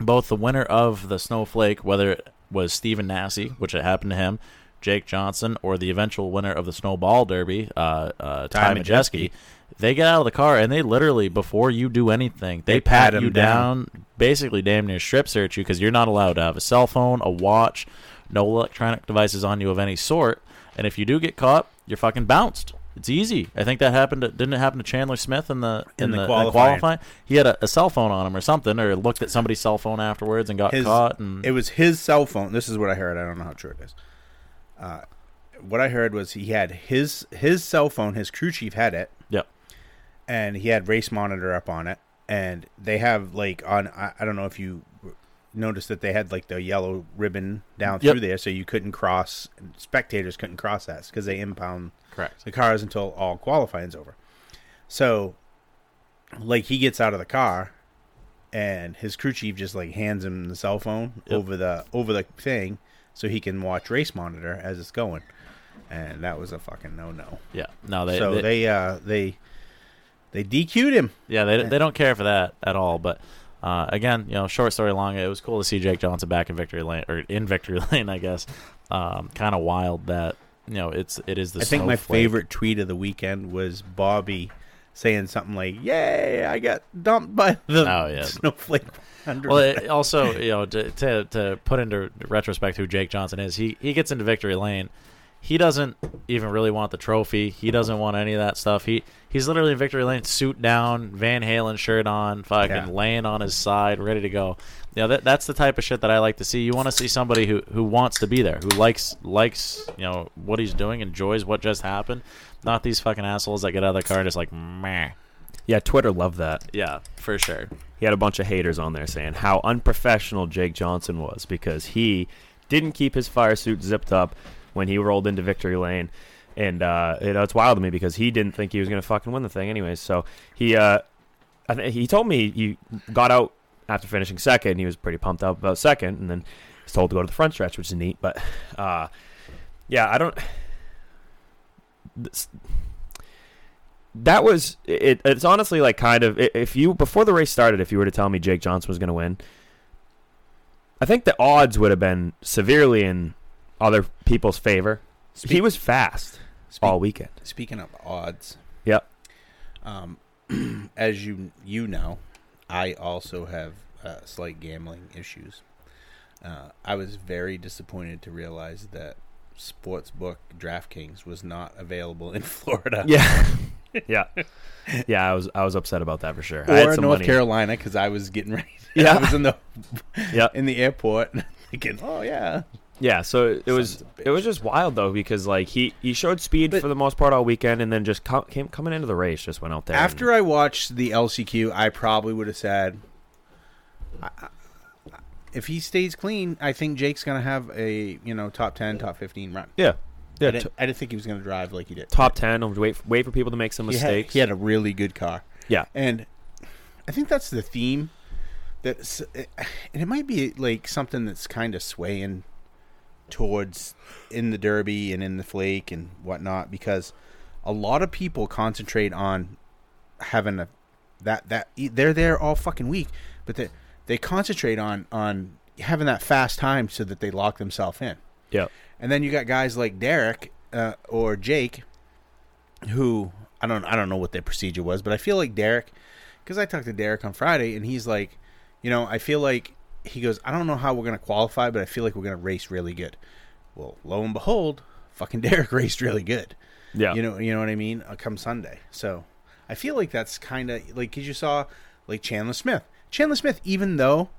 H: both the winner of the Snowflake, whether it was Stephen Nasse, which it happened to him, Jake Johnson, or the eventual winner of the Snowball Derby, uh, uh, Ty
I: Ty
H: Majeski, they get out of the car and they literally, before you do anything, they,
I: They
H: pat,
I: pat
H: you
I: down.
H: down, basically damn near strip search you because you're not allowed to have a cell phone, a watch, no electronic devices on you of any sort. And if you do get caught, you're fucking bounced. It's easy. I think that happened. To, didn't it happen to Chandler Smith in the
I: In the
H: the,
I: qualifying.
H: He had a, a cell phone on him or something, or looked at somebody's cell phone afterwards and got
I: His,
H: caught. And
I: it was his cell phone. This is what I heard. I don't know how true it is. Uh, what I heard was he had his his cell phone. His crew chief had it.
H: Yep.
I: and he had race monitor up on it and they have like on I, I don't know if you noticed that they had like the yellow ribbon down
H: Yep.
I: through there so you couldn't cross spectators couldn't cross that because they impound
H: correct.
I: the cars until all qualifying's over so like he gets out of the car and his crew chief just like hands him the cell phone
H: Yep.
I: over the over the thing so he can watch race monitor as it's going and that was a fucking no no
H: Yeah. No, they.
I: so
H: they,
I: they uh they they DQ'd him
H: yeah, they, they don't care for that at all. But uh, again, you know, short story long, it was cool to see Jake Johnson back in victory lane or in victory lane. I guess. Um, kind of wild that you know it's it is the.
I: I think my
H: snowflake.
I: favorite tweet of the weekend was Bobby saying something like, "Yay, I got dumped by the
H: Oh, yeah.
I: snowflake."
H: Well, it also, you know, to, to to put into retrospect who Jake Johnson is, he he gets into victory lane. He doesn't even really want the trophy. He doesn't want any of that stuff. He he's literally in victory lane, suit down, Van Halen shirt on, fucking
I: Yeah.
H: laying on his side, ready to go. You know, that that's the type of shit that I like to see. You want to see somebody who who wants to be there, who likes likes you know what he's doing, enjoys what just happened. Not these fucking assholes that get out of the car and just like meh.
A: Yeah, Twitter loved that.
H: Yeah, for sure.
A: He had a bunch of haters on there saying how unprofessional Jake Johnson was because he didn't keep his fire suit zipped up when he rolled into victory lane. And uh, you know, it's wild to me because he didn't think he was going to fucking win the thing anyways. So he, uh, I th- he told me he got out after finishing second. He was pretty pumped up about second, and then he's told to go to the front stretch, which is neat. But uh, yeah, I don't. this- that was it. It's honestly like kind of if you before the race started, if you were to tell me Jake Johnson was going to win, I think the odds would have been severely in other people's favor. He was fast
I: Speak-
A: all weekend.
I: Speaking of odds,
A: Yep.
I: um, as you you know, I also have uh, slight gambling issues. Uh, I was very disappointed to realize that Sportsbook DraftKings was not available in Florida.
A: Yeah. yeah, yeah. I was I was upset about that for sure. I
I: or
A: had some
I: North
A: money.
I: Carolina because I was getting ready.
A: Yeah.
I: I was in the
A: Yeah.
I: in the airport thinking, oh yeah,
A: Yeah, so it was it was just wild though because like he he showed speed
I: But-
A: for the most part all weekend and then just com- came coming into the race just went out there. and-
I: After I watched the LCQ, I probably would have said, if he stays clean, I think Jake's gonna have a you know top ten, top fifteen run.
A: yeah, yeah,
I: I,
A: t-
I: didn't, I didn't think he was gonna drive like he did.
A: top ten. I'll wait for, wait for people to make some
I: He had,
A: mistakes.
I: he had a really good car,
A: yeah,
I: and I think that's the theme. That and it might be like something that's kind of swaying towards in the Derby and in the Flake and whatnot because a lot of people concentrate on having a that that they're there all fucking week, but they they concentrate on on having that fast time so that they lock themselves in.
A: yeah,
I: And then you got guys like Derek uh, or Jake, who I don't I don't know what their procedure was, but I feel like Derek, because I talked to Derek on Friday, and he's like, you know, I feel like he goes, I don't know how we're gonna qualify, but I feel like we're gonna race really good. Well, lo and behold, fucking Derek raced really good.
A: yeah.
I: You know, you know what I mean. Uh, come Sunday, so I feel like that's kind of like because you saw like Chandler Smith. Chandler Smith, even though,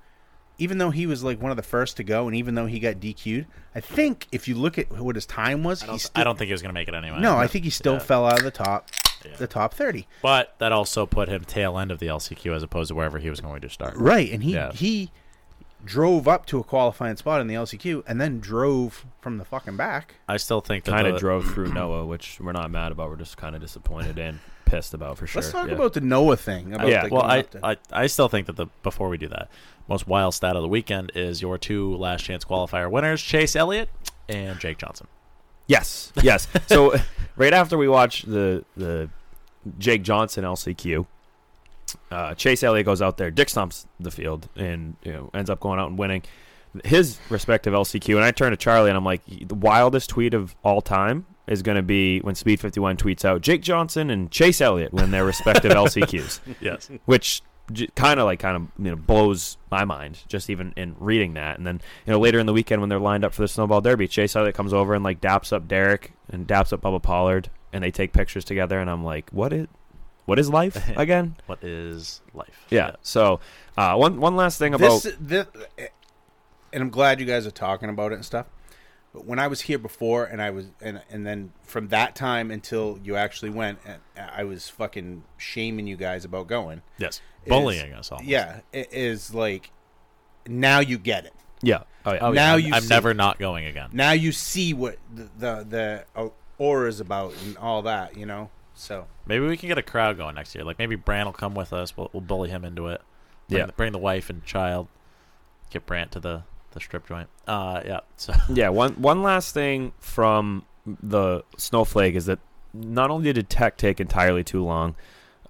I: even though he was like one of the first to go, and even though he got DQ'd, I think if you look at what his time was,
H: I
I: he
H: don't,
I: still,
H: I don't think he was going to make it anyway.
I: no, I think he still
H: Yeah.
I: fell out of the top, the top thirty.
H: But that also put him tail end of the LCQ as opposed to wherever he was going to start.
I: Right, and he
H: Yeah.
I: he drove up to a qualifying spot in the LCQ, and then drove from the fucking back.
H: I still think that
A: kind of drove through Noah, which we're not mad about. We're just kind of disappointed and pissed about for sure.
I: Let's talk
A: yeah.
I: about the Noah thing. About
A: Yeah,
H: Well, I,
I: to-
H: I I still think that the before we do that, most wild stat of the weekend is your two last chance qualifier winners, Chase Elliott and Jake Johnson.
A: Yes, yes. so right after we watched the the Jake Johnson LCQ, uh, Chase Elliott goes out there, Dick stomps the field, and you know ends up going out and winning his respective LCQ. And I turn to Charlie and I'm like, the wildest tweet of all time is going to be when Speed 51 tweets out Jake Johnson and Chase Elliott win their respective LCQs,
H: Yes.
A: which j- kind of like kind of you know blows my mind just even in reading that. And then you know later in the weekend when they're lined up for the Snowball Derby, Chase Elliott comes over and like daps up Derek and daps up Bubba Pollard, and they take pictures together. And I'm like, what is what is life again?
H: What is life?
A: Yeah. So uh, one one last thing about
I: this, this, and I'm glad you guys are talking about it and stuff. But when I was here before, and I was, and and then from that time until you actually went, and I was fucking shaming you guys about going.
H: Yes.
I: is-
H: Bullying us all.
I: Yeah, it is like now you get it.
A: yeah. Oh yeah.
H: Oh,
I: Now
H: I'm,
I: you
H: I'm
I: see-
H: never not going again.
I: Now you see what the the, the uh, aura is about and all that. You know. So
H: Maybe we can get a crowd going next year. Like maybe Brant will come with us. We'll, we'll bully him into it. Bring,
A: Yeah.
H: Bring the wife and child. Get Brant to the the strip joint. Uh, yeah. So
A: Yeah, one one last thing from the snowflake is that not only did Tech take entirely too long,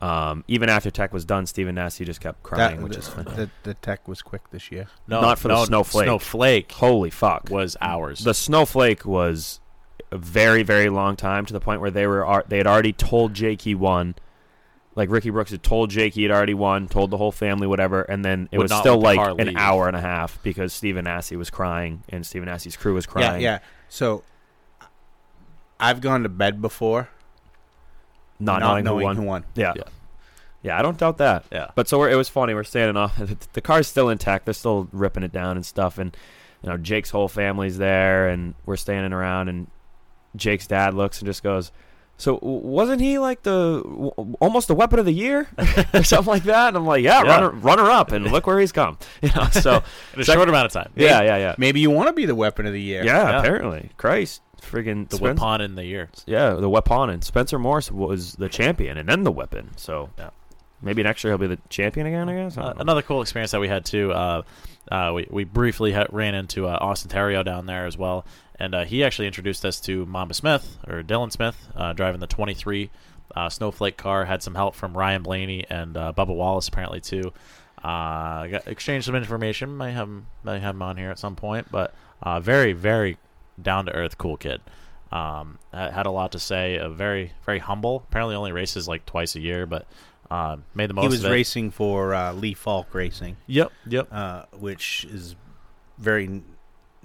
A: um, even after Tech was done, Stephen Nasty just kept crying,
I: that,
A: which
I: the,
A: is fun.
I: the, the tech was quick this year.
H: no,
A: Not for the
H: no,
A: snowflake.
H: Snowflake
A: Holy fuck!
H: was ours.
A: The snowflake was a very very long time to the point where they were they had already told Jake he won. Like Ricky Brooks had told Jake he had already won, told the whole family whatever, and then it
H: Would
A: was
H: not
A: still
H: let the
A: like
H: car
A: an
H: leave.
A: hour and a half because Stephen Nasty was crying and Stephen Nasty's crew was crying.
I: Yeah, yeah. So I've gone to bed before
A: not,
I: not,
A: knowing,
I: knowing
A: who won.
I: who won.
A: Yeah.
H: Yeah.
A: Yeah, I don't doubt that.
H: Yeah.
A: But so we're, it was funny. We're standing off. The car's still intact. They're still ripping it down and stuff. And you know, Jake's whole family's there, and we're standing around. And Jake's dad looks and just goes, "So wasn't he like the w- almost the weapon of the year or something like that?" And I'm like, "Yeah,
H: Yeah.
A: runner runner up, and look where he's come." You know. So
H: in a
A: sec-
H: short amount of time.
A: yeah, yeah, yeah,
I: Maybe you want to be the weapon of the year.
A: yeah.
H: Yeah.
A: Apparently, Christ, friggin'
H: The
A: Spen-
H: weapon in the year.
A: Yeah, the weapon and Spencer Morse was the champion, and then the weapon. So
H: Yeah.
A: maybe next year he'll be the champion again. I guess. I
H: Uh, another cool experience that we had too. Uh, uh, we we briefly ha- ran into uh, Austin Theriault down there as well, and uh, he actually introduced us to Mamba Smith or Dylan Smith uh, driving the 23 uh, Snowflake car. Had some help from Ryan Blaney and uh, Bubba Wallace apparently too. Uh, got, exchanged some information. Might have him- might have him on here at some point, but uh, very very down to earth, cool kid. Um, had a lot to say. A very very humble. Apparently only races like twice a year, but. Uh, made the most
I: He was racing for uh, Lee Falk Racing,
H: Yep, yep.
I: uh, which is very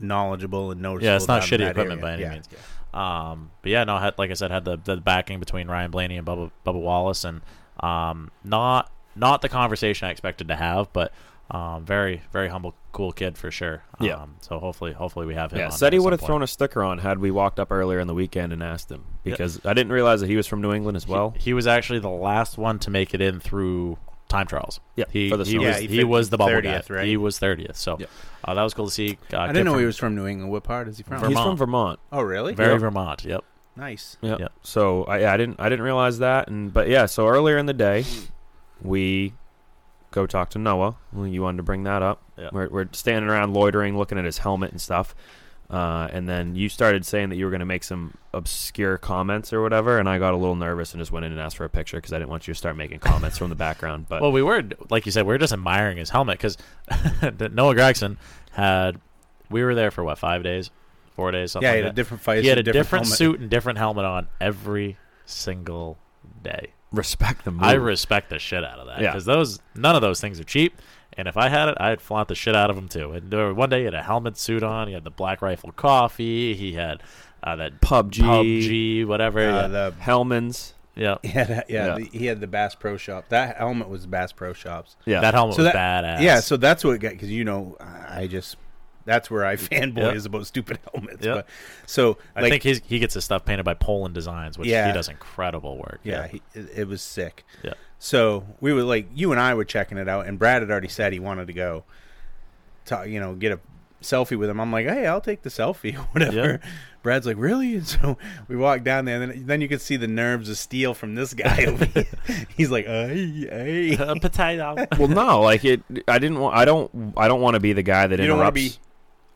I: knowledgeable and noticeable.
H: Yeah, it's not shitty
I: that
H: equipment by any
I: Yeah.
H: means. Um, but yeah, no, had, like I said, had the, the backing between Ryan Blaney and Bubba, Bubba Wallace, and um, not not the conversation I expected to have, but um, very very humble, cool kid for sure.
A: Yeah.
H: Um, so hopefully hopefully we have him.
A: Yeah,
H: on
A: said he would have
H: point.
A: thrown a sticker on had we walked up earlier in the weekend and asked him because I didn't realize that he was from New England as well.
H: He was actually the last one to make it in through time trials.
A: Yeah,
H: he
A: for the
H: he was
I: Yeah, he
H: he, was the bubble
I: 30th,
H: guy.
I: right?
H: He was thirtieth. So
A: Yeah.
H: uh, that was cool to see. Uh,
I: I didn't know
H: from
I: he was from New England. What part is he from?
H: Vermont.
A: He's from Vermont.
I: Oh, really?
H: very
A: Yep.
H: Vermont. Yep.
I: nice.
A: Yeah.
H: Yep.
A: So I, I didn't I didn't realize that, and but yeah. So earlier in the day, we go talk to Noah. You wanted to bring that up.
H: Yeah.
A: We're, we're standing around loitering, looking at his helmet and stuff. Uh, and then you started saying that you were going to make some obscure comments or whatever, and I got a little nervous and just went in and asked for a picture because I didn't want you to start making comments from the background. But
H: Well, we were like you said, we were just admiring his helmet because Noah Gragson had. We were there for what five days, four days, something
I: Yeah, he
H: like
I: had a different fight.
H: He had a different,
I: different,
H: suit and different helmet on every single day.
A: respect the move.
H: I respect the shit out of that
A: Yeah.
H: because those none of those things are cheap. And if I had it, I'd flaunt the shit out of him too. And there, one day he had a helmet suit on. He had the Black Rifle coffee. He had uh, that
A: PUBG.
H: PUBG, whatever.
I: Uh,
H: yeah.
I: the
A: Hellman's.
H: yeah.
I: he had, yeah,
A: Yeah.
I: The, he had the Bass Pro Shop. That helmet was Bass Pro Shops.
A: Yeah,
H: That helmet
I: So
H: was
I: that,
H: badass.
I: Yeah, so that's what it got because you know I just that's where I fanboy
H: Yep.
I: is about stupid helmets.
H: Yep.
I: But so
H: I
I: like
H: think he's, he gets his stuff painted by Poland Designs, which
I: Yeah.
H: he does incredible work.
I: yeah, he, it, it was sick.
H: Yeah.
I: So we were like, you and I were checking it out, and Brad had already said he wanted to go, to, you know, get a selfie with him. I'm like, hey, I'll take the selfie or whatever. Brad's like, really? And so we walked down there, and then, then you could see the nerves of steel from this guy. over here. He's like, hey, hey.
H: A potato.
A: well, no, like it. I didn't want. I don't. I don't want to be the guy that
I: You don't
A: interrupts.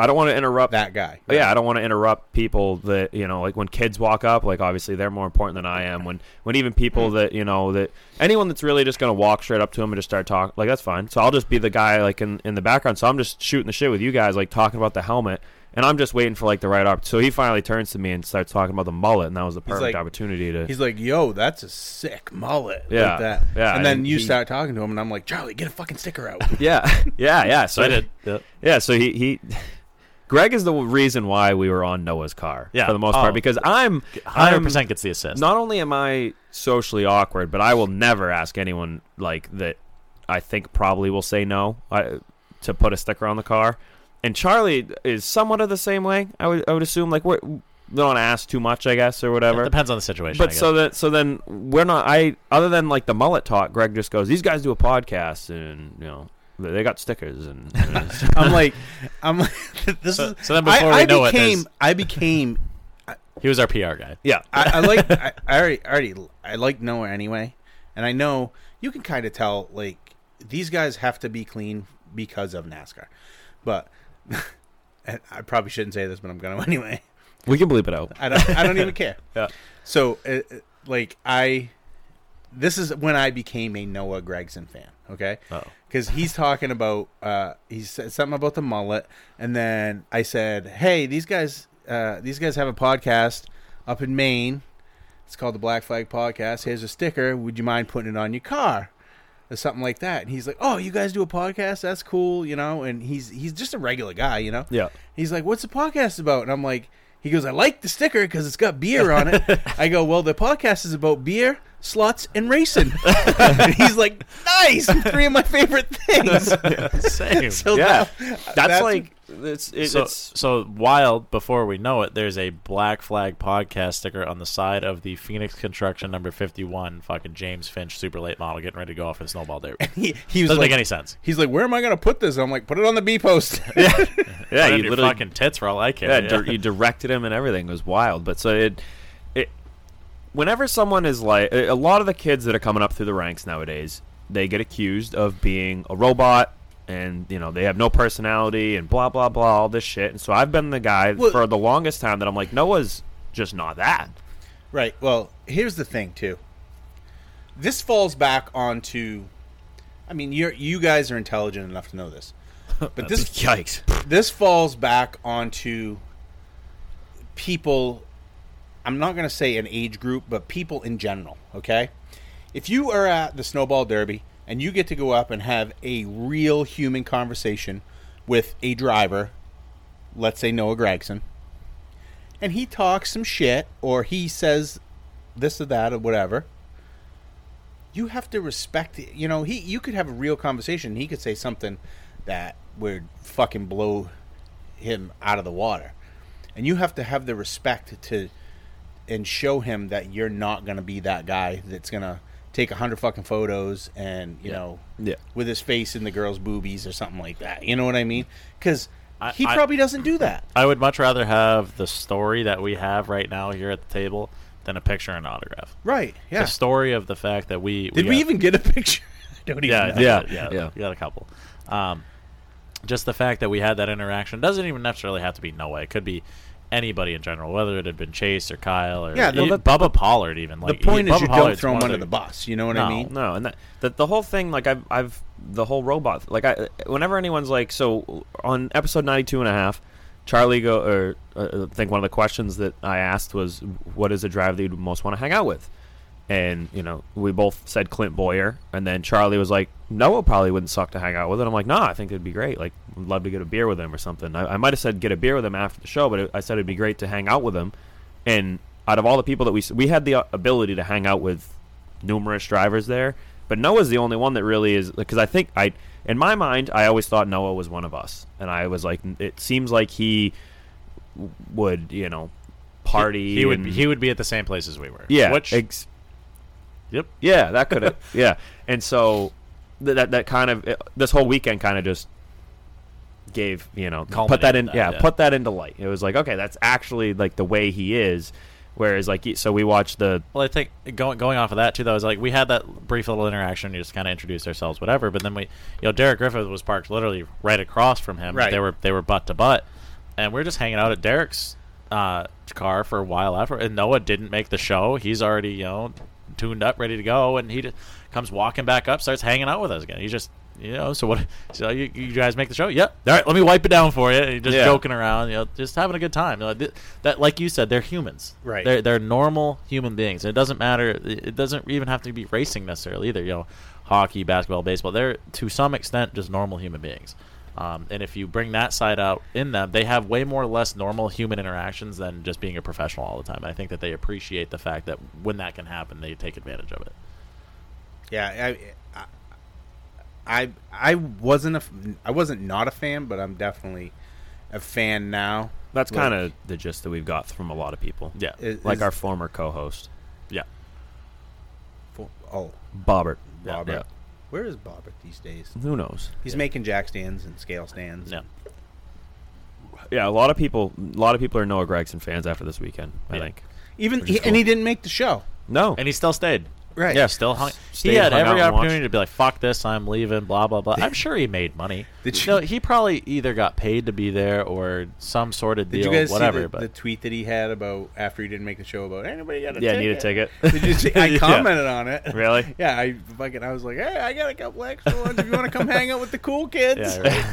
I: Be
A: I don't want to interrupt
I: that guy.
A: Yeah, I don't want to interrupt people that you know, like when kids walk up. Like obviously, they're more important than I am. When when even people
I: Hmm.
A: that you know that anyone that's really just gonna walk straight up to him and just start talking, like that's fine. So I'll just be the guy like in in the background. So I'm just shooting the shit with you guys, like talking about the helmet, and I'm just waiting for like the right opportunity. So he finally turns to me and starts talking about the mullet, and that was the perfect
I: like-
A: opportunity to.
I: He's like, "Yo, that's a sick mullet."
A: Yeah,
I: like that.
A: yeah,
I: And then
A: and
I: you
A: he-
I: start talking to him, and I'm like, "Charlie, get a fucking sticker out."
A: yeah, yeah, yeah. So
H: I did. Yeah.
A: Yeah, so he he. Greg is the reason why we were on Noah's car
H: Yeah.
A: for the most
H: Oh.
A: part because I'm
H: Hundred
A: I'm-
H: percent gets the assist.
A: Not only am I socially awkward, but I will never ask anyone like that. I think probably will say no I, to put a sticker on the car. And Charlie is somewhat of the same way. I would I would assume like we're, we don't ask too much, I guess, or whatever.
H: It depends on the situation. I
A: But so that so then we're not. I other than like the mullet talk, Greg just goes. These guys do a podcast, and you know they they got stickers, and, and
I: I'm like, I'm like, this
H: So-
I: is.
H: so then before
I: I,
H: we
I: I
H: know it,
I: became,
H: there's-
I: I became.
H: he was our PR guy.
A: yeah,
I: I, I like. I, I already, I already, I like Noah anyway, and I know you can kind of tell like these guys have to be clean because of NASCAR, but. and I probably shouldn't say this, but I'm gonna anyway.
A: we can bleep it out.
I: I don't. I don't even care.
A: Yeah.
I: So, uh, uh, like, I. This is when I became a Noah Gragson fan. Okay. Because he's talking about. Uh, he said something about the mullet, and then I said, "Hey, these guys. Uh, these guys have a podcast up in Maine. It's called the Black Flag Podcast. Here's a sticker. Would you mind putting it on your car?" Or something like that. And he's like, "Oh, you guys do a podcast? That's cool, you know." And he's he's just a regular guy, you know.
A: Yeah.
I: He's like, "What's the podcast about?" And I'm like, "He goes, I like the sticker because it's got beer on it." I go, "Well, the podcast is about beer, sluts, and racing." and he's like, "Nice, three of my favorite things."
H: Same.
I: so
A: Yeah,
I: now-
A: that's, like it's it,
H: so,
A: it's
H: so wild before we know it there's a black flag podcast sticker on the side of the phoenix construction number 51 fucking james finch super late model getting ready to go off in snowball derby
I: he, he was
H: doesn't
I: like,
H: make any sense
I: He's like, "Where am I going to put this?" I'm like, "Put it on the B post."
A: yeah,
H: Put it
A: you literally
H: fucking tits for all i care
A: yeah,
H: yeah.
A: dir- you directed him and everything it was wild. But so it it whenever someone is like a lot of the kids that are coming up through the ranks nowadays, they get accused of being a robot. And you know they have no personality and blah blah blah all this shit. And so I've been the guy
I: Well-
A: for the longest time that I'm like Noah's just not that.
I: Right. Well, here's the thing too. This falls back onto. I mean, you you guys are intelligent enough to know this, but this
A: Yikes!
I: this falls back onto people. I'm not going to say an age group, but people in general. Okay, if you are at the snowball derby and you get to go up and have a real human conversation with a driver let's say Noah Gragson, and he talks some shit or he says this or that or whatever, you have to respect. it. You know, he you could have a real conversation. He could say something that would fucking blow him out of the water, and you have to have the respect to and show him that you're not gonna be that guy that's gonna take a hundred fucking photos and you know
A: Yeah.
I: with his face in the girl's boobies or something like that. You know what I mean? Because he
H: I-
I: probably doesn't do that.
H: I would much rather have the story that we have right now here at the table than a picture and autograph.
I: Right? Yeah.
H: The story of the fact that we
I: Did we
H: got-
I: even get a picture? Don't even
H: yeah,
I: know.
H: yeah,
A: Yeah,
H: yeah,
A: yeah.
H: We got a couple. Um, just the fact that we had that interaction doesn't even necessarily have to be Noah. It could be anybody in general, whether it had been Chase or Kyle or
I: Yeah,
H: Bubba Pollard. Even like
I: the point
H: he-
I: is
H: Bubba
I: you don't throw him under
H: the-
I: bus. You know what I mean?
A: No, and that the, the whole thing, like I've, I've the whole robot, like I, whenever anyone's like, so on episode 92 and a half, Charlie go, or uh, I think one of the questions that I asked was, what is the driver that you'd most want to hang out with? And you know, we both said Clint Bowyer, and then Charlie was like, Noah probably wouldn't suck to hang out with. And I'm like, no, I think it'd be great. Like, would love to get a beer with him or something. I, I might have said get a beer with him after the show, but it, I said it'd be great to hang out with him. And out of all the people that we we had the uh, ability to hang out with numerous drivers there, but Noah's the only one that really is because I think I in my mind I always thought Noah was one of us, and I was like, it seems like he would you know party.
H: He would
A: and-
H: he would be at the same place as we were.
A: yeah,
H: Which
A: ex-
H: yep.
A: yeah, that could have yeah, and so th- that that kind of this whole weekend kind of just gave you know put that in
H: that,
A: yeah,
H: yeah.
A: put that into light. It was like okay, that's actually like the way he is. Whereas like so we watched the
H: Well, I think going going off of that too, though, is like we had that brief little interaction. You just kind of introduced ourselves, whatever. But then we, you know, Derek Griffith was parked literally right across from him.
I: Right.
H: They were they were butt to butt, and we are just hanging out at Derek's uh, car for a while after. And Noah didn't make the show. He's already you know tuned up, ready to go, and he just comes walking back up, starts hanging out with us again. He's just you know, so what? So you, you guys make the show? Yep. All right, let me wipe it down for you. Just
A: Yeah.
H: joking around, you know, just having a good time. You know, th- that, like you said, they're humans.
I: Right.
H: They're they're normal human beings. It doesn't matter. It it doesn't even have to be racing necessarily either. You know, hockey, basketball, baseball. They're to some extent just normal human beings. Um, and if you bring that side out in them, they have way more or less normal human interactions than just being a professional all the time. And I think that they appreciate the fact that when that can happen, they take advantage of it.
I: Yeah, I, I, I wasn't a, I wasn't not a fan, but I'm definitely a fan now.
A: that's
I: Like,
A: kind of the gist that we've got from a lot of people.
H: Yeah.
I: is-
A: like
I: is-
A: our former co-host
H: Yeah.
I: fo- Oh,
A: Bobbert.
I: Bobbert.
A: Yeah.
I: Where is Bobbert these days?
A: Who knows?
I: He's making jack stands and scale stands.
H: Yeah.
A: Yeah, a lot of people. A lot of people are Noah Gragson fans after this weekend. I
H: Yeah.
A: think.
I: Even he,
A: is
I: and he didn't make the show.
A: No,
H: And he still stayed.
I: Right.
A: Yeah,
H: Still hung. He had
A: hung
H: every opportunity to be like, "Fuck this, I'm leaving." Blah blah blah. I'm sure he made money.
I: Did
H: you
I: you-
H: know, he probably either got paid to be there or some sort of
I: Did
H: deal,
I: you guys
H: whatever.
I: see the,
H: but
I: the tweet that he had about after he didn't make the show about anybody got a ticket?
A: yeah,
I: ticket?
A: need a ticket.
I: Did you see? I
A: Yeah.
I: commented on it.
A: Really?
I: Yeah, I fucking I was like, hey, I got a couple extra ones if you want to come hang out with the cool kids.
H: yeah, right.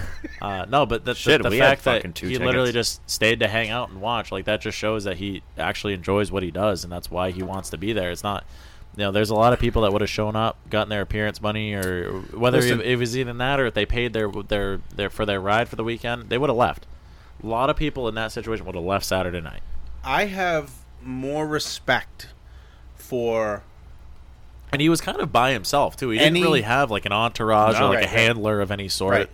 H: uh, no, but the, the-
A: Shit,
H: the,
A: we had
H: fact that
A: fucking two
H: he literally just stayed to hang out and watch, like that, just shows that he actually enjoys what he does, and that's why he wants to be there. It's not. You know, there's a lot of people that would have shown up, gotten their appearance money, or whether
I: Listen-
H: it, was even that, or if they paid their their their for their ride for the weekend, they would have left. A lot of people in that situation would have left Saturday night.
I: I have more respect for
H: And he was kind of by himself too. He didn't
I: Any-
H: really have like an entourage
I: No,
H: or like
I: right,
H: a
I: right.
H: handler of any sort.
I: right.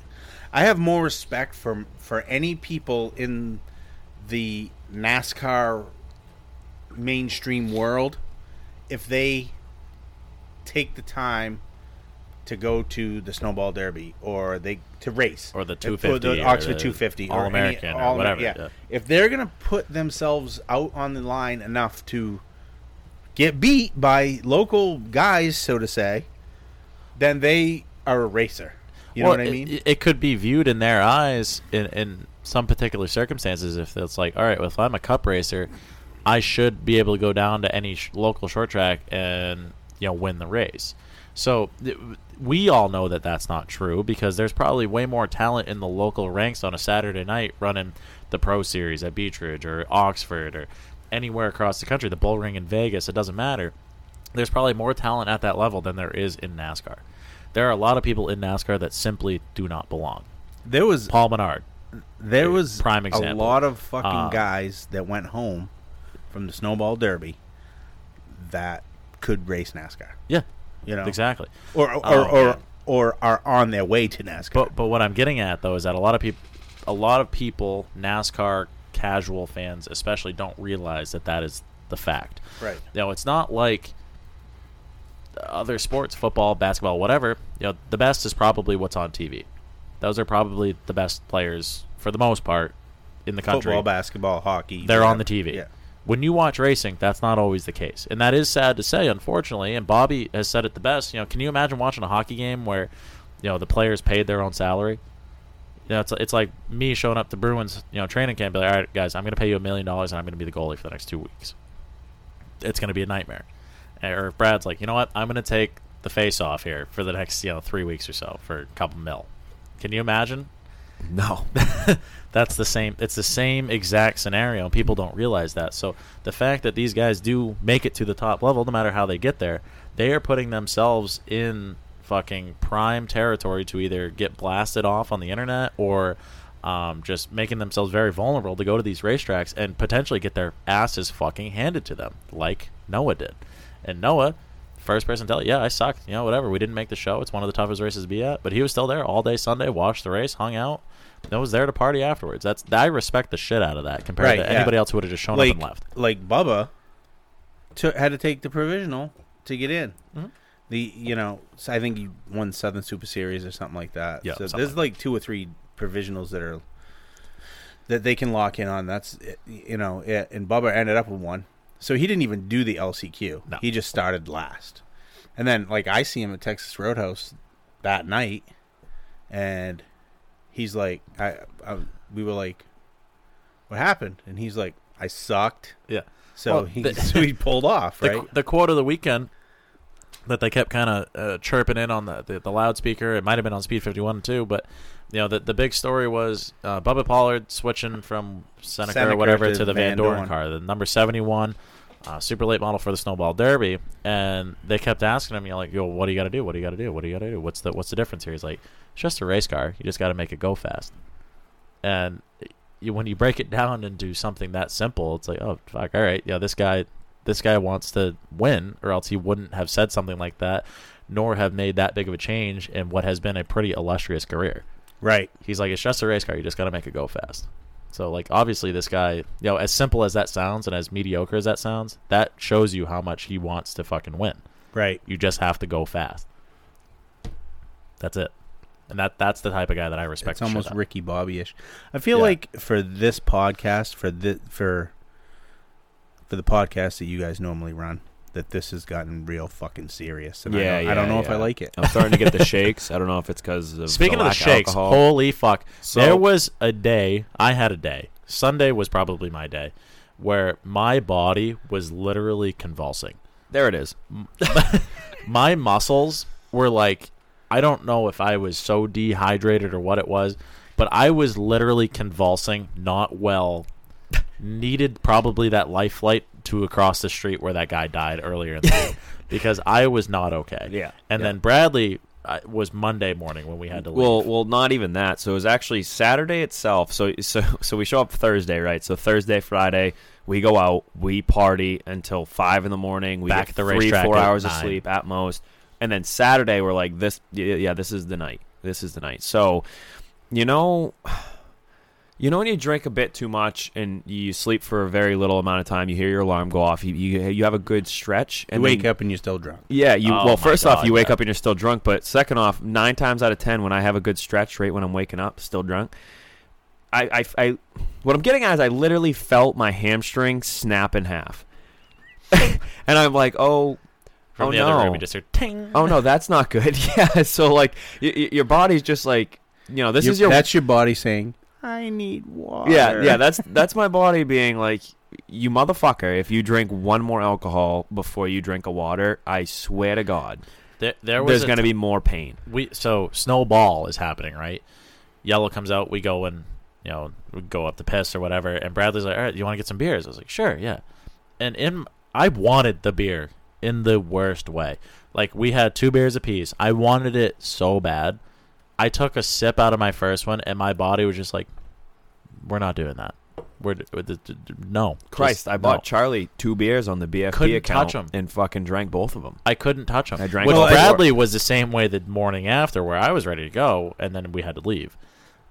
I: I have more respect for for any people in the NASCAR mainstream world if they take the time to go to the snowball derby or they to race
H: Or the
I: If-
H: 250
I: the
H: or
I: Oxford
H: the
I: 250 or any-
H: All-American or
I: All-
H: whatever,
I: yeah.
H: yeah.
I: if they're gonna put themselves out on the line enough to get beat by local guys so to say then they are a racer you know what I mean
H: It, it could be viewed in their eyes in, in some particular circumstances if it's like, all right, well, if I'm a cup racer, I should be able to go down to any sh- local short track and you know win the race. So th- we all know that that's not true because there's probably way more talent in the local ranks on a Saturday night running the Pro Series at Beech Ridge or Oxford or anywhere across the country, the Bull Ring in Vegas. It doesn't matter. There's probably more talent at that level than there is in NASCAR. There are a lot of people in NASCAR that simply do not belong.
I: there was
H: Paul Menard,
I: there was
H: prime example.
I: a lot of fucking
H: Uh,
I: guys that went home from the snowball derby that could race NASCAR.
H: Yeah,
I: You know,
H: exactly.
I: or or
H: Oh,
I: or,
H: man.
I: or are on their way to NASCAR.
H: But but what I'm getting at though is that a lot of people, a lot of people, NASCAR casual fans especially, don't realize that that is the fact.
I: Right.
H: You know, it's not like other sports, football, basketball, whatever. You know, the best is probably what's on TV. Those are probably the best players for the most part in the country.
I: Football, basketball, hockey.
H: They're on the. TV.
I: Yeah.
H: When you watch racing, that's not always the case, and that is sad to say, unfortunately. And Bobby has said it the best. You know, can you imagine watching a hockey game where, you know, the players paid their own salary? You know, it's it's like me showing up to Bruins, you know, training camp, be like, all right, guys, I'm going to pay you a million dollars, and I'm going to be the goalie for the next two weeks. It's going to be a nightmare. Eh, or if Brad's like, you know what, I'm going to take the face off here for the next, you know, three weeks or so for a couple mil. Can you imagine?
A: No.
H: That's the same. It's the same exact scenario. People don't realize that. So the fact that these guys do make it to the top level, no matter how they get there, they are putting themselves in fucking prime territory to either get blasted off on the internet or um, just making themselves very vulnerable to go to these racetracks and potentially get their asses fucking handed to them, like Noah did. And Noah, first person to tell yeah, I sucked. You know, whatever. We didn't make the show. It's one of the toughest races to be at. But he was still there all day Sunday, watched the race, hung out. And was there to party afterwards. That's I respect the shit out of that compared
I: Right,
H: to
I: yeah.
H: anybody else who would have just shown
I: like,
H: up and left.
I: Like Bubba took had to take the provisional to get in.
H: Mm-hmm.
I: The you know I think he won Southern Super Series or something like that.
H: Yeah,
I: so there's like two or three provisionals that are that they can lock in on. That's you know, it, and Bubba ended up with one. So he didn't even do the LCQ.
H: No.
I: He just started last. And then like I see him at Texas Roadhouse that night, and he's like, I, I we were like, what happened? And he's like, I sucked.
H: Yeah.
I: So
H: Well,
I: he
H: the-
I: so he pulled off,
H: The,
I: right?
H: the quote of the weekend that they kept kind of uh, chirping in on the, the, the loudspeaker. It might have been on Speed 51 too, but you know the the big story was uh, Bubba Pollard switching from Seneca,
I: Seneca
H: or whatever
I: to
H: to, the Van
I: Van
H: Doren
I: Dorn.
H: car, the number 71. Uh, super late model for the Snowball Derby, and they kept asking him, you know, like, "Yo, what do you got to do? What do you got to do? What do you got to do? What's the what's the difference here?" He's like, "It's just a race car. You just got to make it go fast." And you, when you break it down into something that simple, it's like, oh fuck, all right, yeah, this guy, this guy wants to win, or else he wouldn't have said something like that, nor have made that big of a change in what has been a pretty illustrious career.
I: Right.
H: He's like, it's just a race car. You just got to make it go fast. So, like, obviously, this guy, you know, as simple as that sounds and as mediocre as that sounds, that shows you how much he wants to fucking win.
I: Right.
H: You just have to go fast. That's it. And that that's the type of guy that I respect.
I: It's almost. Ricky Bobby ish. I feel
H: Yeah.
I: like for this podcast, for the for for the podcast that you guys normally run, that this has gotten real fucking serious. And I
A: Yeah,
I: don't, I don't
A: yeah,
I: know if I like it.
A: I'm starting to get the shakes. I don't know if it's because of
H: Speaking
A: the
H: of the shakes,
A: alcohol.
H: holy fuck!
A: So-
H: there was a day I had a day. Sunday was probably my day, where my body was literally convulsing.
A: there it is.
H: my muscles were like I don't know if I was so dehydrated or what it was, but I was literally convulsing, not well. Needed probably that life flight to across the street where that guy died earlier in the day because I was not okay.
A: Yeah,
H: and
A: yeah.
H: then Bradley uh, was Monday morning when we had to leave.
A: Well, well, not even that. So it was actually Saturday itself. So, so, so we show up Thursday, right? So Thursday, Friday, we go out, we party until five in the morning. We
H: Back
A: get
H: at the
A: three, four hours of sleep at most, and then Saturday we're like, this, yeah, this is the night. This is the night. So, you know, you know when you drink a bit too much and you sleep for a very little amount of time, you hear your alarm go off, you you, you have a good stretch, and
I: You
A: and
I: wake
A: then-
I: up and you're still drunk.
A: yeah, you.
H: Oh
A: well,
H: my
A: first off,
H: God,
A: you wake
H: yeah.
A: up and you're still drunk. But second off, nine times out of ten, when I have a good stretch rate when I'm waking up, still drunk. I, I, I what I'm getting at is I literally felt my hamstring snap in half, and I'm like, oh,
H: from
A: oh
H: the
A: no,
H: other room, you just heard ting.
A: oh no, that's not good. yeah, so like y- y- your body's just like, you know, this
I: Your-
A: is your
I: that's your body saying, "I need water."
A: yeah, yeah. That's that's my body being like, you motherfucker. If you drink one more alcohol before you drink a water, I swear to God,
H: There, there was
A: there's going to
H: t-
A: be more pain.
H: we so snowball is happening right yellow comes out we go and you know we go up the piss or whatever and bradley's like all right you want to get some beers i was like sure yeah and in i wanted the beer in the worst way like we had two beers apiece i wanted it so bad i took a sip out of my first one and my body was just like we're not doing that. We're d- no.
A: Christ,
H: Just
A: I bought
H: no.
A: Charlie two beers on the BFP
H: Couldn't
A: account
H: touch
A: and fucking drank both of them.
H: I couldn't touch them.
A: I drank
H: Which. Bradley was the same way the morning after, where I was ready to go, and then we had to leave.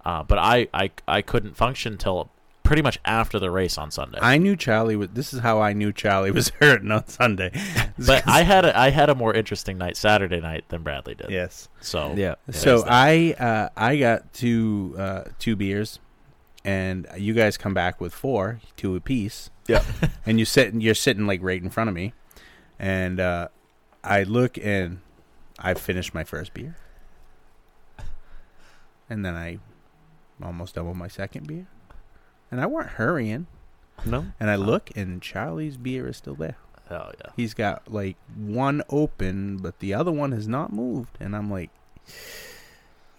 H: Uh, but I, I, I couldn't function till pretty much after the race on Sunday.
I: I knew Charlie was. This is how I knew Charlie was hurting on Sunday.
H: but I had a, I had a more interesting night Saturday night than Bradley did.
I: yes.
H: So
A: Yeah.
I: So I uh, I got two uh, two beers, and you guys come back with four, two apiece.
A: Yeah.
I: and you sit you're sitting like right in front of me, and uh, I look and I finished my first beer, and then I almost double my second beer, and I weren't hurrying,
A: No.
I: and I look and Charlie's beer is still there.
H: hell yeah.
I: He's got like one open, but the other one has not moved, and I'm like,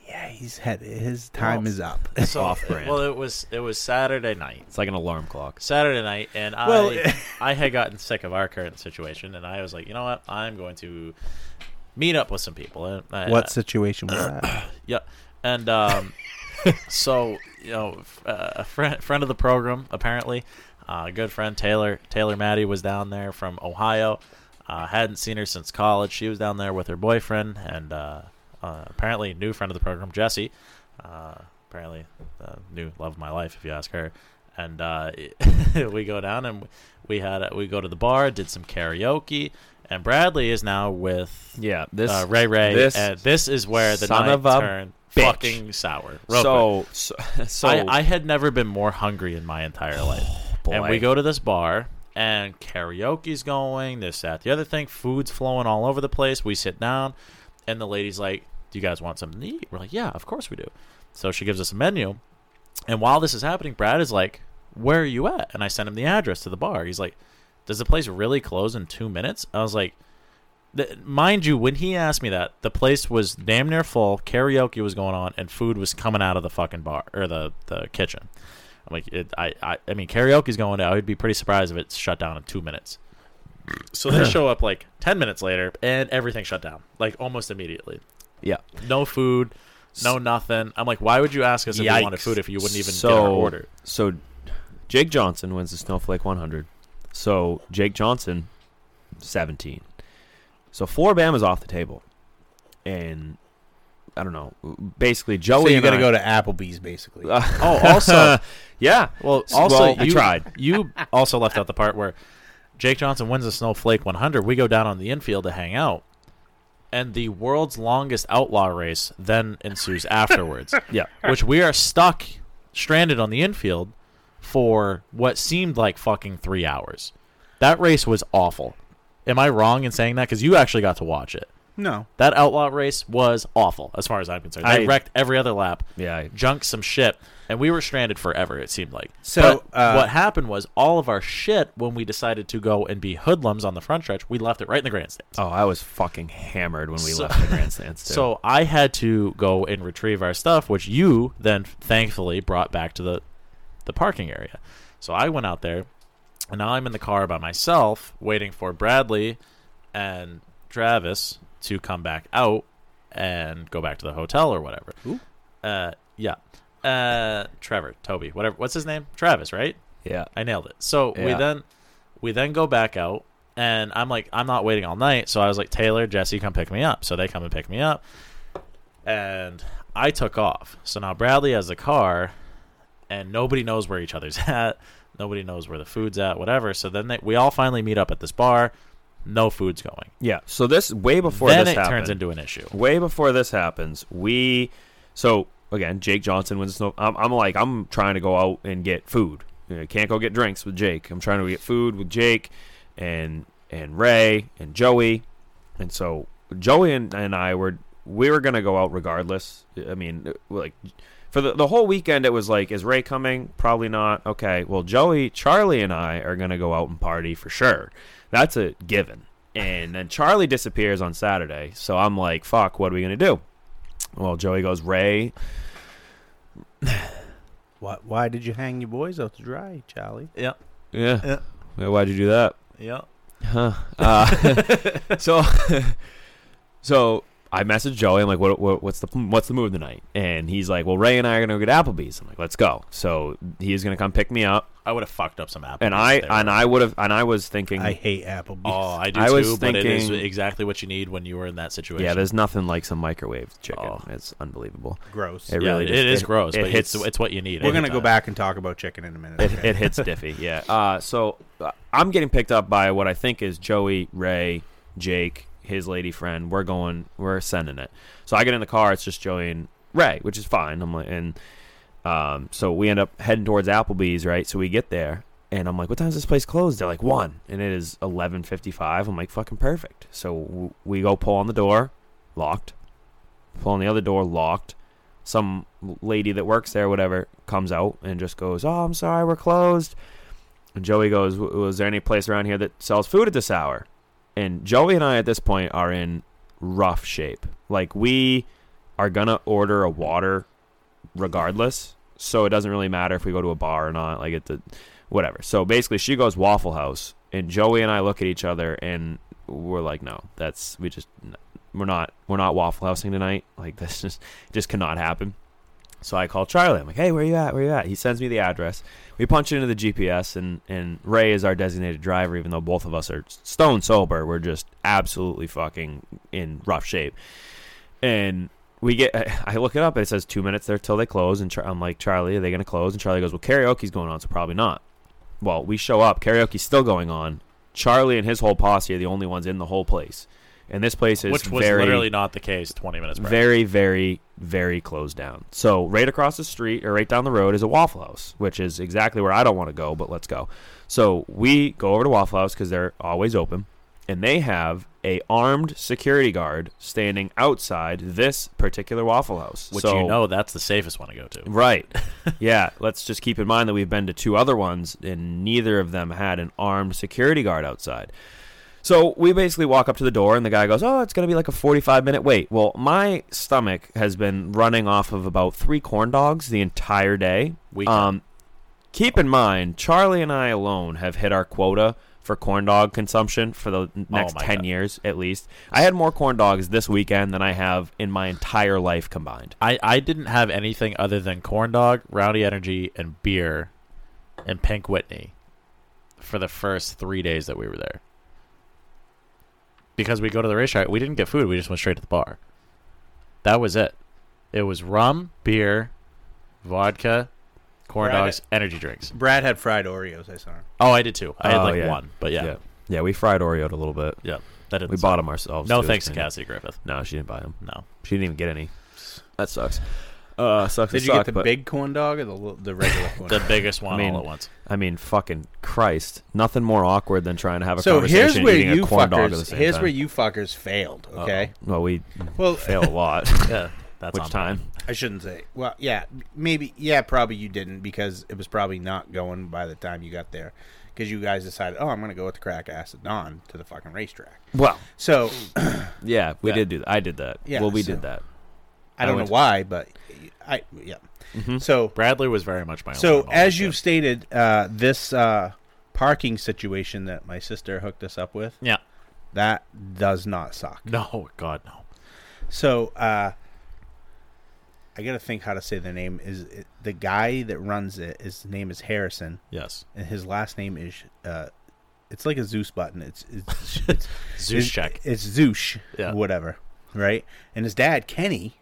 I: yeah, he's had his time
H: Well,
I: is up.
H: So,
A: Off-brand.
H: Well, it was it was Saturday night.
A: It's like an alarm clock.
H: Saturday night, and I
I: Well-
H: I had gotten sick of our current situation, and I was like, you know what, I'm going to meet up with some people. And I,
I: what situation was that?
H: Yeah, and um, so you know, uh, a friend friend of the program, apparently, uh, good friend Taylor Taylor Maddie was down there from Ohio. Uh, hadn't seen her since college. She was down there with her boyfriend, and uh, uh, apparently new friend of the program, Jesse. Uh, apparently, new love of my life, if you ask her. And we go down and we had we go to the bar, did some karaoke, and Bradley is now with
A: Yeah. This
H: uh, Ray Ray,
A: This
H: and this is where the
A: son
H: night
A: of a
H: turned
A: bitch.
H: fucking sour.
A: So, so so
H: I, I had never been more hungry in my entire life. and we go to this bar, and karaoke's going, this, that, the other thing. Food's flowing all over the place. We sit down, and the lady's like, Do you guys want something to eat? We're like, Yeah, of course we do. So she gives us a menu. And while this is happening, Brad is like, Where are you at? And I send him the address to the bar. He's like, Does the place really close in two minutes? I was like, th- Mind you, when he asked me that, the place was damn near full. Karaoke was going on, and food was coming out of the fucking bar or the, the kitchen. I'm like, it, I, I, I mean, karaoke's going out. I'd be pretty surprised if it's shut down in two minutes. So they show up like ten minutes later, and everything shut down, like almost immediately.
A: yeah.
H: No food, no nothing. I'm like, why would you ask us if you wanted food if you wouldn't even
A: so,
H: get our order?
A: So, Jake Johnson wins the Snowflake 100. So Jake Johnson, 17. So Floribama's off the table, and I don't know. Basically, Joey.
I: so you
A: and
I: got to go to Applebee's, basically.
H: Uh, oh, also,
A: yeah.
H: well, also
A: well, I
H: you,
A: tried.
H: You also left out the part where Jake Johnson wins the Snowflake 100. We go down on the infield to hang out, and the world's longest outlaw race then ensues afterwards.
A: Yeah.
H: which we are stuck, stranded on the infield for what seemed like fucking three hours. That race was awful. Am I wrong in saying that? Because you actually got to watch it.
I: no.
H: That outlaw race was awful, as far as I'm concerned. They
A: I-
H: wrecked every other lap,
A: Yeah. I-
H: junked some shit, and we were stranded forever. It seemed like.
I: So,
H: But
I: uh,
H: what happened was all of our shit when we decided to go and be hoodlums on the front stretch, we left it right in the grandstands.
A: Oh, I was fucking hammered when we
H: So-
A: left the grandstands. Too.
H: So I had to go and retrieve our stuff, which you then thankfully brought back to the the parking area. So I went out there, and now I'm in the car by myself, waiting for Bradley and Travis to come back out and go back to the hotel or whatever.
I: Who?
H: Uh, yeah. Uh, Trevor, Toby, whatever. What's his name? Travis, right?
A: yeah.
H: I nailed it. So we then we then go back out and I'm like I'm not waiting all night, so I was like Taylor, Jesse, come pick me up. So they come and pick me up. And I took off. So now Bradley has the car and nobody knows where each other's at. Nobody knows where the food's at, whatever. So then they, we all finally meet up at this bar. No food's going.
A: Yeah. So this way before
H: then
A: this
H: it
A: happened,
H: turns into an issue.
A: way before this happens, we so again, Jake Johnson wins snow. I'm, I'm like, I'm trying to go out and get food. You know, can't go get drinks with Jake. I'm trying to get food with Jake and and Ray and Joey, and so Joey and, and I were we were gonna go out regardless. I mean, like for the the whole weekend, it was like, is Ray coming? Probably not. Okay, well, Joey, Charlie, and I are gonna go out and party for sure. That's a given. And then Charlie disappears on Saturday, so I'm like, fuck, what are we gonna do? Well, Joey goes, Ray.
I: Why, why did you hang your boys out to dry, Charlie?
H: Yeah.
A: Yeah.
I: Yeah.
A: Well, why'd you do that?
H: Yeah.
A: Huh. Uh, so, so I messaged Joey. I'm like, what, what, what's the what's the move tonight? And he's like, well, Ray and I are gonna go get Applebee's. I'm like, let's go. So he's gonna come pick me up,
H: I would have fucked up some apples.
A: and I and I would have and I was thinking,
I: I hate Applebee's.
H: Oh, I do
A: I
H: too.
A: was
H: but it is
A: thinking-
H: exactly what you need when you were in that situation.
A: yeah, there's nothing like some microwave chicken.
H: Oh.
A: It's unbelievable.
I: gross.
A: It
H: yeah,
A: really
H: it
A: just-
H: is
A: it-
H: gross,
A: it
H: but
A: hits-
H: it's, it's what you need.
I: We're gonna go back and talk about chicken in a minute.
A: It,
I: okay?
A: it hits diffy, yeah. Uh, so uh, I'm getting picked up by what I think is Joey, Ray, Jake, his lady friend. We're going, we're sending it. So I get in the car. It's just Joey and Ray, which is fine. I'm like, and um, so we end up heading towards Applebee's, right? So we get there, and I'm like, "What time is this place closed?" They're like, "One," and it is 11:55. I'm like, "Fucking perfect." So w- we go pull on the door, locked. Pull on the other door, locked some lady that works there, whatever, comes out and just goes, "Oh, I'm sorry, we're closed." And Joey goes, "Was there any place around here that sells food at this hour?" And Joey and I at this point are in rough shape. Like we are gonna order a water regardless, so it doesn't really matter if we go to a bar or not. Like it, whatever. So basically, she goes Waffle House, and Joey and I look at each other and we're like, "No, that's we just we're not we're not Waffle Housing tonight. Like this just just cannot happen." So I call Charlie. I'm like, "Hey, where you at? Where you at?" He sends me the address. We punch it into the GPS, and and Ray is our designated driver. Even though both of us are stone sober, we're just absolutely fucking in rough shape. And we get, I look it up, and it says two minutes there till they close. And I'm like, Charlie, are they going to close? And Charlie goes, Well, karaoke's going on, so probably not. Well, we show up, karaoke's still going on. Charlie and his whole posse are the only ones in the whole place, and this place is
H: which was
A: very,
H: literally not the case 20 minutes prior.
A: very, very, very closed down. So right across the street or right down the road is a Waffle House, which is exactly where I don't want to go, but let's go. So we go over to Waffle House because they're always open, and they have a armed security guard standing outside this particular Waffle House.
H: which
A: So-
H: you know that's the safest one to go to.
A: Right. yeah. Let's just keep in mind that we've been to two other ones, and neither of them had an armed security guard outside. So we basically walk up to the door, and the guy goes, "Oh, it's going to be like a forty-five minute wait." Well, my stomach has been running off of about three corn dogs the entire day.
H: Weekend.
A: Um, keep in mind, Charlie and I alone have hit our quota for corn dog consumption for the next
H: Oh
A: ten
H: God.
A: years at least. I had more corn dogs this weekend than I have in my entire life combined.
H: I, I didn't have anything other than corn dog, rowdy energy, and beer, and Pink Whitney for the first three days that we were there. Because we go to the racetrack, we didn't get food. We just went straight to the bar. That was it. It was rum, beer, vodka, corn
I: Brad-
H: dogs, energy drinks.
I: Brad had fried Oreos. I saw him.
H: Oh, I did too. I had
A: Oh,
H: like
A: yeah.
H: one, but yeah,
A: yeah,
H: yeah,
A: yeah. We fried Oreo a little bit.
H: Yeah, that didn't
A: We
H: suck.
A: bought them ourselves.
H: No
A: too.
H: thanks to
A: Yeah.
H: Cassie Griffith.
A: No, she didn't buy them.
H: No,
A: She didn't even get any. That sucks. Uh, sucks. to
I: Did you
A: suck,
I: get the
A: but-
I: big corn dog or the the regular corn? Dog?
H: The
I: dog?
H: biggest one
A: I mean,
H: all at once.
A: I mean, fucking Christ! Nothing more awkward than trying to have a
I: So
A: conversation
I: here's where
A: eating
I: you
A: a corn dog at the
I: fuckers.
A: same
I: Here's
A: time.
I: where you fuckers failed. Okay.
A: Well, we
I: Well,
A: fail a lot.
H: Yeah, that's
A: Which
H: on
A: time?
H: brand.
I: I shouldn't say. Well, yeah, maybe. Yeah, probably you didn't because it was probably not going by the time you got there. Because you guys decided, oh, I'm going to go with the crack acid dawn to the fucking racetrack.
A: Well,
I: So
A: yeah, we
I: Yeah.
A: did do that. I did that.
I: Yeah,
A: well, we
I: so-
A: did that.
I: I
A: I
I: don't know
A: went-
I: why, but I yeah.
A: Mm-hmm.
I: So
H: Bradley was very much my.
I: so as you've stated, uh, this uh, parking situation that my sister hooked us up with
H: yeah,
I: that does not suck.
H: no, God, no.
I: So uh, I got to think how to say the name. Is it, the guy that runs it? His name is Harrison,
H: Yes,
I: and his last name is. Uh, it's like a Zeus button. It's it's, it's
H: Zeus
I: it's,
H: check.
I: It's Zeus,
H: Yeah.
I: whatever, right? And his dad Kenny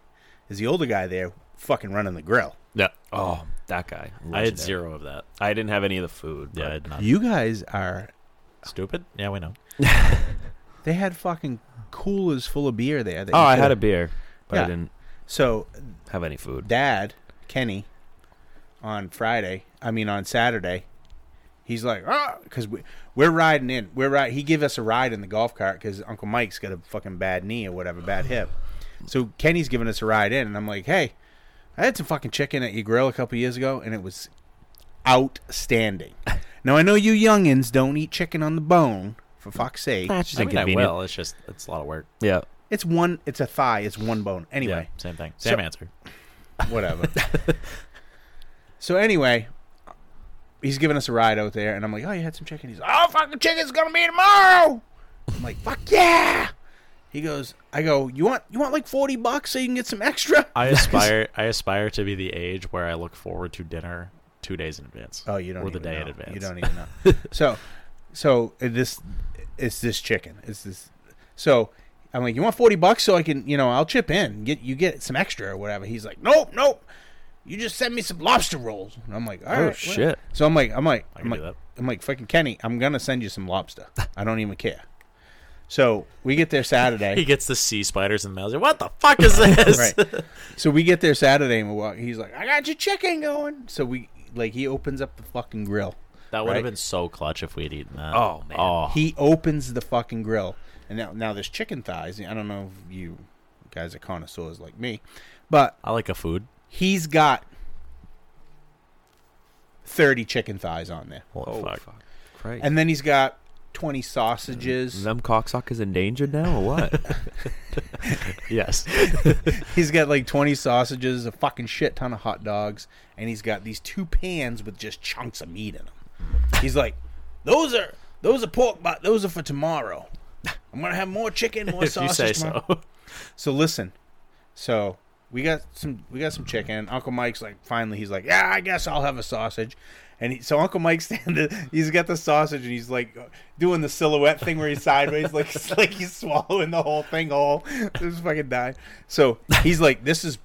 I: is the older guy there, fucking running the grill.
H: Yeah,
A: Oh, that guy.
H: I had zero of that.
A: I didn't have any of the food.
H: Yeah, I
A: but-
H: had none.
I: You guys are.
H: Stupid? Yeah, we know.
I: They had fucking coolers full of beer there.
A: Oh, I had a beer, but
I: Yeah.
A: I didn't
I: So
A: have any food.
I: dad Kenny on Friday. I mean on Saturday. He's like, ah, because we, we're riding in. We're right. He gave us a ride in the golf cart because Uncle Mike's got a fucking bad knee or whatever, bad hip. So Kenny's giving us a ride in, and I'm like, hey, I had some fucking chicken at your grill a couple years ago, and it was outstanding. now I know you youngins don't eat chicken on the bone, for fuck's sake.
A: That's just
H: I mean, I
A: inconvenient.
H: will. It's just it's a lot of work.
A: Yeah.
I: It's one. It's a thigh. It's one bone. Anyway,
H: Yeah, same thing.
I: So-
H: Same answer.
I: whatever. so anyway, he's giving us a ride out there, and I'm like, "Oh, you had some chicken?" He's like, "Oh, fucking chicken's gonna be tomorrow." I'm like, "Fuck yeah!" He goes, I go, you want you want like forty bucks so you can get some extra?
H: I aspire I aspire to be the age where I look forward to dinner two days in advance.
I: Oh, you don't
H: or the
I: even
H: day
I: know.
H: in advance.
I: You don't even know. so, so this, it's this chicken. It's this. So, I'm like, you want forty bucks so I can, you know, I'll chip in, get you get some extra or whatever. He's like, nope, nope. You just send me some lobster rolls. And I'm like, all
A: Oh,
I: right,
A: shit.
I: So I'm like, I'm like,
H: I
I: I'm like. I'm like, fucking Kenny, I'm gonna send you some lobster. I don't even care. So we get there Saturday.
H: He gets the sea spiders in the mouth. What the fuck is this?
I: right. So we get there Saturday and we walk. He's like, I got your chicken going. So we like he opens up the fucking grill.
H: That would
I: Right.
H: have been so clutch if we'd eaten that.
A: Oh, man.
H: Oh,
I: He opens the fucking grill, and now now there's chicken thighs. I don't know if you guys are connoisseurs like me, but
H: I like a food.
I: he's got thirty chicken thighs on there,
H: Holy fuck.
A: Christ.
I: and then he's got twenty sausages.
A: them cocksuckers endangered now or what?
H: Yes.
I: He's got like 20 sausages, a fucking shit ton of hot dogs, and he's got these two pans with just chunks of meat in them. He's like, "Those are those are pork, but those are for tomorrow. I'm gonna have more chicken, more sausage."
H: say
I: tomorrow."
H: so.
I: So listen, so we got some we got some chicken. Uncle Mike's like, finally, he's like, "Yeah, I guess I'll have a sausage." And he, so Uncle Mike's standing, he's got the sausage, and he's like doing the silhouette thing where he's sideways, like like he's swallowing the whole thing whole. This fucking die. So he's like, "This is."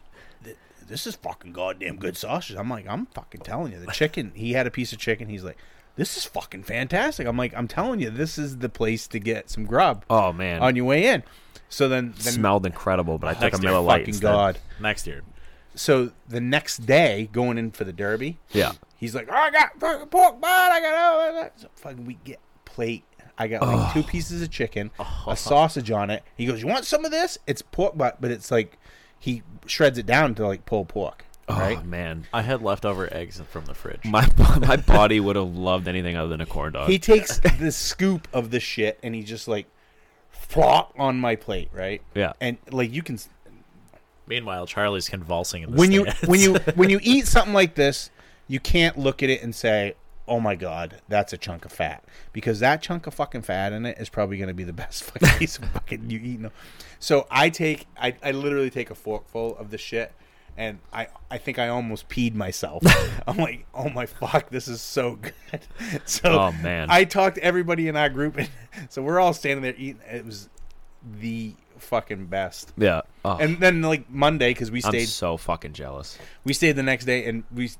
I: This is fucking goddamn good sausage. I'm like, I'm fucking telling you, the chicken. He had a piece of chicken. He's like, this is fucking fantastic. I'm like, I'm telling you, this is the place to get some grub
A: oh man,
I: on your way in. So then, then
A: smelled incredible, but I took
H: Next
A: a
H: year,
A: Miller Lite
I: fucking
A: instead.
I: god.
H: Next year.
I: So the next day, going in for the derby,
A: Yeah.
I: He's like, oh, I got fucking pork butt. I got all that. So fucking we get plate. I got like two pieces of chicken, a sausage on it. He goes, you want some of this? It's pork butt, but it's like he shreds it down to like pulled pork. Oh, right?
A: Oh man,
H: I had leftover eggs from the fridge.
A: my my body would have loved anything other than a corn dog.
I: He takes the scoop of the shit and he just like flop on my plate, right?
A: Yeah.
I: And like you can
H: Meanwhile, Charlie's convulsing in the
I: when you when you when you eat something like this, you can't look at it and say, "Oh my god, that's a chunk of fat," because that chunk of fucking fat in it is probably going to be the best fucking piece of fucking you eat. So I take I, I literally take a forkful of the shit. And I, I think I almost peed myself. I'm like, oh my fuck, this is so good. So
A: Oh, man.
I: I talked to everybody in our group, and so we're all standing there eating. It was the fucking best.
A: yeah. Oh,
I: And then like Monday, because we
A: I'm
I: stayed
A: so fucking jealous.
I: we stayed the next day and we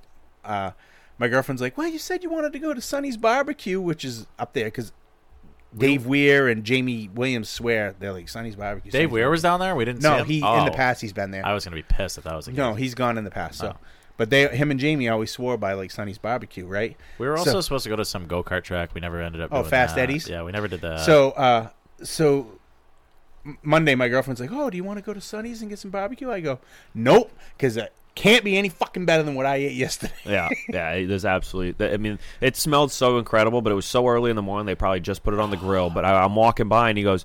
I: uh my girlfriend's like well you said you wanted to go to sonny's barbecue which is up there because dave weir and jamie williams swear they're like sonny's barbecue
H: Dave
I: Sonny's
H: Weir was down there? We didn't see
I: no
H: him?
I: he in
H: Oh.
I: the past he's been there
H: I was to be pissed if that was the
I: no he's gone in the past so
H: Oh.
I: but they him and jamie always swore by like sonny's barbecue right
H: We were
I: So-
H: also supposed to go to some go kart track. We never ended up.
I: Oh,
H: doing
I: Fast
H: that.
I: Eddie's?
H: Yeah, we never did that.
I: so uh so M- monday my girlfriend's like oh do you want to go to sonny's and get some barbecue i go nope because it can't be any fucking better than what i ate yesterday
A: Yeah, yeah. There's absolutely. I mean, it smelled so incredible, but it was so early in the morning. They probably just put it on the grill. But I, I'm walking by, and he goes,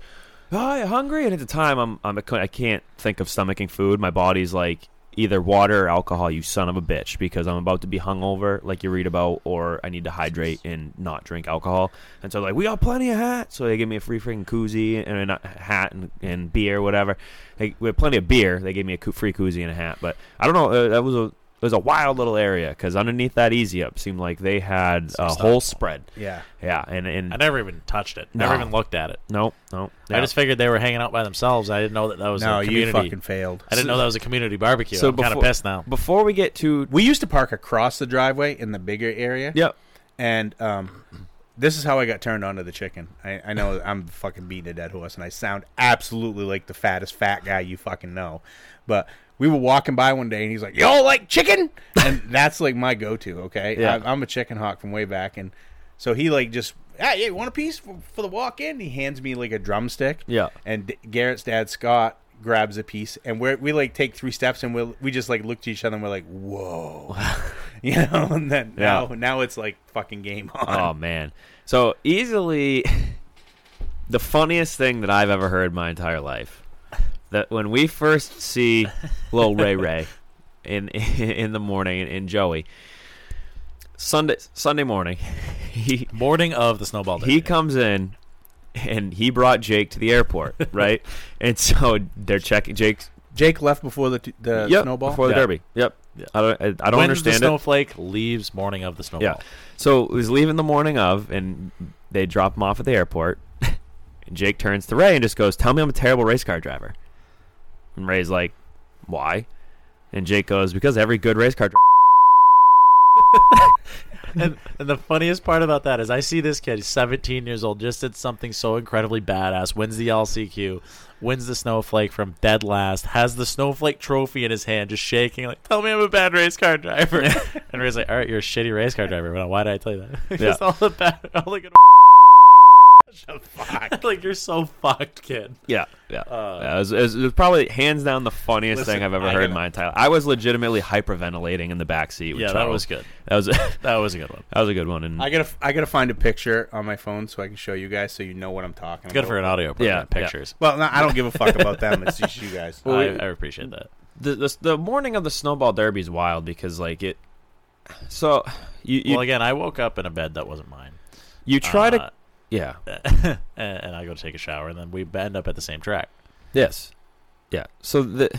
A: "Oh, you hungry?" And at the time, I'm, I'm I can't think of stomaching food. My body's like either water or alcohol. You son of a bitch, because I'm about to be hungover, like you read about, or I need to hydrate and not drink alcohol. And so like, we got plenty of hats, so they give me a free freaking koozie and a hat and, and beer, whatever. They, we had plenty of beer. They gave me a free koozie and a hat, but I don't know. Uh, that was a it was a wild little area because underneath that easy up seemed like they had a
H: stuff.
A: whole spread.
I: yeah
A: Yeah, and and
H: I never even touched it. Never
A: No.
H: even looked at it.
A: no, no.
H: I just figured they were hanging out by themselves. I didn't know that that was
I: no
H: a
I: you
H: community.
I: fucking failed
H: I didn't know that was a community barbecue.
A: So
H: I'm kind of pissed now.
A: Before we get to
I: We used to park across the driveway in the bigger area.
A: yep,
I: And um, this is how I got turned on to the chicken. I, I know I'm fucking beating a dead horse, and I sound absolutely like the fattest fat guy you fucking know. But we were walking by one day, and he's like, "Y'all like chicken?" And that's like my go-to. Okay,
A: Yeah.
I: I, I'm a chicken hawk from way back, and so he like just. Hey, you want a piece for, for the walk-in? He hands me like a drumstick.
A: Yeah.
I: And D- Garrett's dad Scott grabs a piece, and we we like take three steps, and we we just like look to each other, and we're like, "Whoa," you know. And then
A: Yeah.
I: now now it's like fucking game on.
A: Oh man. So easily the funniest thing that I've ever heard in my entire life. That when we first see little Ray Ray in in the morning in Joey Sunday Sunday morning, he
H: Morning of the snowball day.
A: he comes in and he brought Jake to the airport, right? and so they're checking Jake's
I: Jake left before the t- the
A: yep,
I: snowball.
A: before the
H: Yeah.
A: Derby. Yep. I don't. I, I don't
H: Wins
A: understand
H: the
A: it.
H: snowflake, leaves morning of the snowball.
A: Yeah. So he's leaving the morning of, and they drop him off at the airport. and Jake turns to Ray and just goes, "Tell me I'm a terrible race car driver." And Ray's like, "Why?" And Jake goes, "Because every good race car driver."
H: and, and the funniest part about that is I see this kid, he's 17 years old, just did something so incredibly badass, wins the LCQ, wins the snowflake from dead last, has the snowflake trophy in his hand, just shaking, like, tell me I'm a bad race car driver. and Ray's like, all right, you're a shitty race car driver. Well, why did I tell you that? Because
A: Yeah.
H: all the bad, all the good ones died in a plane like, you're so fucked, kid.
A: Yeah, yeah. Yeah, it, was, it, was, it was probably hands down the funniest
I: Listen,
A: thing I've ever
I: I
A: heard in
I: gotta-
A: my entire. I was legitimately hyperventilating in the back seat. With
H: Yeah, that was good.
A: That was that
H: That was a good one.
A: That was a good one. And
I: I gotta I gotta find a picture on my phone so I can show you guys so you know what I'm talking
H: Good
I: about.
H: for an audio program.
A: Yeah, yeah.
H: Pictures.
I: Well, no, I don't give a fuck about them. It's just you guys.
H: I, I appreciate that.
A: the, the the morning of the snowball derby is wild because like it. So you you,
H: well, again, I woke up in a bed that wasn't mine.
A: you try
H: uh,
A: to yeah
H: and, and I go to take a shower, and then we end up at the same track.
A: yes yeah. So the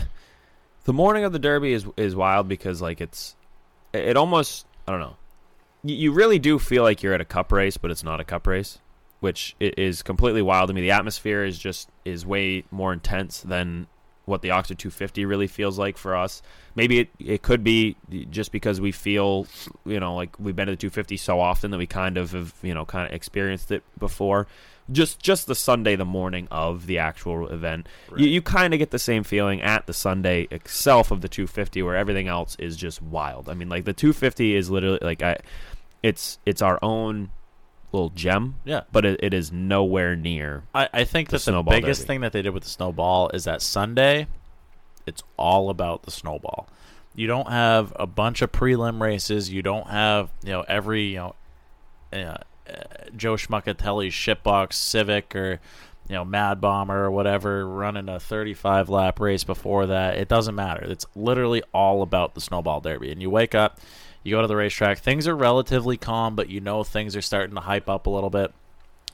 A: the morning of the derby is is wild because like it's it almost I don't know. You, you really do feel like you're at a cup race, but it's not a cup race, which is completely wild to me. The atmosphere is just is way more intense than what the Oxford 250 really feels like for us. Maybe it, it could be just because we feel, you know, like we've been to the 250 so often that we kind of have, you know, kind of experienced it before. Just just the Sunday, the morning of the actual event, you, you kind of get the same feeling at the Sunday itself of the 250, where everything else is just wild. I mean, like the 250 is literally like I, it's it's our own little gem,
H: Yeah.
A: but it, it is nowhere near.
H: I, I think
A: The
H: that the biggest
A: derby.
H: thing that they did with the snowball is that Sunday, it's all about the snowball. You don't have a bunch of prelim races. You don't have you know every you know uh, uh, Joe Schmuckatelli's shitbox Civic or you know Mad Bomber or whatever running a 35 lap race before that. It doesn't matter. It's literally all about the snowball derby. And you wake up, you go to the racetrack. Things are relatively calm, but you know things are starting to hype up a little bit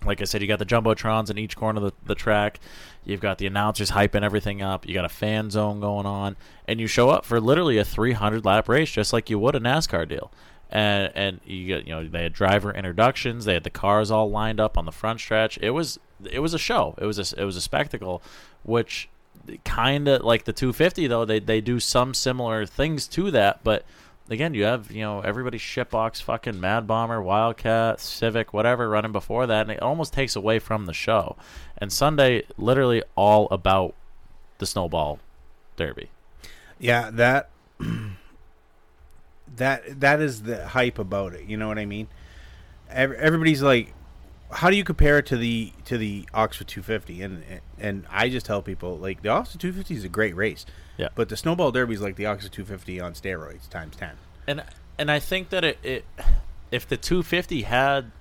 H: like I said, you got the jumbotrons in each corner of the, the track. You've got the announcers hyping everything up. You got a fan zone going on, and you show up for literally a 300 lap race, just like you would a NASCAR deal. And and you get you know they had driver introductions. They had the cars all lined up on the front stretch. It was it was a show. It was a it was a spectacle, which kind of like the 250 though they they do some similar things to that, but again, you have you know everybody's shitbox, fucking Mad Bomber, Wildcat, Civic, whatever running before that, and it almost takes away from the show. And Sunday, literally all about the snowball derby.
I: Yeah, that that that is the hype about it. You know what I mean? Ev- Everybody's like, how do you compare it to the to the Oxford 250? And and I just tell people like the Oxford 250 is a great race.
H: Yeah.
I: But the Snowball Derby is like the Oxford 250 on steroids times 10.
H: And and I think that it, it if the 250 had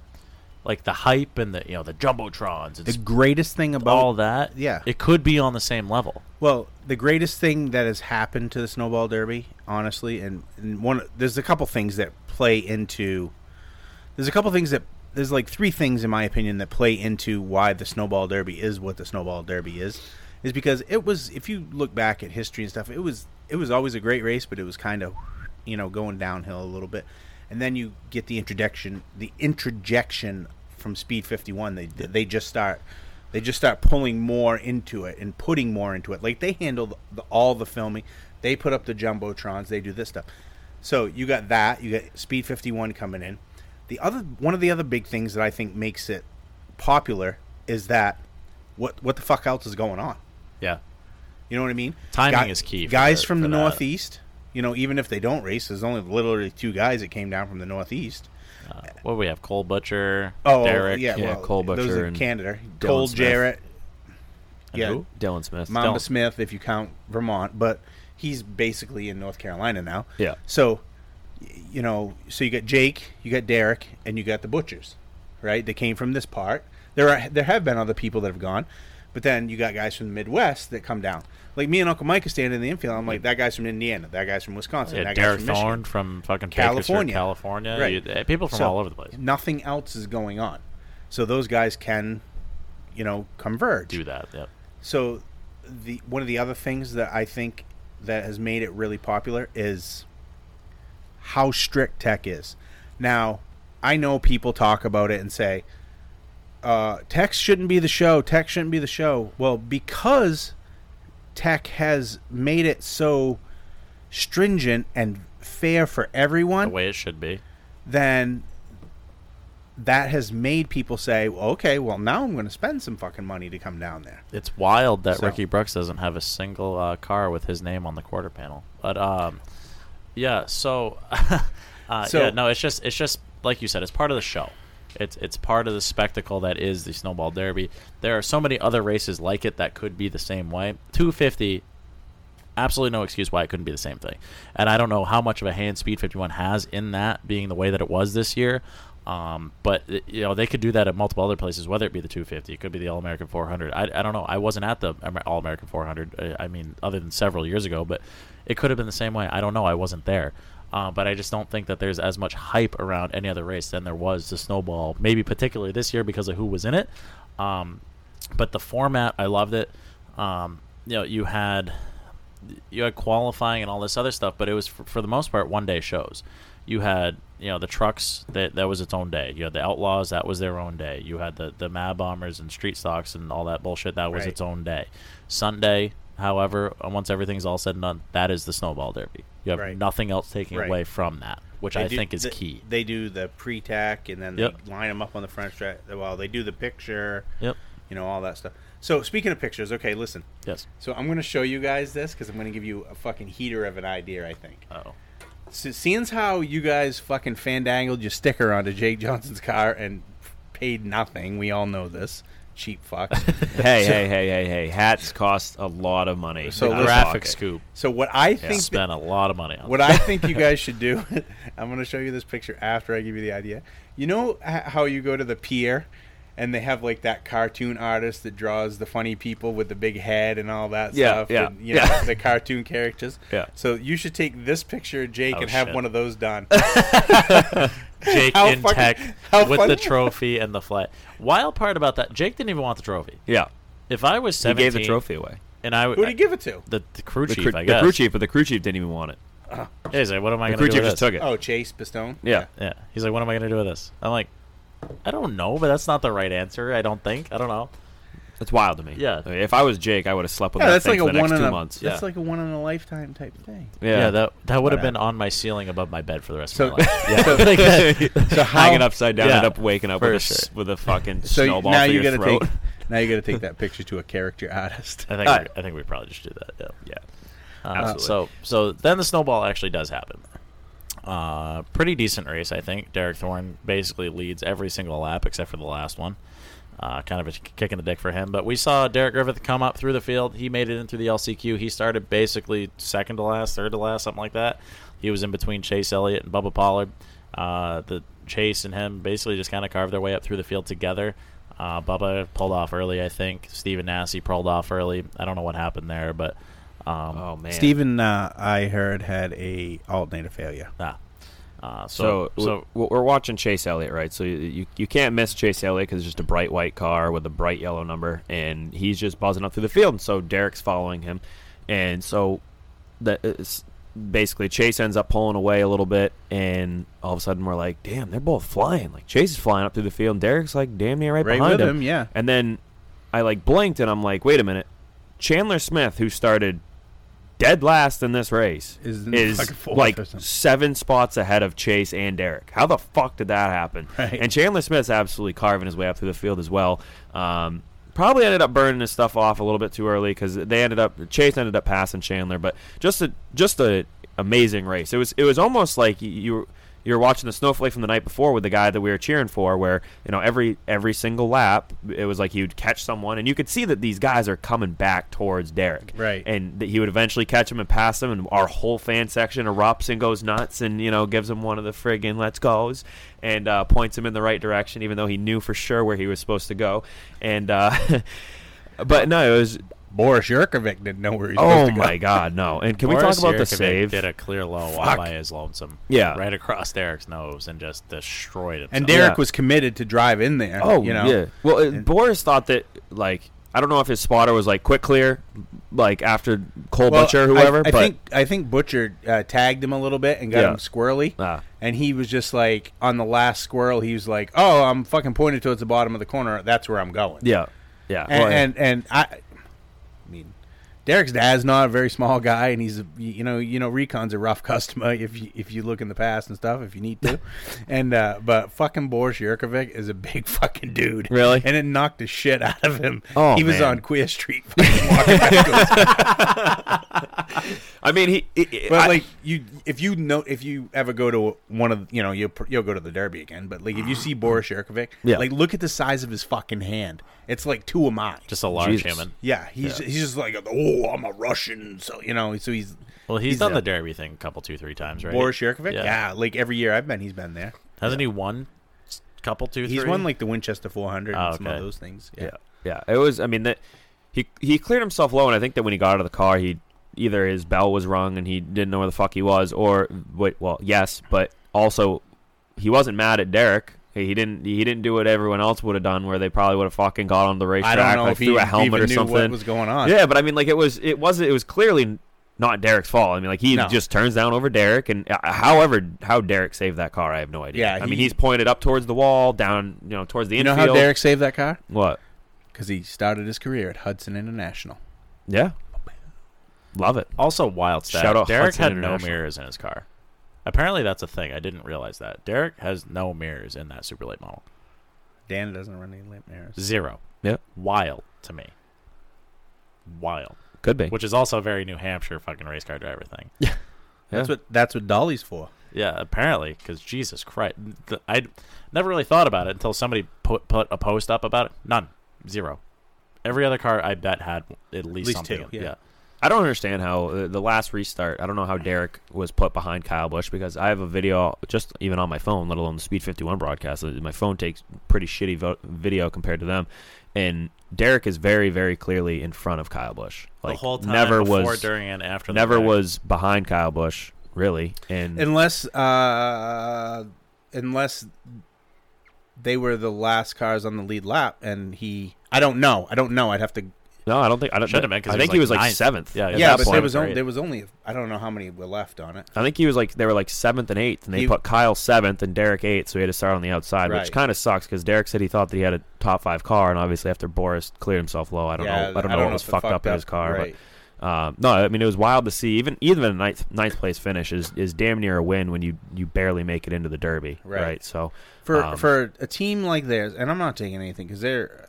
H: like the hype and the you know the jumbotrons
I: The greatest thing about
H: all that,
I: yeah.
H: it could be on the same level.
I: Well, the greatest thing that has happened to the Snowball Derby, honestly, and, and one there's a couple things that play into there's a couple things that there's like three things in my opinion that play into why the Snowball Derby is what the Snowball Derby is is because it was if you look back at history and stuff, it was it was always a great race, but it was kind of you know going downhill a little bit. And then you get the introduction the introjection from Speed 51. They they just start they just start pulling more into it and putting more into it. Like they handle the, all the filming. They put up the jumbotrons. They do this stuff. So you got that. You got Speed 51 coming in. The other one of the other big things that I think makes it popular is that what what the fuck else is going on?
H: Yeah.
I: You know what I mean?
H: Timing
I: Guy-
H: is key
I: Guys
H: the-
I: from the
H: that.
I: Northeast, you know, even if they don't race, there's only literally two guys that came down from the Northeast.
H: Uh, what do we have? Cole Butcher,
I: Oh, oh
H: Derek,
I: yeah,
A: Yeah,
I: well,
A: Cole
I: those
A: Butcher
I: are
A: and
I: Canada.
A: Dylan
I: Cole
A: Smith.
I: Jarrett.
H: And
I: yeah,
H: who?
A: Dylan Smith.
I: Mamba
H: Dylan.
I: Smith, if you count Vermont, but he's basically in North Carolina now.
A: Yeah.
I: So, you know, so you got Jake, you got Derek, and you got the Butchers, right? They came from this part. There are there have been other people that have gone, but then you got guys from the Midwest that come down. Like me and Uncle Mike are standing in the infield. I'm like, that guy's from Indiana. That guy's from Wisconsin.
H: Yeah,
I: that guy's
H: Derek
I: from Michigan.
H: From fucking
I: California.
H: California.
I: Right.
H: You- eh, people from
I: So,
H: all over the place.
I: Nothing else is going on. So those guys can you know converge.
H: Do that. Yep.
I: So the one of the other things that I think that has made it really popular is how strict tech is. Now, I know people talk about it and say uh, tech shouldn't be the show. Tech shouldn't be the show. Well, because tech has made it so stringent and fair for everyone,
H: The way it should be.
I: then that has made people say, well, okay, well, now I'm going to spend some fucking money to come down there.
H: It's wild that
I: So-
H: Ricky Brooks doesn't have a single uh, car with his name on the quarter panel. But um, yeah. So, uh,
I: So-
H: yeah, no, it's just it's just like you said, it's part of the show. It's it's part of the spectacle that is the Snowball Derby. There are so many other races like it that could be the same way. 250 absolutely no excuse why it couldn't be the same thing. And I don't know how much of a hand Speed 51 has in that being the way that it was this year. Um, but you know they could do that at multiple other places, whether it be the 250, it could be the All American 400. I, I don't know. I wasn't at the All American 400. I, I mean, other than several years ago, but it could have been the same way. I don't know. I wasn't there. Uh, but I just don't think that there's as much hype around any other race than there was the snowball. Maybe particularly this year because of who was in it. Um, but the format, I loved it. Um, you know, you had you had qualifying and all this other stuff, but it was for, for the most part one day shows. You had you know the trucks that that was its own day. You had the outlaws that was their own day. You had the the Mad Bombers and street stocks and all that bullshit that was
I: Right.
H: its own day. Sunday, however, once everything's all said and done, that is the snowball derby. You have
I: Right.
H: nothing else taking
I: Right.
H: away from that, which
I: They
H: I
I: do-
H: think is
I: the-
H: key.
I: They do the pre-tack and then
H: Yep.
I: they line them up on the front stretch. Well, they do the picture.
H: Yep.
I: You know all that stuff. So speaking of pictures, okay, listen.
H: Yes.
I: So I'm going to show you guys this because I'm going to give you a fucking heater of an idea. I think.
H: Oh.
I: So, seeing how you guys fucking fandangled your sticker onto Jake Johnson's car and paid nothing, we all know this. Cheap fucks.
A: Hey,
I: So-
A: hey, hey, hey, hey! Hats cost a lot of money.
I: So
H: Graphic scoop.
I: So what I
H: Yeah,
I: think that-
H: spent a lot of money on.
I: what I think you guys should do, I'm going to show you this picture after I give you the idea. You know how you go to the pier and they have like that cartoon artist that draws the funny people with the big head and all that
A: Yeah,
I: stuff.
A: yeah,
I: and, you know,
A: yeah.
I: the cartoon characters.
A: Yeah.
I: So you should take this picture of Jake
H: Oh,
I: and have
H: shit.
I: one of those done.
H: Jake
I: How
H: in
I: fucking-
H: tech
I: how
H: with
I: funny-
H: the trophy and the flag. Wild part about that, Jake didn't even want the trophy.
A: Yeah,
H: If I was
A: he
H: 17,
A: gave the trophy away.
H: and I
I: Who'd he give it to?
H: the, the crew
A: The,
H: chief,
A: crew,
H: I
A: the
H: guess.
A: crew chief, but the crew chief didn't even want it. Uh.
H: He's like, what am I going to
A: crew
H: do
A: chief
H: with
A: just
H: this?
A: took it.
I: Oh, Chase Pistone?
A: Yeah.
H: Yeah, he's like, what am I going to do with this? I'm like, I don't know, but that's not the right answer. I don't think. I don't know.
A: It's wild to me.
H: Yeah.
A: If I was Jake, I would have slept with
I: Yeah,
A: that
I: that's
A: thing
I: like
A: for
I: a
A: the next
I: one in
A: two
I: a
A: months.
I: that's
H: Yeah.
I: like a one in a lifetime type thing.
H: Yeah, that that would have been on my ceiling above my bed for the rest
I: So-
H: of my life. Yeah,
I: so-
H: Like that.
I: So how,
A: hanging upside down,
H: Yeah,
A: end up waking up with a,
H: sure.
A: s- with a fucking
I: So
A: snowball
I: now
A: through
I: you
A: your
I: gotta
A: throat.
I: take now you got to take that picture to a character artist.
H: I think
A: Alright.
H: we, I think we probably just do that. Yeah.
A: Yeah.
H: Uh,
A: Absolutely.
H: so so then the snowball actually does happen. Uh, pretty decent race, I think. Derek Thorn basically leads every single lap except for the last one. Uh, kind of a kick in the dick for him. But we saw Derek Griffith come up through the field. He made it in through the LCQ. He started basically second to last, third to last, something like that. He was in between Chase Elliott and Bubba Pollard. Uh, the Chase and him basically just kind of carved their way up through the field together. Uh, Bubba pulled off early, I think. Stephen Nasse pulled off early. I don't know what happened there, but um,
A: Oh man.
I: Steven, uh, I heard, had a alternator failure.
H: Ah. Uh,
A: So,
H: so, so,
A: w- we're watching Chase Elliott, right? So you you, you can't miss Chase Elliott because it's just a bright white car with a bright yellow number, and he's just buzzing up through the field. So Derek's following him, and so that is basically Chase ends up pulling away a little bit, and all of a sudden we're like, "Damn, they're both flying!" Like Chase is flying up through the field, and Derek's like damn near right,
I: Right
A: behind
I: with
A: him.
I: him, yeah.
A: And then I like blinked, and I'm like, "Wait a minute." Chandler Smith, who started dead last in this race,
I: Is
A: is
I: fourth
A: like seven spots ahead of Chase and Derek. How the fuck did that happen?
I: Right.
A: And Chandler Smith's absolutely carving his way up through the field as well. Um, probably ended up burning his stuff off a little bit too early because they ended up Chase ended up passing Chandler, but just a just a amazing race. It was it was almost like you. you you were watching the snowflake from the night before with the guy that we were cheering for, where you know every every single lap it was like he would catch someone, and you could see that these guys are coming back towards Derek,
I: Right.
A: And that he would eventually catch him and pass him, and our whole fan section erupts and goes nuts, and you know gives him one of the friggin' let's goes, and uh, points him in the right direction, even though he knew for sure where he was supposed to go, and uh, but no, it was
I: Boris Jurkovic didn't know where he was
A: Oh
I: supposed to go.
A: my God, no! And can we
H: Boris
A: talk about the
H: Jurkovic
A: save?
H: Did a clear low all
I: Fuck.
H: by his lonesome.
A: Yeah.
H: right across Derek's nose and just destroyed himself.
I: And Derek
A: Yeah.
I: was committed to drive in there.
A: Oh,
I: you know.
A: yeah. Well, uh, Boris thought that like I don't know if his spotter was like quick clear, like after Cole
I: Well,
A: Butcher,
I: I-
A: whoever.
I: I,
A: but
I: think I think Butcher uh, tagged him a little bit and got
A: Yeah.
I: him squirrely,
A: Ah.
I: and he was just like on the last squirrel. He was like, "Oh, I'm fucking pointed towards the bottom of the corner. That's where I'm going."
A: yeah, yeah,
I: and
A: Well,
I: and, and I, I mean, Derek's dad's not a very small guy, and he's you know you know Recon's a rough customer if you if you look in the past and stuff if you need to, and uh, but fucking Boris Jurkovic is a big fucking dude,
A: Really?
I: and it knocked the shit out of him.
A: Oh,
I: he was
A: man.
I: on Queer Street, fucking.
A: I mean, he. he-
I: But
A: I-
I: like you, if you know, if you ever go to one of, you know, you'll you'll go to the Derby again. But like if you see Boris Jurkovic,
A: Yeah.
I: like look at the size of his fucking hand. It's like two of mine.
H: just a large
A: Jesus.
H: human.
I: yeah, he's he's just like, oh, Oh, I'm a Russian, so you know, so he's
H: Well, he's,
I: He's
H: done
I: a-
H: the Derby thing a couple, two, three times, right?
I: Boris Jurkovic.
H: Yeah.
I: Yeah. like every year I've been, he's been there.
H: Hasn't he won s- couple, two,
I: He's
H: three?
I: won like the Winchester 400
H: Oh,
I: and some of those things. Yeah.
A: yeah, yeah. It was. I mean that he he cleared himself low, and I think that when he got out of the car, he either his bell was rung and he didn't know where the fuck he was, or wait, well, yes, but also he wasn't mad at Derek. He he didn't. He didn't do what everyone else would have done, where they probably would have fucking got on the racetrack,
I: I don't know
A: like
I: if he
A: threw a helmet
I: even
A: or
I: knew
A: something.
I: what was going on.
A: Yeah, but I mean, like it was, it was, it was clearly not Derek's fault. I mean, like he
I: No.
A: just turns down over Derek, and uh, however how Derek saved that car, I have no idea.
I: Yeah,
A: I mean, he's pointed up towards the wall, down, you know, towards the
I: You know how Derek saved that car?
A: What?
I: Because he started his career at Hudson International.
A: Yeah, love it.
H: Also, wild stat.
A: Shout out
H: Derek
A: Hudson
H: had no mirrors in his car. Apparently, that's a thing. I didn't realize that. Derek has no mirrors in that super late model.
I: Dan doesn't run any lamp mirrors.
H: Zero.
A: Yep,
H: Wild to me. Wild.
A: could be.
H: Which is also a very New Hampshire fucking race car driver thing. Yeah.
I: That's what that's what Dolly's for.
H: Yeah, apparently, because Jesus Christ, I never really thought about it until somebody put put a post up about it. None, zero. Every other car I bet had at least,
I: least
H: something.
I: two,
H: in-
I: yeah.
A: I don't understand how uh, the last restart. I don't know how Derek was put behind Kyle Busch because I have a video just even on my phone, let alone the Speed 51 broadcast. uh, My phone takes pretty shitty vo- video compared to them, and Derek is very, very clearly in front of Kyle Busch. Like
H: the whole time,
A: never
H: before,
A: was,
H: during, and after.
A: never
H: wreck.
A: was behind Kyle Busch really, and
I: unless uh, unless they were the last cars on the lead lap, and he. I don't know. I don't know. I'd have to.
A: No, I don't think I don't.
H: Should've been, 'cause
A: I
H: he
A: think
H: was
A: he was
H: like
A: like
H: ninth.
A: seventh.
H: Yeah,
A: at
I: yeah,
A: that
I: but
A: point.
I: there was only there was only I don't know how many were left on it.
A: I think he was like they were like seventh and eighth, and they
I: He-
A: put Kyle seventh and Derek eighth, so he had to start on the outside, which
I: Right.
A: kind of sucks because Derek said he thought that he had a top five car, and obviously after Boris cleared himself low, I don't
I: Yeah,
A: know, I don't know what was
I: if it
A: fucked up in his car,
I: right.
A: but um, no, I mean it was wild to see. Even even a ninth ninth place finish is, is damn near a win when you you barely make it into the Derby,
I: Right.
A: right? So
I: for
A: um,
I: for a team like theirs, and I'm not taking anything because they're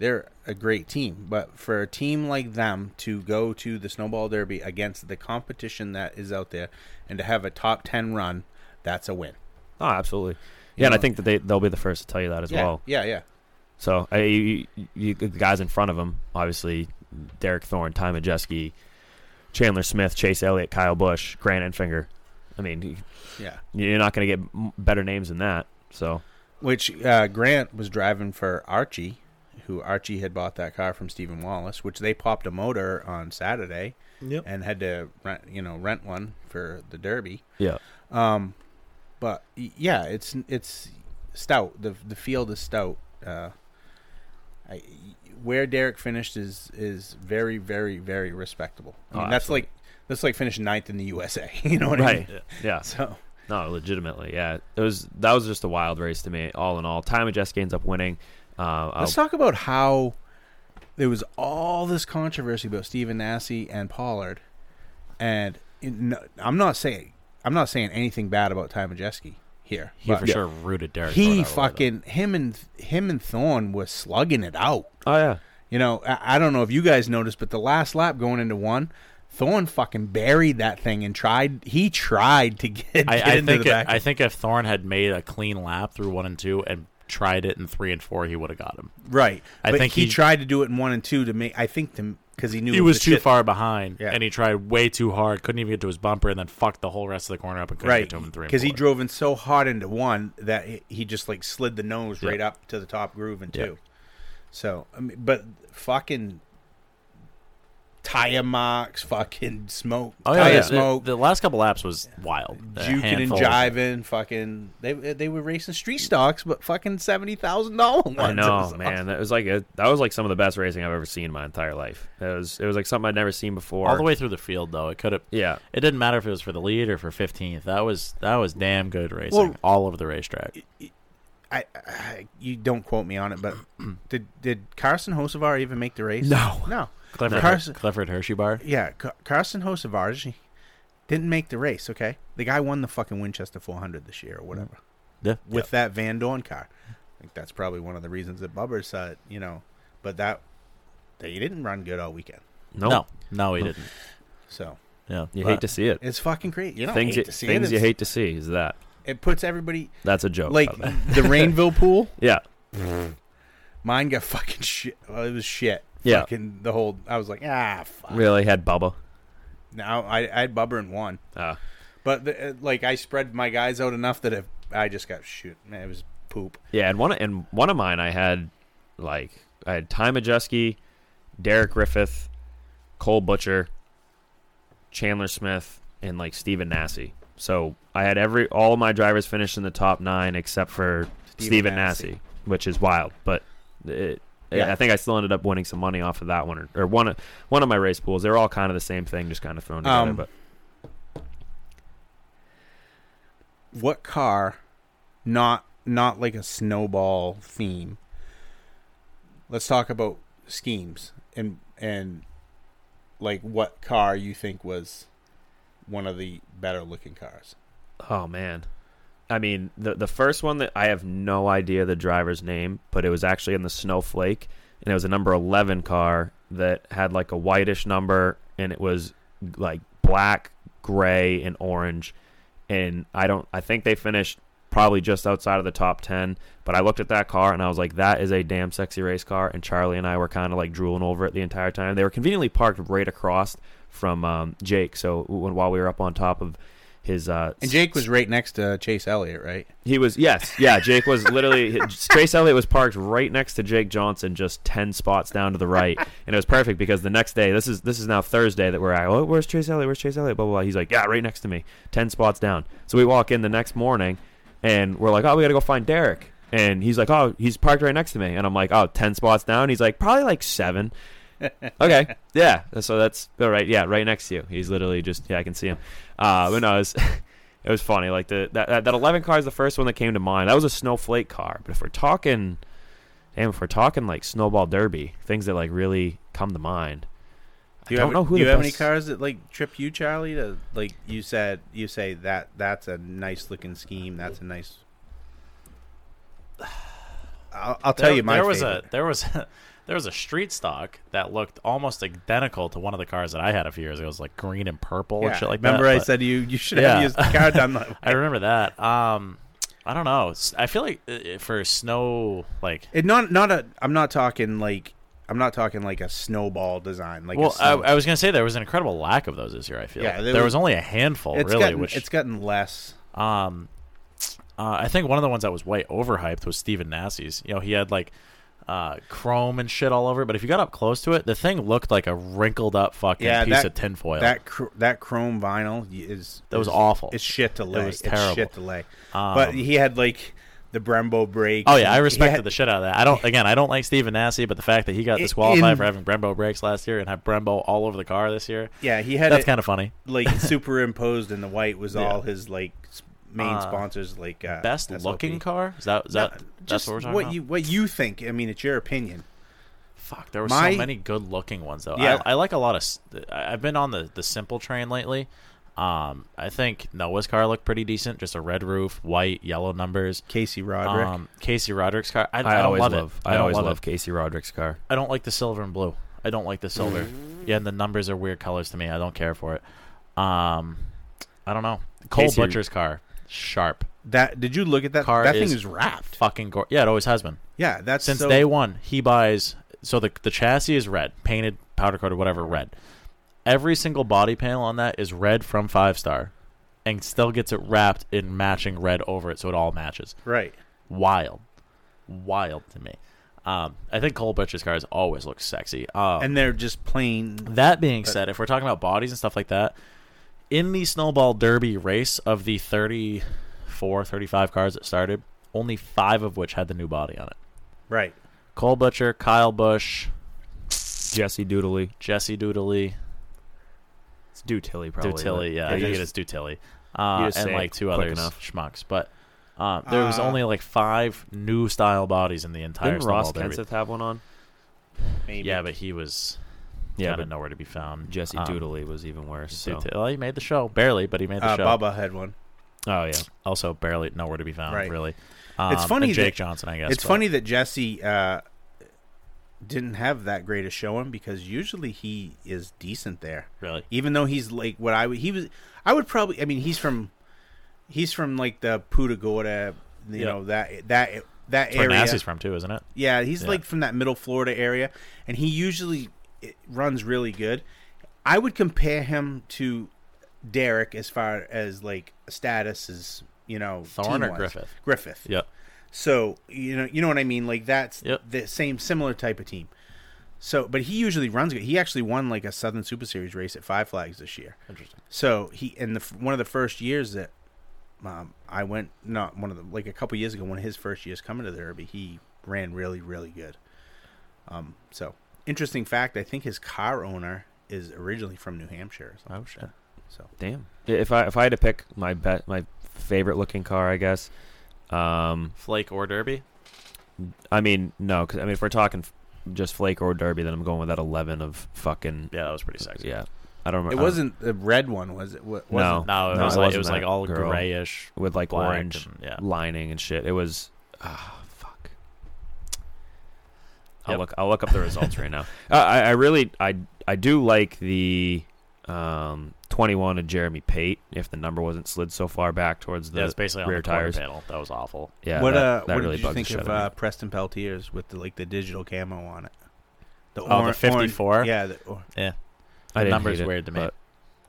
I: they're a great team, but for a team like them to go to the Snowball Derby against the competition that is out there and to have a top ten run, that's a win.
A: oh, absolutely,
I: You
A: yeah, and I think that they they'll be the first to tell you that as
I: yeah,
A: well.
I: yeah, yeah.
A: So I, you, you, the guys in front of them, obviously, Derek Thorn, Ty Majeski, Chandler Smith, Chase Elliott, Kyle Busch, Grant Enfinger. I mean,
I: Yeah.
A: you're not going to get better names than that. So
I: Which uh, Grant was driving for Archie, who Archie had bought that car from Stephen Wallace, which they popped a motor on Saturday
H: Yep.
I: and had to rent, you know, rent one for the Derby.
A: yeah,
I: Um, but yeah, it's it's stout. the The field is stout. Uh, I, where Derek finished is is very very very respectable. I
A: Oh,
I: that's
A: absolutely.
I: like that's like finishing ninth in the USA. you know what I mean?
A: yeah.
I: So
A: No, legitimately, yeah. It was that was just a wild race to me, all in all. Ty Majeski ends up winning. Uh,
I: let's talk about how there was all this controversy about Stephen Nasse and Pollard, and in, I'm not saying I'm not saying anything bad about Ty Majeski here.
H: He
I: but
H: for sure rooted Derek.
I: He
H: out of the way, though.
I: fucking him and him and Thorn was slugging it out.
A: oh yeah,
I: You know, I, I don't know if you guys noticed, but the last lap going into one, Thorn fucking buried that thing and tried. He tried to get, get
H: I, think
I: the
H: it- I think if Thorn had made a clean lap through one and two and tried it in three and four, he would have got him.
I: right.
H: I
I: but
H: think
I: he,
H: he-
I: tried to do it in one and two to make. I think to because he knew
H: He
I: it
H: was too
I: shit-
H: far behind,
I: Yeah.
H: and he tried way too hard. Couldn't even get to his bumper, and then fucked the whole rest of the corner up and couldn't
I: Right,
H: get to him in three.
I: because he drove in so hard into one that he, just like slid the nose
H: Yeah.
I: right up to the top groove in
A: Yeah.
I: two. So, I mean, but fucking tire marks, fucking smoke,
H: Oh yeah,
I: tire
H: yeah.
I: smoke,
H: The, the last couple laps was wild.
I: Juking and jiving, fucking. They they were racing street stocks, but fucking seventy thousand dollar ones.
A: I know,
I: was
A: man. That was like a, that was like some of the best racing I've ever seen in my entire life. It was it was like something I'd never seen before.
H: all the way through the field though. It could have.
A: Yeah.
H: It didn't matter if it was for the lead or for 15th. That was that was damn good racing
I: Well-
H: all over the racetrack.
I: I, I you don't quote me on it, but did did Carson Hocevar even make the race?
A: No.
I: no.
H: Clifford,
I: Carson,
H: Clifford Hershey bar.
I: yeah, Ca- Carson Hocevar didn't make the race. Okay, the guy won the fucking Winchester 400 this year or whatever
H: Yeah.
I: with that Van Dorn car. I think that's probably one of the reasons that Bubbers, uh, you know, but that they didn't run good all weekend.
A: Nope.
H: No, no, he didn't.
I: So
H: Yeah,
A: You hate to see it.
I: it's fucking great. You know,
A: things
I: hate
A: you,
I: to see
A: things
I: it.
A: you hate to see is that.
I: It puts everybody
A: That's a joke.
I: like
A: the
I: Rainville pool.
A: yeah.
I: Mine got fucking shit. Well, it was shit.
A: Yeah.
I: Fucking the whole. I was like, ah, fuck.
A: Really had Bubba.
I: Now I, I had Bubber in one,
A: Uh,
I: but the, uh, like I spread my guys out enough that if I just got shoot, man, it was poop.
A: yeah, and one and one of mine I had like I had Ty Majeski, Derek Griffith, Cole Butcher, Chandler Smith, and like Stephen Nasse. So I had every all of my drivers finished in the top nine except for
I: Steven.
A: Nasse, which is wild. But it,
I: Yeah.
A: I think I still ended up winning some money off of that one, or, or one of one of my race pools. They're all kind of the same thing, just kind of thrown together.
I: Um,
A: but
I: What car? Not not like a snowball theme. Let's talk about schemes and and like what car you think was one of the better looking cars.
A: Oh man. I mean, the the first one that I have no idea the driver's name, but it was actually in the Snowflake, and it was a number eleven car that had like a whitish number, and it was like black, gray, and orange. And I don't, I think they finished probably just outside of the top ten. But I looked at that car and I was like, that is a damn sexy race car. And Charlie and I were kind of like drooling over it the entire time. They were conveniently parked right across from um, Jake, so when, while we were up on top of his uh,
I: And Jake was right next to Chase Elliott, right?
A: he was yes, yeah. Jake was literally Chase Elliott was parked right next to Jake Johnson, just ten spots down to the right, and it was perfect because the next day, this is this is now Thursday that we're at. Oh, where's Chase Elliott? Where's Chase Elliott? Blah blah blah. He's like, yeah, right next to me, ten spots down. So we walk in the next morning, and we're like, oh, we gotta go find Derek, and he's like, oh, he's parked right next to me, and I'm like, oh, 10 spots down. He's like, probably like seven. okay, yeah. So that's all right. Yeah, right next to you. He's literally just yeah, I can see him. Uh, but no, it was, it was funny. Like the that, that that eleven car is the first one that came to mind. That was a snowflake car. But if we're talking, damn, if we're talking like snowball derby, things that like really come to mind.
I: Do you
A: I don't
I: have,
A: know who
I: do you
A: the
I: have any cars that like trip you, Charlie? To like you said, you say that that's a nice looking scheme. That's a nice. I'll, I'll tell
H: there,
I: you my
H: there was
I: favorite.
H: a there was a, there was a street stock that looked almost identical to one of the cars that I had a few years ago. It was like green and purple
I: Yeah,
H: and shit like
I: remember
H: that.
I: Remember, I
H: but-
I: said you you should
H: Yeah.
I: have used the car that. way.
H: I remember that. Um, I don't know. I feel like uh, for snow, like
I: It not not a. I'm not talking like. I'm not talking like a snowball design. Like
H: well, I, I was gonna say there was an incredible lack of those this year. I feel
I: Yeah,
H: there,
I: there
H: was,
I: was-
H: only a handful,
I: it's
H: really.
I: gotten
H: which
I: it's gotten less.
H: Um, uh, I think one of the ones that was way overhyped was Stephen Nasse's. You know, he had like uh, chrome and shit all over, it, but if you got up close to it, the thing looked like a wrinkled up fucking
I: Yeah,
H: piece
I: that
H: of tinfoil.
I: that cr- that chrome vinyl is
H: That was
I: is-
H: awful.
I: It's shit to lay.
H: It was
I: It's
H: terrible.
I: shit to lay.
H: Um,
I: but he had like the Brembo brakes.
H: Oh yeah, I respected
I: had-
H: the shit out of that. I don't. Again, I don't like Stephen Nasse, but the fact that he got disqualified
I: in-
H: for having Brembo brakes last year and have Brembo all over the car this year.
I: Yeah, he had
H: That's kind of funny.
I: Like superimposed in the white was
H: Yeah.
I: all his like main
H: Uh,
I: sponsors. Like uh,
H: Best
I: SLP.
H: looking car? Is that is that
I: No,
H: that's
I: just
H: what we're talking
I: what
H: about?
I: you what you think. I mean, it's your opinion.
H: Fuck, there were
I: My-
H: so many good looking ones though.
I: Yeah.
H: I, I like a lot of. I've been on the the simple train lately. Um, I think Noah's car looked pretty decent. Just a red roof, white, yellow numbers.
I: Casey Roderick.
H: Um, Casey Roderick's car. I,
A: I,
H: I don't
A: always
H: love,
A: love.
H: it.
A: I,
H: don't
A: always
H: love,
A: love. Casey Roderick's car.
H: I don't like the silver and blue. I don't like the silver. yeah, and the numbers are weird colors to me. I don't care for it. Um, I don't know. Cole
A: Casey-
H: Butcher's car, sharp.
I: that did you look at that?
H: Car
I: that thing is wrapped.
H: Fucking gore. Yeah, it always has been.
I: Yeah, that's
H: Since
I: so,
H: day one, he buys. So the the chassis is red, painted, powder coated, whatever, red. Every single body panel on that is red from Five Star, and still gets it wrapped in matching red over it, so it all matches.
I: Right.
H: Wild, wild to me. Um, I think Cole Butcher's cars always look sexy. Um,
I: and they're just plain.
H: that being said, if we're talking about bodies and stuff like that, in the Snowball Derby race of the 34, 35 cars that started, only five of which had the new body on it.
I: Right.
H: Cole Butcher, Kyle Busch,
A: Jesse Doodley.
H: Jesse Doodley,
A: It's Dutilly probably.
H: Dutilly,
A: but-
H: yeah, I think it is Dutilly, uh, and like two
A: quick
H: others
A: enough.
H: schmucks. But um, there was
I: Uh,
H: only like five new style bodies in the entire
A: Didn't Ross
H: Derby.
A: Kenseth have one on?
I: Maybe.
H: Yeah, but he was
A: Yeah,
H: kind of
A: but
H: nowhere to be found.
A: Jesse
H: Um,
A: Doodley was even worse. So.
H: Well, he made the show barely, but he made the
I: uh,
H: show.
I: Baba had one.
A: Oh yeah.
H: Also, barely nowhere to be found.
I: Right.
H: Really, um,
I: It's funny
H: and Jake
I: that-
H: Johnson, I guess.
I: It's
H: but-
I: funny that Jesse uh, didn't have that great a showing because usually he is decent there.
H: Really,
I: Even though he's like what I would he was I would probably I mean he's from he's from like the Punta Gorda you
H: Yeah.
I: know that that that
H: That's where
I: area.
H: Nasse's from too, isn't it?
I: Yeah, he's
H: Yeah.
I: like from that middle Florida area, and he usually it runs really good. I would compare him to Derek as far as like status as you know
H: Thorn or. Griffith?
I: Griffith.
H: Yep.
I: So you know you know what I mean. Like that's
H: Yep.
I: the same similar type of team. So, but he usually runs good. He actually won like a Southern Super Series race at Five Flags this year.
H: Interesting.
I: So he in the one of the first years that um, I went, not one of the like a couple years ago, one of his first years coming to the Derby, he ran really really good. Um, so interesting fact, I think his car owner is originally from New Hampshire. Or.
H: Oh shit.
I: So
A: Damn. If I if I had to pick my bet my favorite looking car, I guess. Um,
H: Flake or Derby?
A: I mean no, because I mean if we're talking just Flake or Derby, then I'm going with that 11 of fucking
H: Yeah, that was pretty sexy.
A: yeah. I don't remember.
I: it wasn't the red one, was it? Wa-
A: No.
I: wasn't-
H: No, it
A: No,
H: was
A: it
H: like it
A: wasn't
H: like all grayish.
A: with like orange
H: and- yeah.
A: lining and shit. It was fuck. I'll
H: Yep.
A: look. I'll look up the results right now. Uh, I, I really, I, I do like the um, 21 of Jeremy Pate. If the number wasn't slid so far back towards the
H: yeah, it's basically on
A: rear
H: the
A: tires.
H: panel. That was awful.
A: Yeah,
I: what
A: that,
I: uh,
A: that
I: what
A: really
I: did you think of uh,
A: me.
I: Preston Peltier's with the like the digital camo on it? The
H: Oh, the 54?
I: oran- yeah, the, or,
H: Yeah,
A: I
H: the
A: didn't
H: number's
A: hate it,
H: weird to me.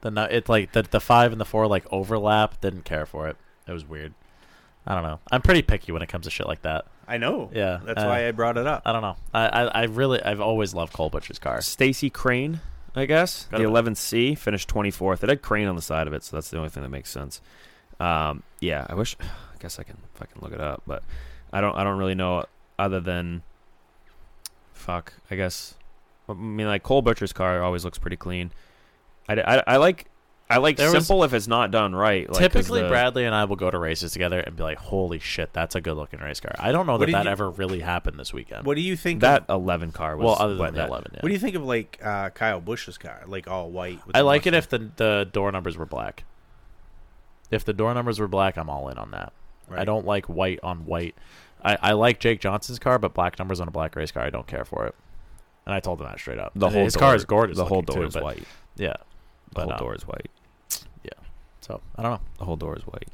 H: The it's like the the five and the four like overlap. Didn't care for it. It was weird. I don't know. I'm pretty picky when it comes to shit like that.
I: I know.
H: Yeah,
I: that's
H: uh,
I: why I brought it up.
H: I don't know. I, I, I really I've always loved Cole Butcher's car.
A: Stacy Crane, I guess
H: Got
A: the
H: it.
A: 11C finished 24th. It had Crane on the side of it, so that's the only thing that makes sense. Um, yeah, I wish. I guess I can fucking look it up, but I don't. I don't really know other than fuck. I guess. I mean, like Cole Butcher's car always looks pretty clean. I, I, I like. I like
H: There was-
A: simple if it's not done right. Like, 'cause
H: Typically,
A: the-
H: Bradley and I will go to races together and be like, "Holy shit, that's a good looking race car." I don't know that that
I: you-
H: ever really happened this weekend.
I: What do you think?
A: that
I: Of,
A: 11 car was
H: well, other than
A: what,
H: the
A: that-
H: eleven, yeah.
I: what do you think of like uh, Kyle Busch's car, like all white? With
H: I like it if the the door numbers were black. If the door numbers were black, I'm all in on that. I don't like white on white. I, I like Jake Johnson's car, but black numbers on a black race car, I don't care for it. And I told him that straight up.
A: The whole
H: his
A: door,
H: car is gorgeous.
A: The whole door
H: too,
A: is
H: but-
A: white.
H: Yeah,
A: The
H: but
A: whole
H: um,
A: door is white.
H: So I don't know.
A: The whole door is white.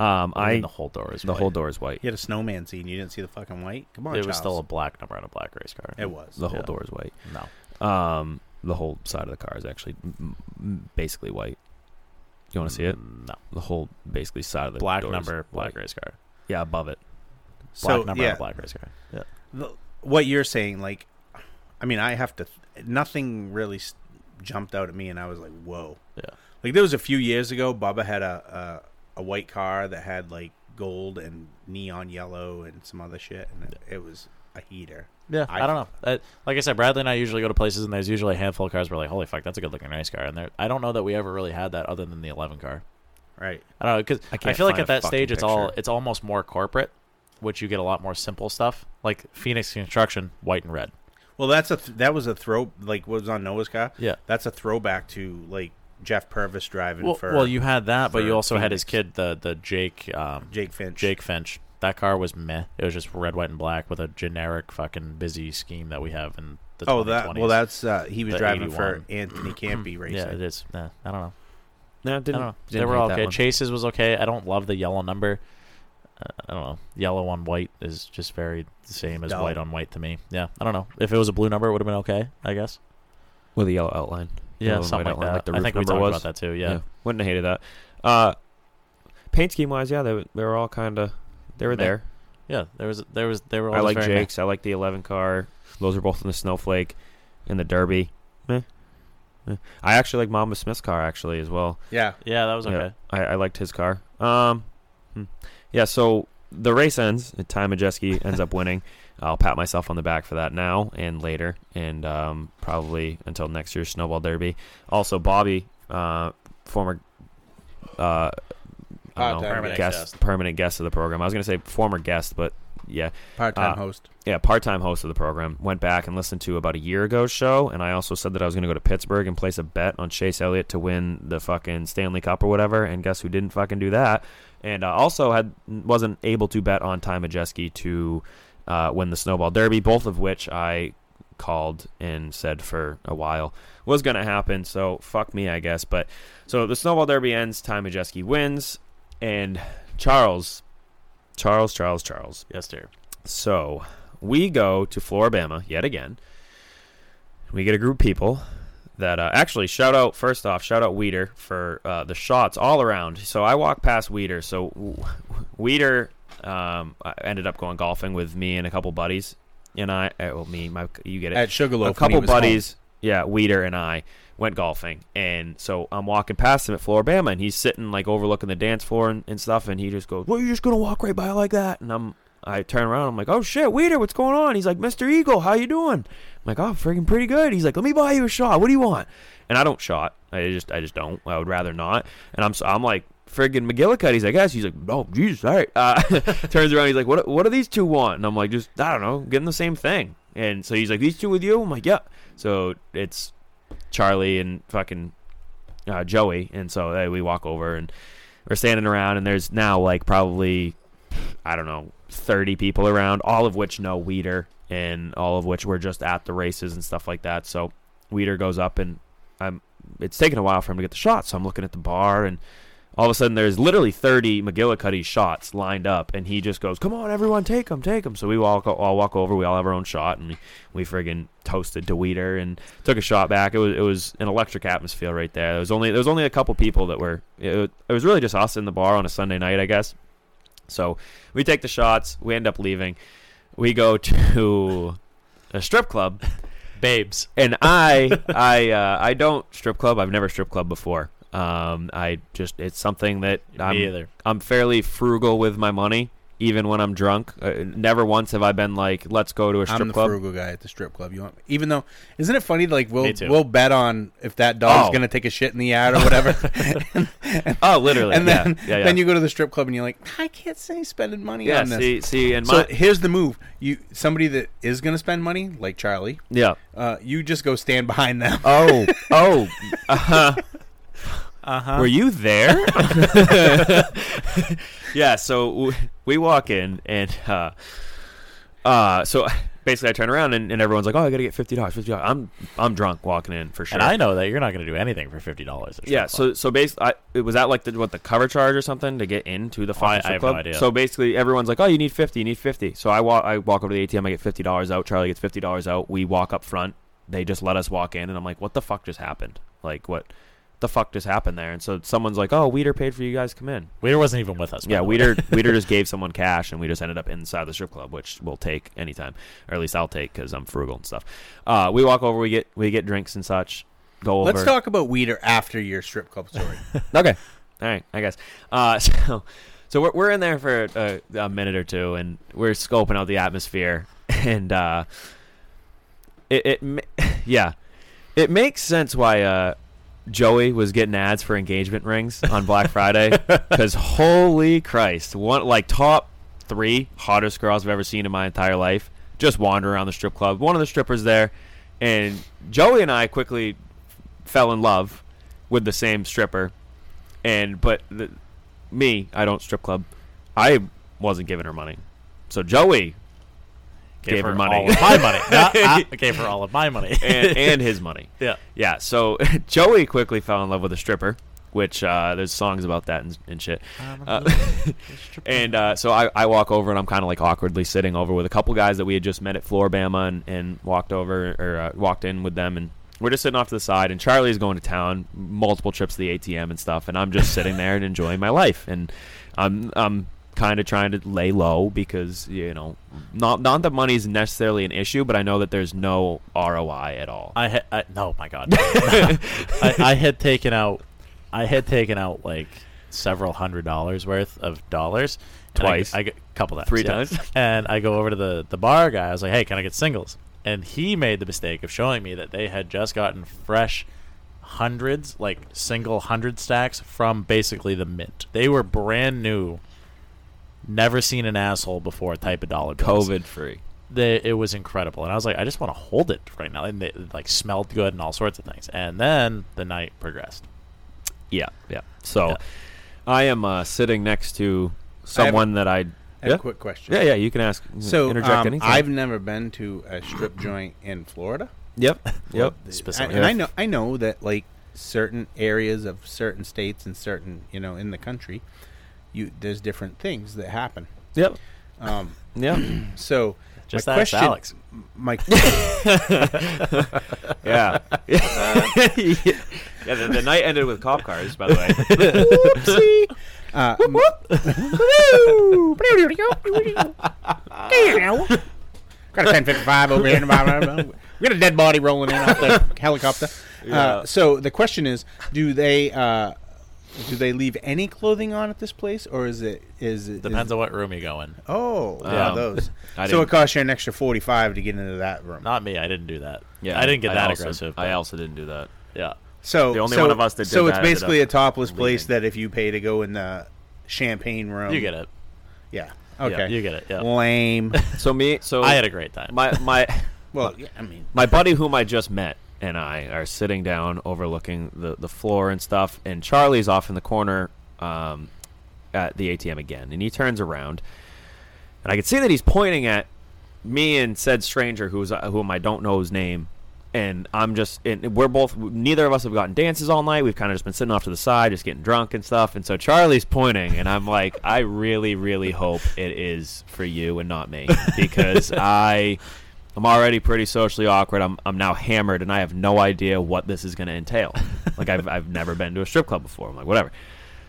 A: Um,
H: I the whole door is
A: the
H: white.
A: whole door is white.
I: You had a snowman scene. You didn't see the fucking white. Come on,
H: It was still a black number on a black race car.
I: It was.
A: The whole
H: Yeah.
A: door is white.
H: No,
A: Um, the whole side of the car is actually basically white. You want to see it?
H: Mm, No,
A: The whole basically side of the
H: black number, black race car.
A: Yeah, above it.
H: Black
I: so
H: number on a black race car. Yeah.
I: the, what you're saying, like, I mean, I have to. Nothing really s- jumped out at me, and I was like, "Whoa!"
H: Yeah.
I: Like there was a few years ago, Bubba had a a, a white car that had like gold and neon yellow and some other shit, and it, it was a heater.
H: Yeah,
I: I-
H: I, don't know. Uh, like I said, Bradley and I usually go to places, and there's usually a handful of cars where like, holy fuck, that's a good looking race car. And there, I don't know that we ever really had that other than the 11 car.
I: Right.
H: I don't know because
A: I
H: I, feel like at that
A: fucking
H: stage it's all it's almost more corporate, which you get a lot more simple stuff like Phoenix Construction, white and red.
I: Well, that's a th- that was a throw like what was on Noah's car.
H: Yeah.
I: That's a throwback to like Jeff Purvis driving
H: Well,
I: for
H: well, you had that, but you also had his kid, the the Jake um,
I: Jake Finch.
H: Jake Finch. That car was meh. It was just red, white, and black with a generic fucking busy scheme that we have in the
I: Oh, that
H: 2020s.
I: well, that's uh, he was
H: The
I: driving for Anthony Campi racing.
H: yeah, it is. Nah, I don't know.
A: No,
H: I
A: didn't.
H: don't know.
A: didn't
H: They were all okay.
A: one.
H: Chases was okay. I don't love the yellow number. Uh, I don't know. Yellow on white is just very the same as
I: Dull.
H: white on white to me. Yeah, I don't know. If it was a blue number, it would have been okay. I guess.
A: with a yellow outline.
H: Yeah,
A: Yellow
H: something
A: white
H: like
A: outline,
H: that.
A: the
H: I
A: roof
H: think we talked
A: was.
H: about that too. Yeah.
A: wouldn't have hated that. Uh, paint scheme wise, yeah, they they were all kind of they were
H: Meh.
A: there.
H: Yeah, there was there was they were. All
A: I like
H: very meh.
A: Jake's. I like the 11 car. Those are both in the Snowflake and the Derby. Eh. Eh. I actually like Mamba Smith's car actually as well.
I: Yeah.
H: Yeah, that was
A: Yeah,
H: okay.
A: I, I liked his car. Um, hmm. yeah. So the race ends. and Ty Majeski ends up winning. I'll pat myself on the back for that now and later, and um, probably until next year's Snowball Derby. Also, Bobby, uh, former uh, I don't know,
H: Permanent
A: guest,
H: guest.
A: permanent guest of the program. I was going to say former guest, but yeah,
I: Part-time
A: Uh,
I: host.
A: yeah, part-time host of the program. Went back and listened to about a year ago's show, and I also said that I was going to go to Pittsburgh and place a bet on Chase Elliott to win the fucking Stanley Cup or whatever. And guess who didn't fucking do that? And uh, also had wasn't able to bet on Ty Majeski to uh, win the Snowball Derby, both of which I called and said for a while was going to happen. So fuck me, I guess. But so the Snowball Derby ends. Ty Majeski wins, and Charles, Charles, Charles, Charles.
H: Yes, dear.
A: So we go to Floribama yet again. We get a group of people that uh, actually shout out first off, shout out Weeder for uh, the shots all around. So I walk past Weeder. So Weeder um, I ended up going golfing with me and a couple buddies, and I uh, well me my you get it
I: At Sugarloaf
A: A couple buddies, yeah, Weeder and I went golfing, and so I'm walking past him at Floribama, and he's sitting like overlooking the dance floor and, and stuff, and he just goes, "Well, you're just gonna walk right by like that?" And I'm I turn around, I'm like, "Oh shit, Weeder, what's going on?" He's like, "Mr. Eagle, how you doing?" I'm like, "Oh, freaking pretty good." He's like, "Let me buy you a shot. What do you want?" And I don't shot. I just I just don't. I would rather not. And I'm I'm like. Friggin' McGillicuddy's, I guess. He's like, oh, Jesus, all right. Uh, turns around, he's like, what, what do these two want? And I'm like, just, I don't know, getting the same thing. And so he's like, these two with you? I'm like, yeah. So it's Charlie and fucking uh, Joey, and so uh, we walk over and we're standing around, and there's now like probably I don't know thirty people around, all of which know Weeder, and all of which were just at the races and stuff like that. So Weeder goes up, and I'm. It's taken a while for him to get the shot, so I'm looking at the bar and. All of a sudden, there's literally 30 McGillicuddy shots lined up, and he just goes, "Come on, everyone, take them, take them." So we all all walk over. We all have our own shot, and we, we friggin' toasted to Weeder and took a shot back. It was it was an electric atmosphere right there. There was only there was only a couple people that were. It, it was really just us in the bar on a Sunday night, I guess. So we take the shots. We end up leaving. We go to a strip club,
H: Babes.
A: and I I uh, I don't strip club. I've never strip club before. Um, I just it's something that I'm,
H: either.
A: I'm fairly frugal with my money, even when I'm drunk. Uh, never once have I been like, let's go to a strip
I: I'm the
A: club.
I: frugal guy at the strip club. You want, even though, isn't it funny? Like we'll
H: Me too.
I: we'll bet on if that dog's
A: Oh.
I: gonna take a shit in the yard or whatever. and, and-
A: Oh, literally.
I: and then
A: yeah, yeah.
I: then you go to the strip club and you're like, I can't say spending money
A: yeah.
I: on this.
A: See, see, and
I: so
A: my
I: here's the move: you somebody that is gonna spend money, like Charlie,
A: yeah.
I: uh, you just go stand behind them.
A: Oh, oh, uh-huh.
H: Uh-huh.
A: Were you there? yeah. So w- we walk in, and uh, uh, so basically, I turn around, and, and everyone's like, "Oh, I gotta get fifty dollars, fifty dollars." I'm I'm drunk walking in for sure.
H: And I know that you're not going to do anything for fifty dollars.
A: Yeah, so so basically, I, it was that like the what the cover charge or something to get into the
H: I-
A: fucking
H: I
A: strip
H: have no
A: club.
H: idea.
A: So basically, everyone's like, "Oh, you need fifty, you need 50. So I walk, I walk over to the ATM, I get fifty dollars out. Charlie gets fifty dollars out. We walk up front. They just let us walk in, and I'm like, "What the fuck just happened? Like, what the fuck just happened there?" And so someone's like, "Oh, Weeder paid for you guys to come in."
H: Weeder wasn't even with us.
A: Yeah. Weeder Weeder just gave someone cash, and we just ended up inside the strip club, which we'll take anytime, or at least I'll take because I'm frugal and stuff. Uh, we walk over, we get we get drinks and such. Go over.
I: Let's talk about Weeder after your strip club story.
A: Okay. All right. I guess. Uh, so, so we're we're in there for a, a minute or two, and we're scoping out the atmosphere, and uh, it it yeah, it makes sense why uh, Joey was getting ads for engagement rings on Black Friday because holy Christ, one like top three hottest girls I've ever seen in my entire life just wander around the strip club. One of the strippers there, and Joey and I quickly fell in love with the same stripper and but the, me, I don't strip club. I wasn't giving her money, so Joey gave, her, money,
H: all of my money. Not, I gave her all of my money.
A: and, and his money.
H: yeah.
A: Yeah, so Joey quickly fell in love with a stripper, which uh, there's songs about that and, and shit. Uh, and uh, so I, I walk over and I'm kind of like awkwardly sitting over with a couple guys that we had just met at Floribama and, and walked over or uh, walked in with them and we're just sitting off to the side and Charlie's going to town, multiple trips to the ATM and stuff, and I'm just sitting there and enjoying my life and I'm I'm kind of trying to lay low because you know, not not that money is necessarily an issue, but I know that there's no ROI at all.
H: I had I, no, my God, I, I had taken out, I had taken out like several hundred dollars worth of dollars I-
A: Twice.
H: I, a couple times,
A: Three
H: yeah.
A: times?
H: and I go over to the the bar guy. I was like, "Hey, can I get singles?" And he made the mistake of showing me that they had just gotten fresh hundreds, like single hundred stacks from basically the mint. They were brand new, never seen an asshole before type of dollar bills
A: COVID free.
H: they, it was incredible, and I was like, I just want to hold it right now, and it, like smelled good and all sorts of things. And then the night progressed.
A: Yeah, yeah. So
H: Yeah.
A: I am uh, sitting next to someone that I.
I: I have
A: yeah?
I: a quick question.
A: Yeah, yeah. You can ask.
I: So
A: interject
I: um,
A: anything.
I: I've never been to a strip joint in Florida.
A: Yep. Yep.
H: Specific.
I: And I know I know that like certain areas of certain states and certain you know in the country, you there's different things that happen.
A: Yep.
I: Um,
A: Yeah.
I: so
H: Just
I: my question,
H: Alex.
I: My
A: Yeah. yeah. The, the night ended with cop cars, by the way.
I: Whoopsie. Uh, Got a 1055 over here. We got a dead body rolling in off the helicopter. Uh, so the question is, do they uh, do they leave any clothing on at this place, or is it is it
H: Depends
I: is,
H: on what room you go in.
I: Oh, yeah,
A: Um,
I: those. So it
A: didn't-
I: costs you an extra 45 to get into that room.
H: Not me. I didn't do that.
A: Yeah.
H: I didn't get that
A: also,
H: aggressive.
A: I also didn't do that.
H: yeah.
I: So
A: The only
I: so-
A: one of us that did
I: So it's
A: ended
I: basically a
A: up
I: topless place that if you pay to go in the champagne room,
H: You get it.
I: Yeah. Okay.
H: You get it. Yeah.
I: Lame.
A: So me. So
H: I had a great time.
A: my my
I: well, yeah, I mean,
A: my buddy whom I just met and I are sitting down overlooking the, the floor and stuff, and Charlie's off in the corner um, at the ATM again, and he turns around, and I can see that he's pointing at me and said stranger who's uh, whom I don't know his name, and I'm just and we're both neither of us have gotten dances all night. We've kind of just been sitting off to the side, just getting drunk and stuff, and so Charlie's pointing, and I'm like, I really, really hope it is for you and not me because I. I'm already pretty socially awkward. I'm I'm now hammered, and I have no idea what this is going to entail. like I've I've never been to a strip club before. I'm like whatever.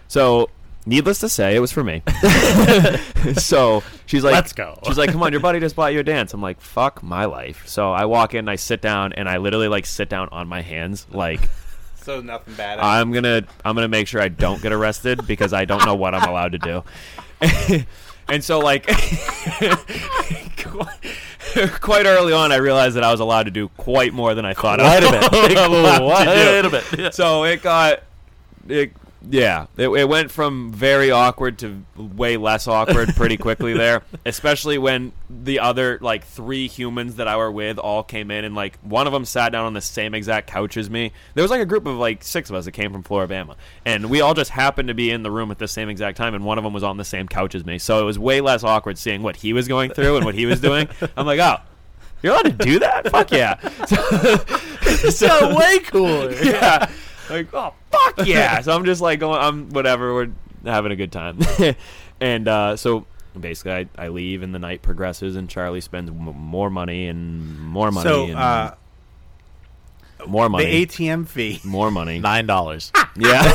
A: So needless to say, it was for me. so she's like,
H: Let's go.
A: She's like, come on, your buddy just bought you a dance. I'm like, fuck my life. So I walk in, I sit down, and I literally like sit down on my hands, like
I: so nothing bad.
A: I'm gonna I'm gonna make sure I don't get arrested because I don't know what I'm allowed to do. And so like quite early on I realized that I was allowed to do quite more than I thought I
H: Quite a
A: was
H: bit.
A: allowed to.
H: Quite a bit.
A: So it got it yeah, it, it went from very awkward to way less awkward pretty quickly there, especially when the other like three humans that I were with all came in and like one of them sat down on the same exact couch as me. There was like a group of like six of us that came from Floribama, and we all just happened to be in the room at the same exact time, and one of them was on the same couch as me. So it was way less awkward seeing what he was going through and what he was doing. I'm like, oh. You're allowed to do that? Fuck yeah! So, so
H: way cooler.
A: yeah. Like, oh fuck yeah! So I'm just like going, I'm whatever. We're having a good time, and uh, so basically, I, I leave, and the night progresses, and Charlie spends m- more money and more money
I: so
A: and
I: uh,
A: more money,
I: the ATM fee.
A: more money.
H: Nine dollars.
A: Yeah,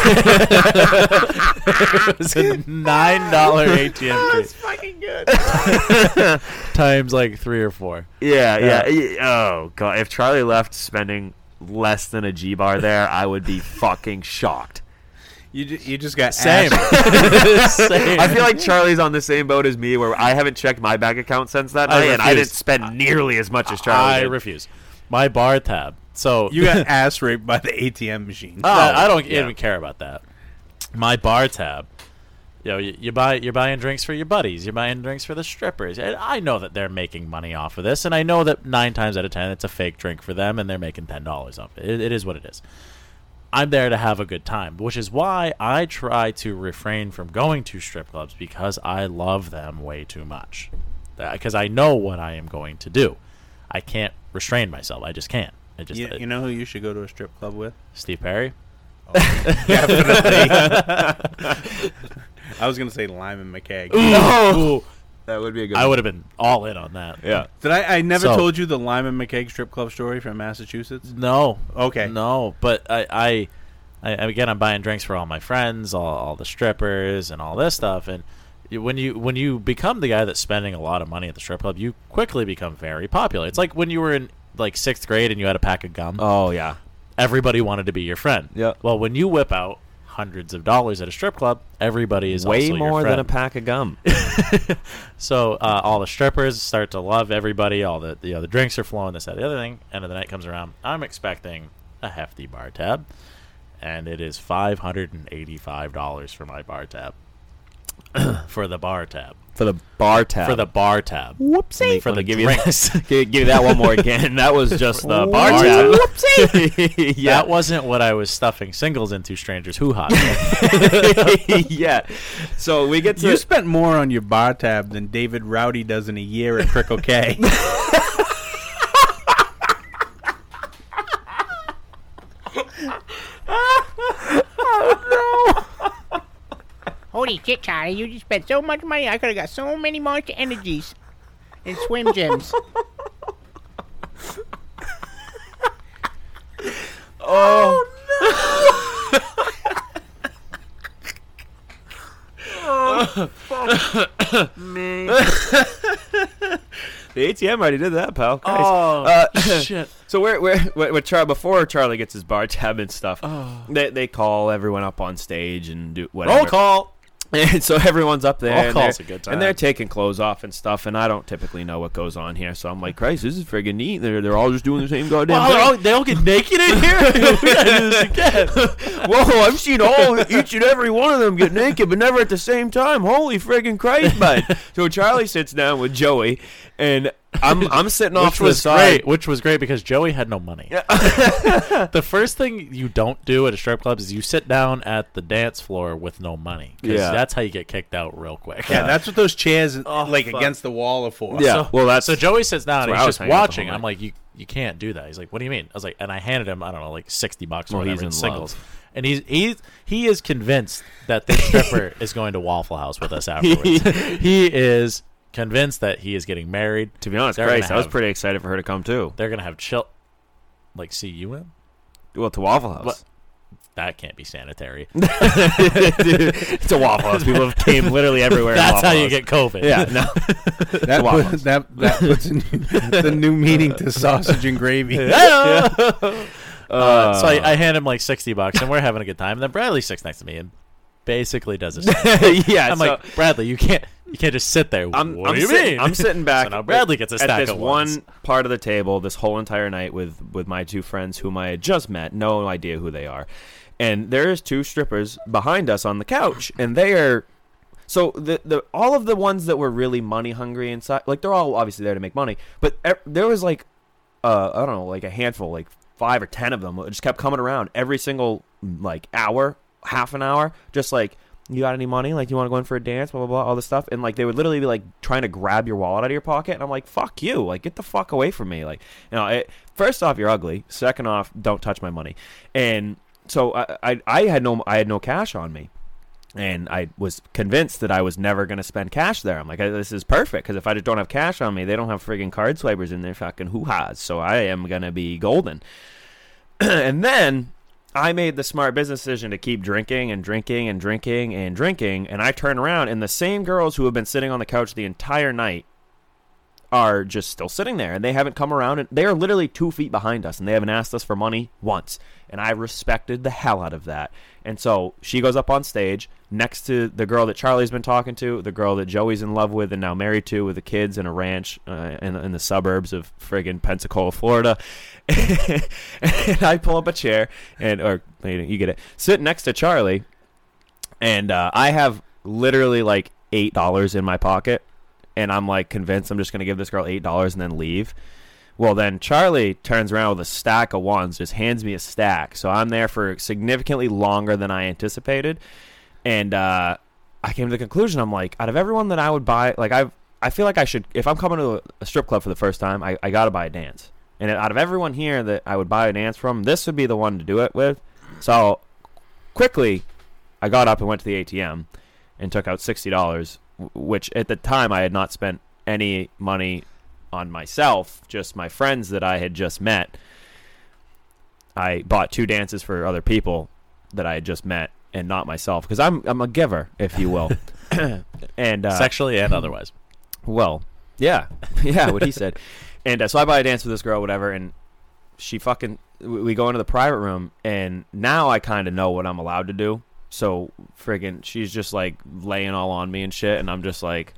H: it was a nine dollar ATM fee
I: fucking good.
H: times like three or four.
A: yeah, yeah, yeah. Oh god, if Charlie left spending less than a G bar there, I would be fucking shocked.
I: You ju- you just got
H: Same. Same.
A: I feel like Charlie's on the same boat as me, where I haven't checked my bank account since that
H: I
A: night, and I
H: refuse.
A: didn't spend nearly as much as Charlie
H: I
A: did.
H: refuse. My bar tab. So
I: You got ass raped by the ATM machine.
H: Oh, I don't
A: yeah.
H: even care about that. My bar tab. You know, you, you buy you're buying drinks for your buddies. You're buying drinks for the strippers. And I know that they're making money off of this, and I know that nine times out of ten it's a fake drink for them, and they're making ten dollars off it. it. It is what it is. I'm there to have a good time, which is why I try to refrain from going to strip clubs because I love them way too much. Uh, because I know what I am going to do. I can't restrain myself. I just can't. I just
I: You, uh, you know who you should go to a strip club with?
H: Steve Perry. Oh.
I: Definitely. I was gonna say Lyman McKay.
H: Ooh.
A: That would be a good.
H: I would have been all in on that.
A: Yeah.
I: Did I? I never
H: So-
I: told you the Lyman McKay strip club story from Massachusetts.
H: No.
I: Okay.
H: No, but I, I, I again, I'm buying drinks for all my friends, all, all the strippers, and all this stuff, and you- when you when you become the guy that's spending a lot of money at the strip club, you quickly become very popular. It's like when you were in like sixth grade and you had a pack of gum.
A: Oh yeah.
H: Everybody wanted to be your friend.
A: Yeah.
H: Well, when you whip out hundreds of dollars at a strip club, everybody is
A: Way more than a pack of gum.
H: So uh, all the strippers start to love everybody. All the you know, the drinks are flowing. This that the other thing. End of the night comes around. I'm expecting a hefty bar tab, and it is five hundred and eighty-five dollars for my bar tab. for the bar tab.
A: For the bar tab.
H: For the bar tab.
A: Whoopsie.
H: For the
A: give you
H: drinks.
A: that. give, give you that one more again. That was just the bar
H: Bar
A: tab.
H: tab.
A: Whoopsie. yeah.
H: That wasn't what I was stuffing singles into strangers hoo ha.
A: yeah. So we get to
I: You spent more on your bar tab than David Rowdy does in a year at Crickle K.
J: Oh, Holy shit, Charlie, you just spent so much money. I could have got so many monster energies and swim gyms. Oh, no. Oh, fuck. Me.
A: The ATM already did that, pal. Christ.
H: Oh,
A: Uh,
H: shit.
A: So we're, we're, we're, we're before Charlie gets his bar tab and stuff,
H: Oh.
A: they, they call everyone up on stage and do whatever.
H: Roll call.
A: And so everyone's up there.
H: Roll
A: and
H: call's
A: they're-
H: a good time.
A: And they're taking clothes off and stuff, and I don't typically know what goes on here. So I'm like, Christ, this is friggin' neat. They're, they're all just doing the same goddamn
H: Wow,
A: thing.
H: oh, they all get naked in here. we gotta do this again.
A: Whoa, I've seen all each and every one of them get naked, but never at the same time. Holy friggin' Christ, bud! so Charlie sits down with Joey, and I'm I'm sitting off
H: which
A: to the
H: was
A: side.
H: great. Which was great because Joey had no money. Yeah. the first thing you don't do at a strip club is you sit down at the dance floor with no money. 'Cause
A: Yeah.
H: that's how you get kicked out real quick.
I: yeah, that's what those chairs oh, like
H: fuck.
I: against the wall are for.
A: Yeah,
H: So,
A: well, that's
H: so Joey sits down and he's
A: I was
H: just
A: hanging out the
H: watching. I'm like, you you can't do that. He's like, what do you mean? I was like, and I handed him I don't know like sixty bucks or
A: Well,
H: whatever
A: he's
H: in
A: in
H: singles.
A: love.
H: And he's he's he is convinced that this stripper is going to Waffle House with us afterwards. he is convinced that he is getting married.
A: to be honest,
H: They're
A: Christ,
H: gonna
A: I was
H: have-
A: pretty excited for her to come too.
H: They're gonna have chill, like see you in.
A: Well, to Waffle House.
H: What? That can't be sanitary.
A: it's a Waffle House. People have came literally everywhere. in
H: That's
A: Waffle
H: how you
A: House.
H: get COVID.
A: Yeah, no.
I: That,
A: Waffle
I: put, that, that puts a new, the new meaning to sausage and gravy.
H: Uh, so I, I hand him like sixty bucks, and we're having a good time. And then Bradley sits next to me and basically does this.
A: yeah,
H: I'm
A: so
H: like, Bradley, you can't, you can't just sit there.
A: I'm,
H: what
A: I'm
H: do you
A: sitting,
H: mean?
A: I'm sitting back.
H: so now Bradley gets a stack at
A: this
H: of
A: one
H: ones.
A: part of the table this whole entire night with with my two friends whom I had just met, no idea who they are, and there's two strippers behind us on the couch, and they are. So the the all of the ones that were really money hungry inside, like they're all obviously there to make money, but e- there was like, uh, I don't know, like a handful, like five or ten of them, that just kept coming around every single like hour, half an hour, just like you got any money? Like, you want to go in for a dance? Blah blah blah, all this stuff, and like they would literally be like trying to grab your wallet out of your pocket, and I'm like, fuck you, like get the fuck away from me, like you know. It, first off, you're ugly. Second off, don't touch my money. And so I, I I had no I had no cash on me. And I was convinced that I was never going to spend cash there. I'm like, uh, this is perfect because if I just don't have cash on me, they don't have friggin' card swipers in their fucking hoo ha's. So I am going to be golden. and then I made the smart business decision to keep drinking and drinking and drinking and drinking. And I turn around, and the same girls who have been sitting on the couch the entire night are just still sitting there. And they haven't come around. And they are literally two feet behind us, and they haven't asked us for money once. And I respected the hell out of that. And so she goes up on stage next to the girl that Charlie's been talking to, the girl that Joey's in love with and now married to with the kids in a ranch uh, in, in the suburbs of friggin' Pensacola, Florida. and I pull up a chair and, or you get it, sit next to Charlie, and uh, I have literally like eight dollars in my pocket, and I'm like convinced I'm just gonna give this girl eight dollars and then leave. Well, then Charlie turns around with a stack of ones, just hands me a stack. So I'm there for significantly longer than I anticipated, and uh, I came to the conclusion I'm like, out of everyone that I would buy, like I've, I feel like I should, if I'm coming to a, strip club for the first time, I, I got to buy a dance. And out of everyone here that I would buy a dance from, this would be the one to do it with. So quickly, I got up and went to the ATM and took out sixty dollars, which at the time I had not spent any money on myself, just my friends that I had just met. I bought two dances for other people that I had just met and not myself because I'm I'm a giver, if you will. and uh,
H: Sexually and otherwise.
A: Well, yeah, yeah, what he said. And uh, so I buy a dance with this girl, whatever, and she fucking. We we go into the private room, and now I kind of know what I'm allowed to do. So friggin', she's just like laying all on me and shit, and I'm just like,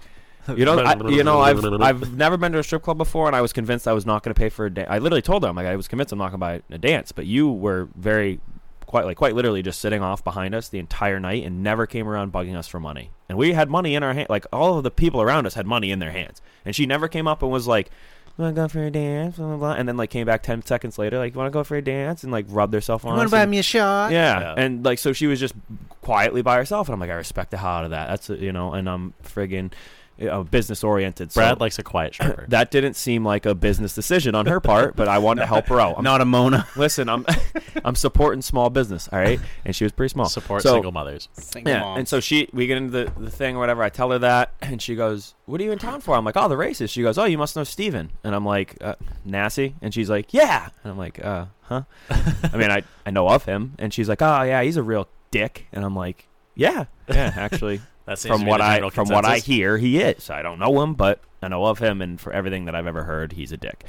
A: you know, I, you know, I've I've never been to a strip club before, and I was convinced I was not going to pay for a dance. I literally told her, I'm like, I was convinced I'm not going to buy a dance, but you were very quite like quite literally just sitting off behind us the entire night and never came around bugging us for money. And we had money in our hand, like all of the people around us had money in their hands, and she never came up and was like. Want to go for a dance? Blah, blah, blah. And then like came back ten seconds later, like, you want to go for a dance? And like rubbed herself on.
I: Want
A: us
I: to buy
A: and-
I: me a shot?
A: yeah.
H: Yeah.
A: and like so she was just quietly by herself, and I'm like, I respect the hell out of that. That's you know, and I'm friggin' you know, business oriented. So
H: Brad likes a quiet stripper.
A: that didn't seem like a business decision on her part, but I wanted to help her out. I'm,
I: Not a Mona.
A: listen, I'm I'm supporting small business, all right, and she was pretty small.
H: Support
A: So-
H: single mothers.
I: Single
A: yeah,
I: moms.
A: and so she, we get into the, the thing or whatever. I tell her that, and she goes, "What are you in town for?" I'm like, "Oh, the races." She goes, "Oh, you must know Stephen. and I'm like, uh, "Nasse," and she's like, "Yeah," and I'm like, "Uh, huh?" I mean, I I know of him, and she's like, "Oh, yeah, he's a real dick," and I'm like, "Yeah, yeah, actually."
H: That seems
A: from what I from what I hear, he is. I don't know him, but I know of him, and for everything that I've ever heard, he's a dick.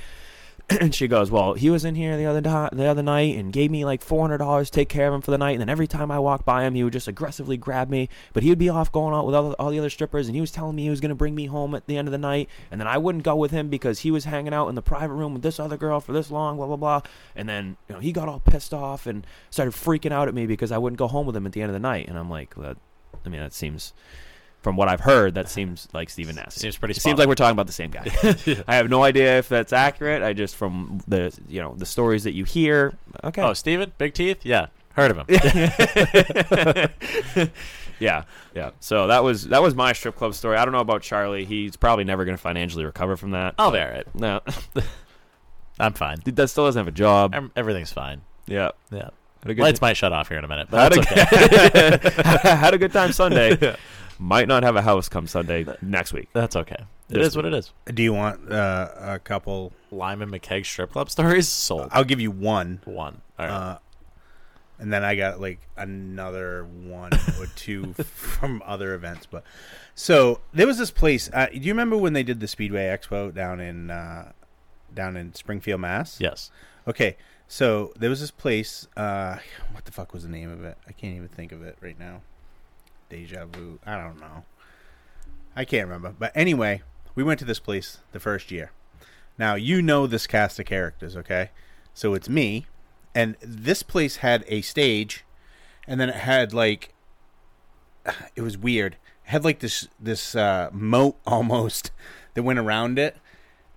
A: and she goes, "Well, he was in here the other di- the other night and gave me like four hundred dollars to take care of him for the night. And then every time I walked by him, he would just aggressively grab me. But he would be off going out with all, all the other strippers, and he was telling me he was going to bring me home at the end of the night. And then I wouldn't go with him because he was hanging out in the private room with this other girl for this long, blah blah blah. And then you know he got all pissed off and started freaking out at me because I wouldn't go home with him at the end of the night. And I'm like, that, I mean, that seems." From what I've heard, that seems like Stephen Nasse.
H: Seems pretty
A: seems like we're talking about the same guy. I have no idea if that's accurate. I just from the you know the stories that you hear. Okay.
H: Oh, Stephen? Big teeth? Yeah. Heard of him.
A: yeah, yeah. So that was that was my strip club story. I don't know about Charlie. He's probably never going to financially recover from that.
H: I'll bear it.
A: No,
H: I'm fine.
A: does, still doesn't have a job.
H: Em- Everything's fine.
A: yeah.
H: Yeah.
A: Had a good
H: Lights
A: ti-
H: might shut off here in a minute,
A: had,
H: but
A: a,
H: that's okay.
A: had a good time Sunday. Might not have a house come Sunday next week.
H: That's okay. It
A: This
H: is what it is.
I: Do you want uh, a couple?
H: Lyman McKeag strip club stories sold.
I: I'll give you one,
H: One. All right.
I: uh, and then I got like another one or two from other events. But so there was this place. Uh, do you remember when they did the Speedway Expo down in uh, down in Springfield, Mass?
H: yes.
I: Okay, so there was this place. Uh, what the fuck was the name of it? I can't even think of it right now. Deja vu. I don't know. I can't remember. But anyway, we went to this place the first year. Now you know this cast of characters, okay? So it's me, and this place had a stage, and then it had like, it was weird. It had like this this uh, moat almost that went around it,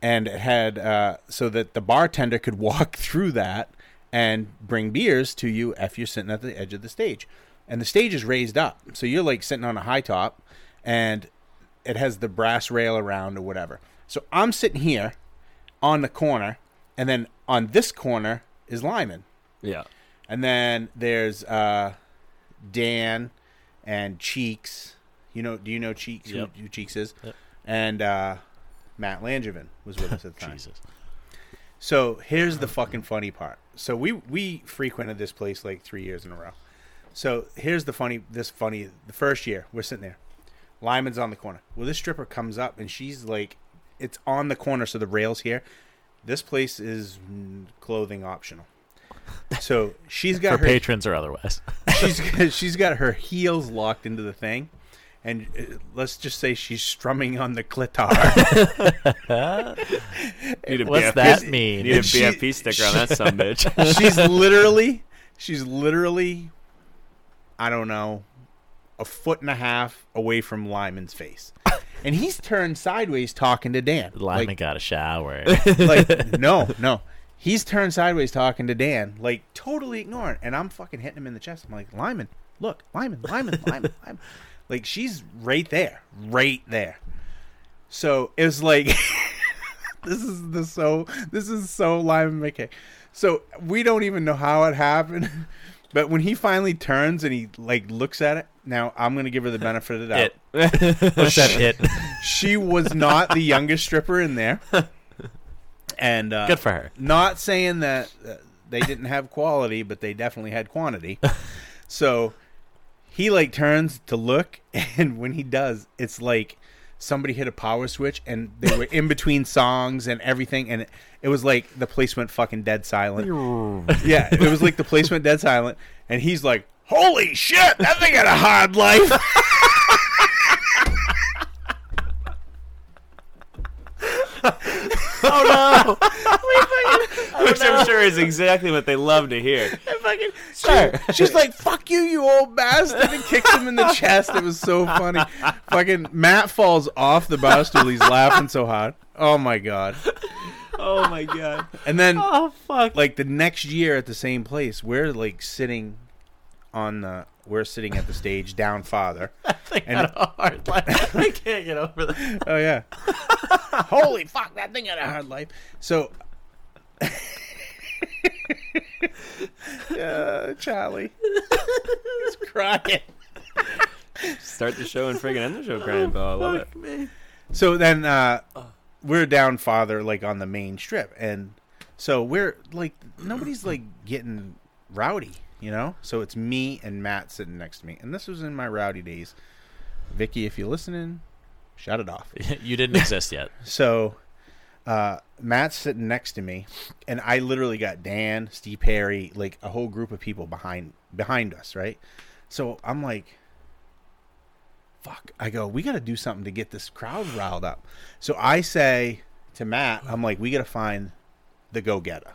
I: and it had uh, so that the bartender could walk through that and bring beers to you if you're sitting at the edge of the stage. And the stage is raised up, so you're like sitting on a high top, and it has the brass rail around or whatever. So I'm sitting here on the corner, and then on this corner is Lyman.
A: Yeah.
I: And then there's uh, Dan and Cheeks. You know, do you know Cheeks?
H: Yep.
I: Who, who Cheeks is?
H: Yep.
I: And uh, Matt Langevin was with us at the time.
H: Jesus.
I: So here's the fucking funny part. So we we frequented this place like three years in a row. So here's the funny. This funny. The first year we're sitting there. Lyman's on the corner. Well, this stripper comes up and she's like, it's on the corner, so the rails here. This place is clothing optional. So she's got
H: For
I: her
H: patrons or otherwise.
I: she's she's got her heels locked into the thing, and uh, let's just say she's strumming on the clitor.
A: Need a
H: What's
A: BFP
H: that mean?
A: Need a
I: She-
A: BFP sticker on that son bitch.
I: she's literally, she's literally, I don't know, a foot and a half away from Lyman's face, and he's turned sideways talking to Dan.
H: Lyman
I: Like,
H: got a shower.
I: like no, no. He's turned sideways talking to Dan, like totally ignoring. And I'm fucking hitting him in the chest. I'm like, Lyman, look, Lyman, Lyman, Lyman, Lyman. Like she's right there, right there. So it was like, this is the so this is so Lyman McKay. So we don't even know how it happened. But when he finally turns and he like looks at it, now I'm gonna give her the benefit of the doubt.
H: it. What's that it?
I: She was not the youngest stripper in there. And uh,
H: Good for her.
I: Not saying that uh, they didn't have quality, but they definitely had quantity. so he like turns to look, and when he does, it's like somebody hit a power switch, and they were in between songs and everything, and it, it was like the place went fucking dead silent. yeah, it was like the place went dead silent, and he's like, "Holy shit, that thing had a hard life."
K: oh no! Which I'm oh, sure is exactly what they love to hear.
I: fucking she- she's like, "Fuck you, you old bastard!" and kicks him in the chest. It was so funny. Fucking Matt falls off the bar stool. He's laughing so hard. Oh my god!
K: Oh my god!
I: And then,
K: Oh fuck!
I: like the next year at the same place, we're like sitting on the. We're sitting at the stage down farther.
H: and a hard life. I can't get over that.
I: Oh yeah! Holy fuck! That thing had a hard life. So. uh, Charlie. He's crying.
K: Start the show and friggin' end the show, crying, pal. I love it.
I: So then uh, we're down father like on the main strip, and so we're like nobody's like getting rowdy, you know. So it's me and Matt sitting next to me, and this was in my rowdy days. Vicky, if you're listening, shut it off.
H: you didn't exist yet.
I: So uh, Matt's sitting next to me, and I literally got Dan, Steve Perry, like a whole group of people behind behind us, right? So I'm like, fuck. I go, we got to do something to get this crowd riled up. So I say to Matt, I'm like, we got to find the go getter.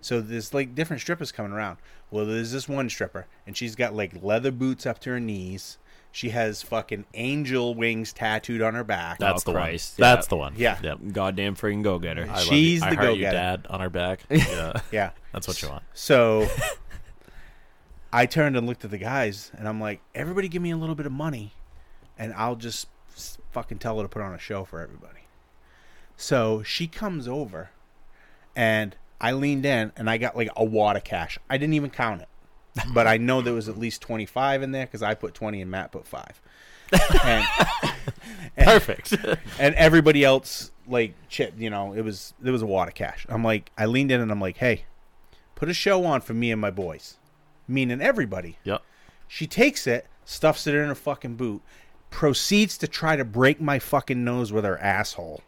I: So there's like different strippers coming around. Well, there's this one stripper, and she's got like leather boots up to her knees. She has fucking angel wings tattooed on her back.
H: That's
K: Oh,
H: the
K: Christ.
H: one. That's the one.
I: Yeah.
H: Yep.
K: Goddamn freaking go getter.
H: I love
I: She's
H: you. I
I: the
H: heart
I: go-getter.
H: dad, on her back. Yeah,
I: Yeah.
H: that's what you want.
I: So I turned and looked at the guys, and I'm like, everybody give me a little bit of money, and I'll just fucking tell her to put on a show for everybody. So she comes over, and I leaned in, and I got like a wad of cash. I didn't even count it, but I know there was at least 25 in there because I put 20 and Matt put five. And, and-
H: Perfect.
I: and everybody else like chip you know it was there was a wad of cash i'm like i leaned in and i'm like hey put a show on for me and my boys meaning everybody
H: yep.
I: she takes it stuffs it in her fucking boot proceeds to try to break my fucking nose with her asshole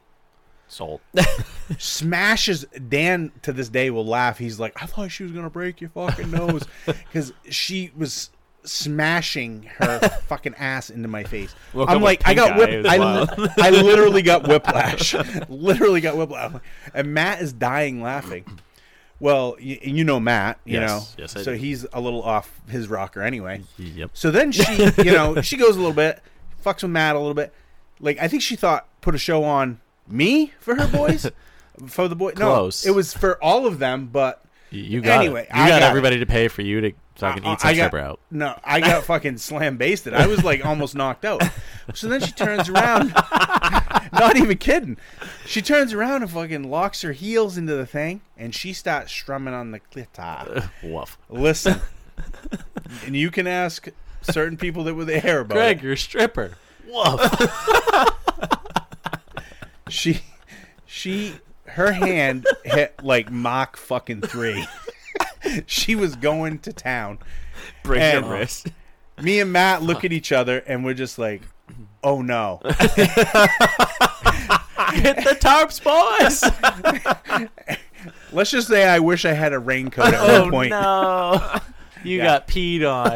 H: Sold.
I: smashes dan to this day will laugh he's like i thought she was gonna break your fucking nose because she was smashing her fucking ass into my face
K: Woke
I: i'm like i got whip I, li- I literally got whiplash literally got whiplash and matt is dying laughing well you, you know matt you
H: Yes.
I: know
H: Yes, I
I: so
H: do.
I: he's a little off his rocker anyway
H: Yep.
I: so then she, you know, she goes a little bit, fucks with Matt a little bit. Like I think she thought put a show on me for her boys, for the boy.
H: Close.
I: No, it was for all of them. But
H: You, got
I: Anyway,
H: it. You
I: I
H: got,
I: got
H: everybody to pay for you to fucking
I: I- can uh,
H: eat some
I: I got,
H: stripper out.
I: No, I got fucking slam basted. I was like almost knocked out. So then she turns around, not even kidding. She turns around and fucking locks her heels into the thing, and she starts strumming on the clitoris.
H: Woof.
I: Listen, and you can ask certain people that were there about
H: Greg,
I: it.
H: you're a stripper. Woof.
I: She she her hand hit like Mach fucking three. she was going to town.
K: Break
I: And
K: your wrist.
I: Me and Matt look at each other and we're just like, oh no.
H: Hit the tarps, boys.
I: Let's just say I wish I had a raincoat at
H: oh
I: one point.
H: no. You
I: Yeah.
H: got peed on.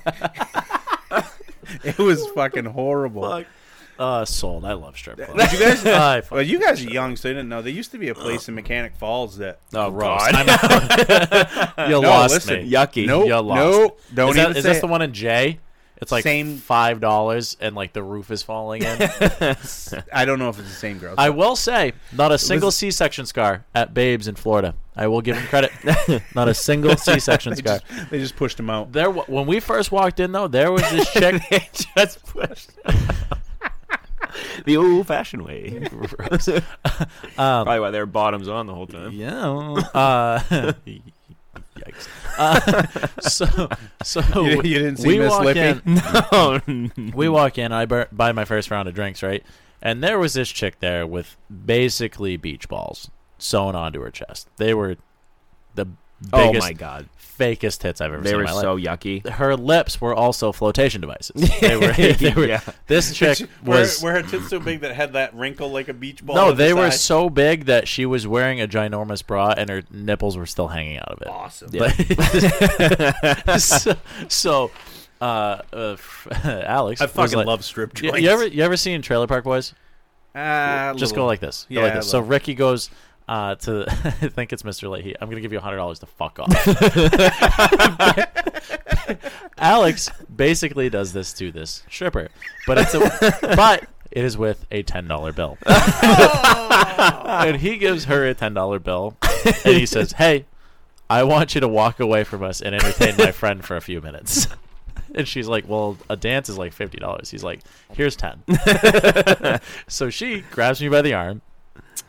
I: It was fucking horrible.
H: Fuck. Uh, sold. I love strip clubs.
I: Did you guys?
H: I fuck-
I: well, you guys are young, so you didn't know. There used to be a place in Mechanic Falls that.
H: Oh, roast. I'm out. you
I: No,
H: lost
I: listen.
H: me.
K: Yucky.
I: Nope,
H: You lost.
I: nope. Don't
H: is that,
I: even
H: is
I: say
H: this
I: it.
H: the one in J? It's like
I: Same-
H: five dollars, and like the roof is falling in.
I: I don't know if it's the same girl.
H: I will say, not a single C-section scar at Babes in Florida. I will give him credit. not a single C-section
I: they,
H: scar.
I: just, they just pushed him out.
H: There, wa- when we first walked in, though, there was this chick.
K: Just pushed. the old-fashioned way.
H: Um,
K: Probably why they were bottoms on the whole time.
H: Yeah. Uh, yikes. Uh, so, so
I: You- you didn't see
H: we
I: Miss
H: walk
I: Lippy?
H: in.
K: No.
H: we walk in. I bur- buy my first round of drinks, right? And there was this chick there with basically beach balls sewn onto her chest. They were the biggest.
K: Oh my god,
H: fakest tits I've ever
K: they
H: seen.
K: They were
H: in my
K: so
H: life.
K: yucky.
H: Her lips were also flotation devices. They were. They were
K: Yeah.
H: This chick was.
I: were, her tits so big that had that wrinkle like a beach ball?
H: no,
I: at the
H: they were
I: side?
H: so big that she was wearing a ginormous bra and her nipples were still hanging out of it.
I: awesome.
H: But- so, so uh, uh, Alex,
I: I fucking
H: like-
I: love strip
H: You,
I: joints.
H: you ever you ever seen Trailer Park Boys?
I: Ah,
H: Just go like this. Go
I: Yeah,
H: like this. So. Ricky goes uh, to I think it's Mr. Lahey. I'm gonna give you hundred dollars to fuck off. Alex basically does this to this stripper, but it's a, but it is with a ten dollar bill, and he gives her a ten dollar bill, and he says, "Hey, I want you to walk away from us and entertain my friend for a few minutes." And she's like, "Well, a dance is like fifty dollars." He's like, "Here's 10 So she grabs me by the arm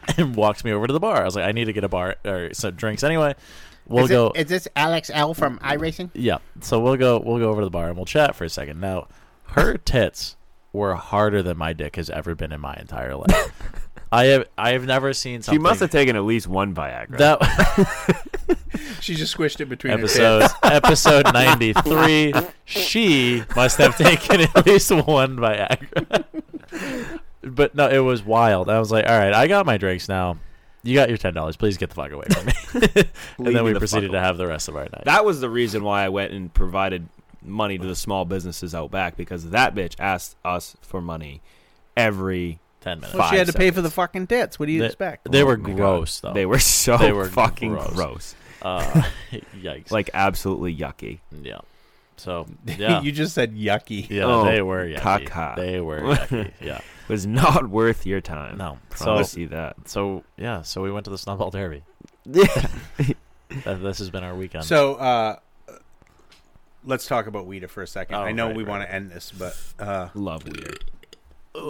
H: and walks me over to the bar. I was like, "I need to get a bar or some drinks anyway." We'll
J: is,
H: go.
J: it, is this Alex L from iRacing?
H: Yeah. So we'll go we'll go over to the bar and we'll chat for a second. Now, her tits were harder than my dick has ever been in my entire life. I have I have never seen something.
K: She must have taken at least one Viagra.
H: that
I: She just squished it between
H: episode
I: her tits.
H: episode 93 she must have taken at least one Viagra. But no, it was wild. I was like, "All right, I got my drinks now. You got your $10. Please get the fuck away from me." and then we
K: the
H: proceeded to have the rest of our night.
K: That was the reason why I went and provided money to the small businesses out back because that bitch asked us for money every
H: 10 minutes.
I: Well, she had to
K: five
I: pay for the fucking tits. What do you
H: They-
I: expect?
H: They
K: Oh
H: were
K: my God.
H: gross though.
K: They were so
H: They were
K: fucking
H: gross.
K: gross.
H: Uh, yikes.
K: Like absolutely yucky.
H: yeah. So yeah,
I: you just said yucky.
H: yeah,
K: Oh,
H: they were yucky.
K: caca.
H: They were yucky. Yeah.
K: Was not worth your time.
H: No.
K: Promise
H: So
K: you see that.
H: so yeah, so we went to the Snowball Derby.
K: Yeah.
H: This has been our weekend.
I: So uh, let's talk about Weeder for a second.
H: Oh,
I: I know
H: right,
I: we
H: right,
I: want to end this, but uh,
K: Love Weeder.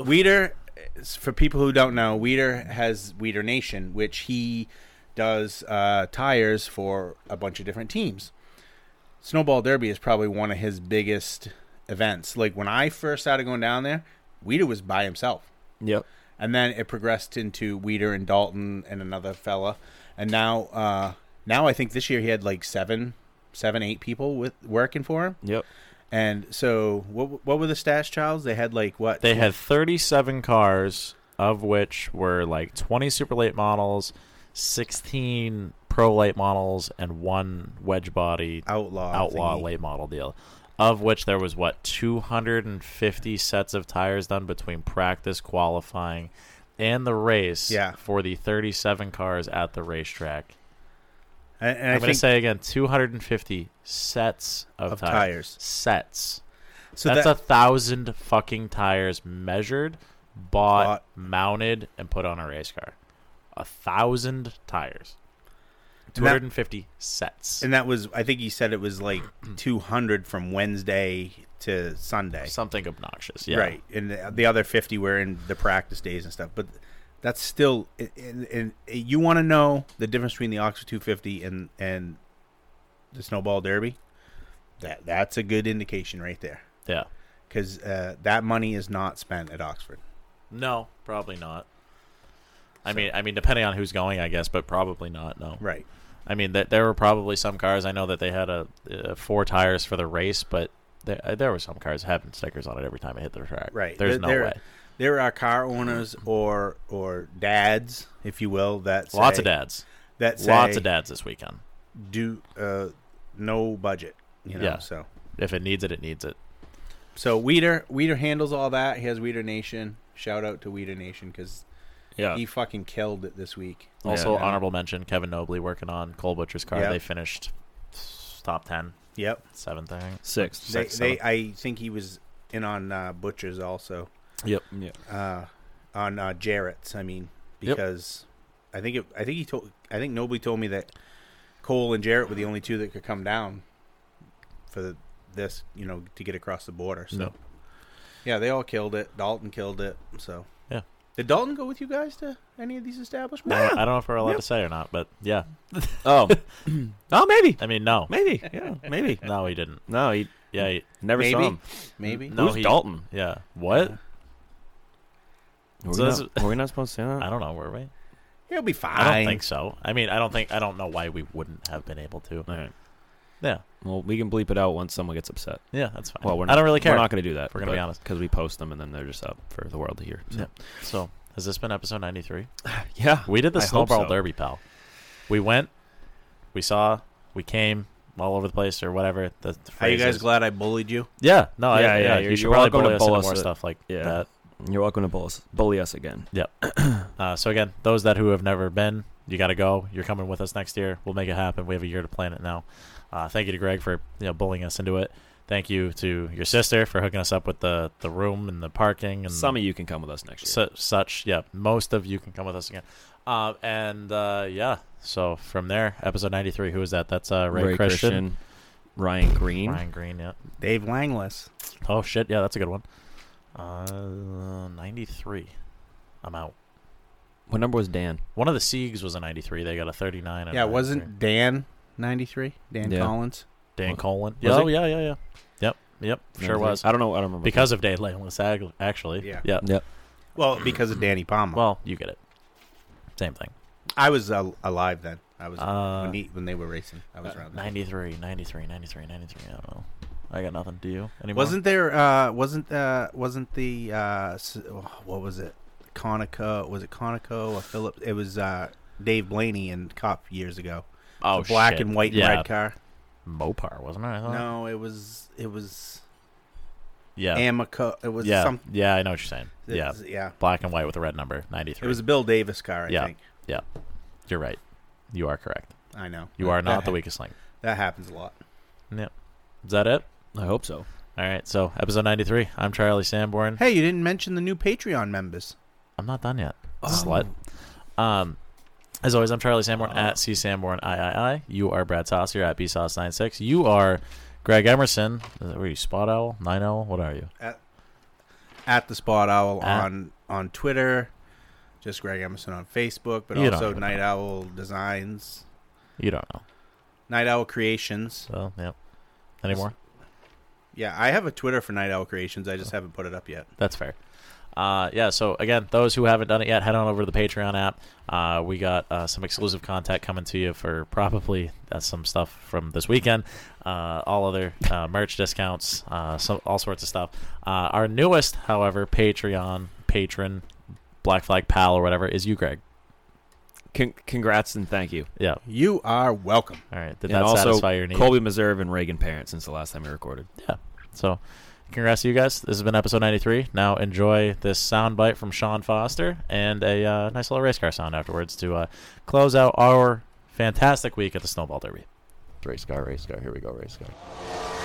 I: Weeder, is- for people who don't know, Weeder has Weeder Nation, which he does uh, tires for a bunch of different teams. Snowball Derby is probably one of his biggest events. Like when I first started going down there, Weeder was by himself.
K: Yep.
I: and then it progressed into Weeder and Dalton and another fella, and now uh, now I think this year he had like seven, seven, eight people with working for him.
K: Yep.
I: And so what what were the stats, Charles? They had like what
H: they had 37 cars, of which were like 20 super late models, 16 pro late models, and one wedge body
I: outlaw
H: outlaw
I: thingy.
H: late model deal. Of which there was what 250 sets of tires done between practice, qualifying, and the race.
I: Yeah.
H: For the 37 cars at the racetrack.
I: And, and
H: I'm going to say again, 250 sets of,
I: Of
H: tires.
I: tires.
H: Sets.
I: so
H: That's
I: that,
H: a thousand fucking tires measured, bought,
I: Bought.
H: mounted, and put on a race car. A thousand tires. Two
I: And that-
H: hundred and fifty sets.
I: and that was I think he said it was like two hundred from Wednesday to Sunday.
H: Something obnoxious. Yeah.
I: Right, and the, the other fifty were in the practice days and stuff. But that's still, and, and you want to know the difference between the Oxford 250 and and the Snowball Derby. That that's a good indication right there,
H: Yeah.
I: because uh, that money is not spent at Oxford.
H: No, probably not. I mean, I mean, depending on who's going, I guess, but probably not. No.
I: Right.
H: I mean, that there were probably some cars. I know that they had a uh, four tires for the race, but there, uh, there were some cars having stickers on it every time it hit the track.
I: Right.
H: There's
I: There-
H: no
I: there,
H: way.
I: There are car owners or or dads, if you will, that
H: Lots of dads.
I: That say,
H: Lots of dads this weekend.
I: do uh, no budget. You know,
H: Yeah.
I: so
H: If it needs it, it needs it.
I: so Weeder Weeder handles all that. He has Weeder Nation. Shout out to Weeder Nation because
K: Yeah.
I: he fucking killed it this week.
H: Also,
I: Yeah.
H: honorable mention: Kevin Nobley working on Cole Butcher's car.
I: Yep.
H: They finished top ten,
I: Yep.
H: seventh, I think.
K: Six.
I: They,
H: Sixth,
I: they
H: seventh.
I: I think he was in on uh, Butchers also.
H: Yep.
K: Yeah.
I: Uh, on uh, Jarrett's, I mean,
H: Yep.
I: because I think it, I think he told I think nobody told me that Cole and Jarrett were the only two that could come down for the, this, you know, to get across the border. So
H: No.
I: yeah, they all killed it. Dalton killed it. So
H: Yeah.
I: Did Dalton go with you guys to any of these establishments?
H: I don't- I don't know if we're allowed to say or not, but yeah.
K: Oh. oh, maybe.
H: I mean, no,
K: Maybe. Yeah. Maybe.
H: no, he didn't.
K: No, he
H: Yeah, he,
K: never
I: Maybe.
K: saw him.
I: Maybe.
H: No,
K: Who's
H: he-
K: Dalton?
H: yeah. What?
K: Were,
H: So
K: we
H: this
K: not, were we not supposed to say that?
H: I don't know. Were we?
I: He'll be fine.
H: I don't think so. I mean, I don't think I don't know why we wouldn't have been able to.
K: All right.
H: Yeah.
K: Well, we can bleep it out once someone gets upset.
H: Yeah, that's fine.
K: Well, we're not,
H: I
K: not,
H: don't really care.
K: We're not going to do that.
H: We're gonna be honest.
K: because we post them and then they're just up for the world to hear. So.
H: Yeah. So has this been episode ninety three?
K: Yeah,
H: We did the
K: I
H: snowball
K: so.
H: derby, pal. We went, we saw, we came all over the place or whatever. The, the
I: Are you guys
H: phrases.
I: glad I bullied you?
H: Yeah, no, I,
K: Yeah,
H: yeah,
K: yeah,
H: You
K: you're-
H: should
K: you're
H: probably
K: welcome to
H: bully us more
K: us.
H: stuff like
K: Yeah.
H: that.
K: You're welcome to bully us, bully us again.
H: Yep. uh, so again, those that who have never been, you got to go. You're coming with us next year. We'll make it happen. We have a year to plan it now. Uh, thank you to Greg for you know bullying us into it. Thank you to your sister for hooking us up with the, the room and the parking and
K: Some of you can come with us next year.
H: su- such. Yeah, most of you can come with us again. Um, and uh, yeah, so from there, episode 93. Who is that? That's uh, Ray,
K: Ray
H: Christian.
K: Christian, Ryan Green.
H: Ryan Green. Yeah.
I: Dave Langless.
H: Oh shit. Yeah, that's a good one. Uh, 93. I'm out.
K: What number was Dan?
H: One of the Siegs was a 93. They got a 39.
I: Yeah,
H: a
I: wasn't Dan 93? Dan
K: Yeah.
I: Collins?
H: Dan Colin?
K: Was
H: oh,
K: he?
H: yeah, yeah, yeah. Yep, yep. Sure was.
K: I don't know. I don't remember.
H: Because of Dave Langless, ag- actually.
I: Yeah.
H: Yeah.
K: Yep.
I: Well, because of Danny Palmer.
H: Well, you get it. Same thing.
I: I was uh, alive then. I was
H: Uh,
I: when, he, when they were racing. I was around. then.
H: 93, 93, 93, 93. I don't know. I got nothing. Do you? Anymore?
I: Wasn't there? Uh, wasn't uh, wasn't the uh, s- what was it? Conoco? Was it Conoco or Phillips? It was uh, Dave Blaney and Cup years ago.
H: Oh,
I: The black
H: shit.
I: and white
H: Yeah.
I: and red car.
H: Mopar, wasn't it? I thought?
I: No, it was it was
H: Yeah.
I: Amoco. It was
H: yeah.
I: some.
H: Yeah, I know what you're saying. yeah.
I: was- yeah.
H: Black and white with a red number, 93.
I: It was a Bill Davis car. I
H: yeah.
I: think.
H: Yeah. You're right. You are correct.
I: I know.
H: You
I: That-
H: are not
I: that
H: the weakest link.
I: That happens a lot.
H: Yep. Is that it?
K: I hope so.
H: All right. So, episode 93. I'm Charlie Sanborn.
I: Hey, you didn't mention the new Patreon members.
H: I'm not done yet.
I: Oh.
H: Slut. Um, as always, I'm Charlie Sanborn uh-huh. at C Sanborn III. You are Brad Saucer at B BSauce96. You are Greg Emerson. Were you Spot Owl? Nine Owl? What are you?
I: At, at the Spot Owl
H: At-
I: on on Twitter. Just Greg Emerson on Facebook, but also Night
H: know.
I: Owl Designs,
H: You don't know.
I: Night Owl Creations.
H: So, yep. Any more?
I: Yeah, I have a Twitter for Night Owl Creations. I just oh. haven't put it up yet.
H: That's fair. Uh, yeah, so again, those who haven't done it yet, head on over to the Patreon app. Uh, we got uh, some exclusive content coming to you for probably uh, some stuff from this weekend, uh, all other uh, merch discounts, uh, so, all sorts of stuff. Uh, our newest, however, Patreon patron, Black Flag Pal or whatever, is you, Greg.
K: Con- congrats and thank you.
H: Yeah.
I: You are welcome.
H: All right. Did
K: and
H: that
K: also
H: satisfy your need?
K: Colby Meserve and Reagan Parent since the last time we recorded.
H: Yeah. So, congrats to you guys. This has been episode 93. Now enjoy this sound bite from Sean Foster and a uh, nice little race car sound afterwards to uh, close out our fantastic week at the Snowball Derby. Race car, race car. Here we go, race car.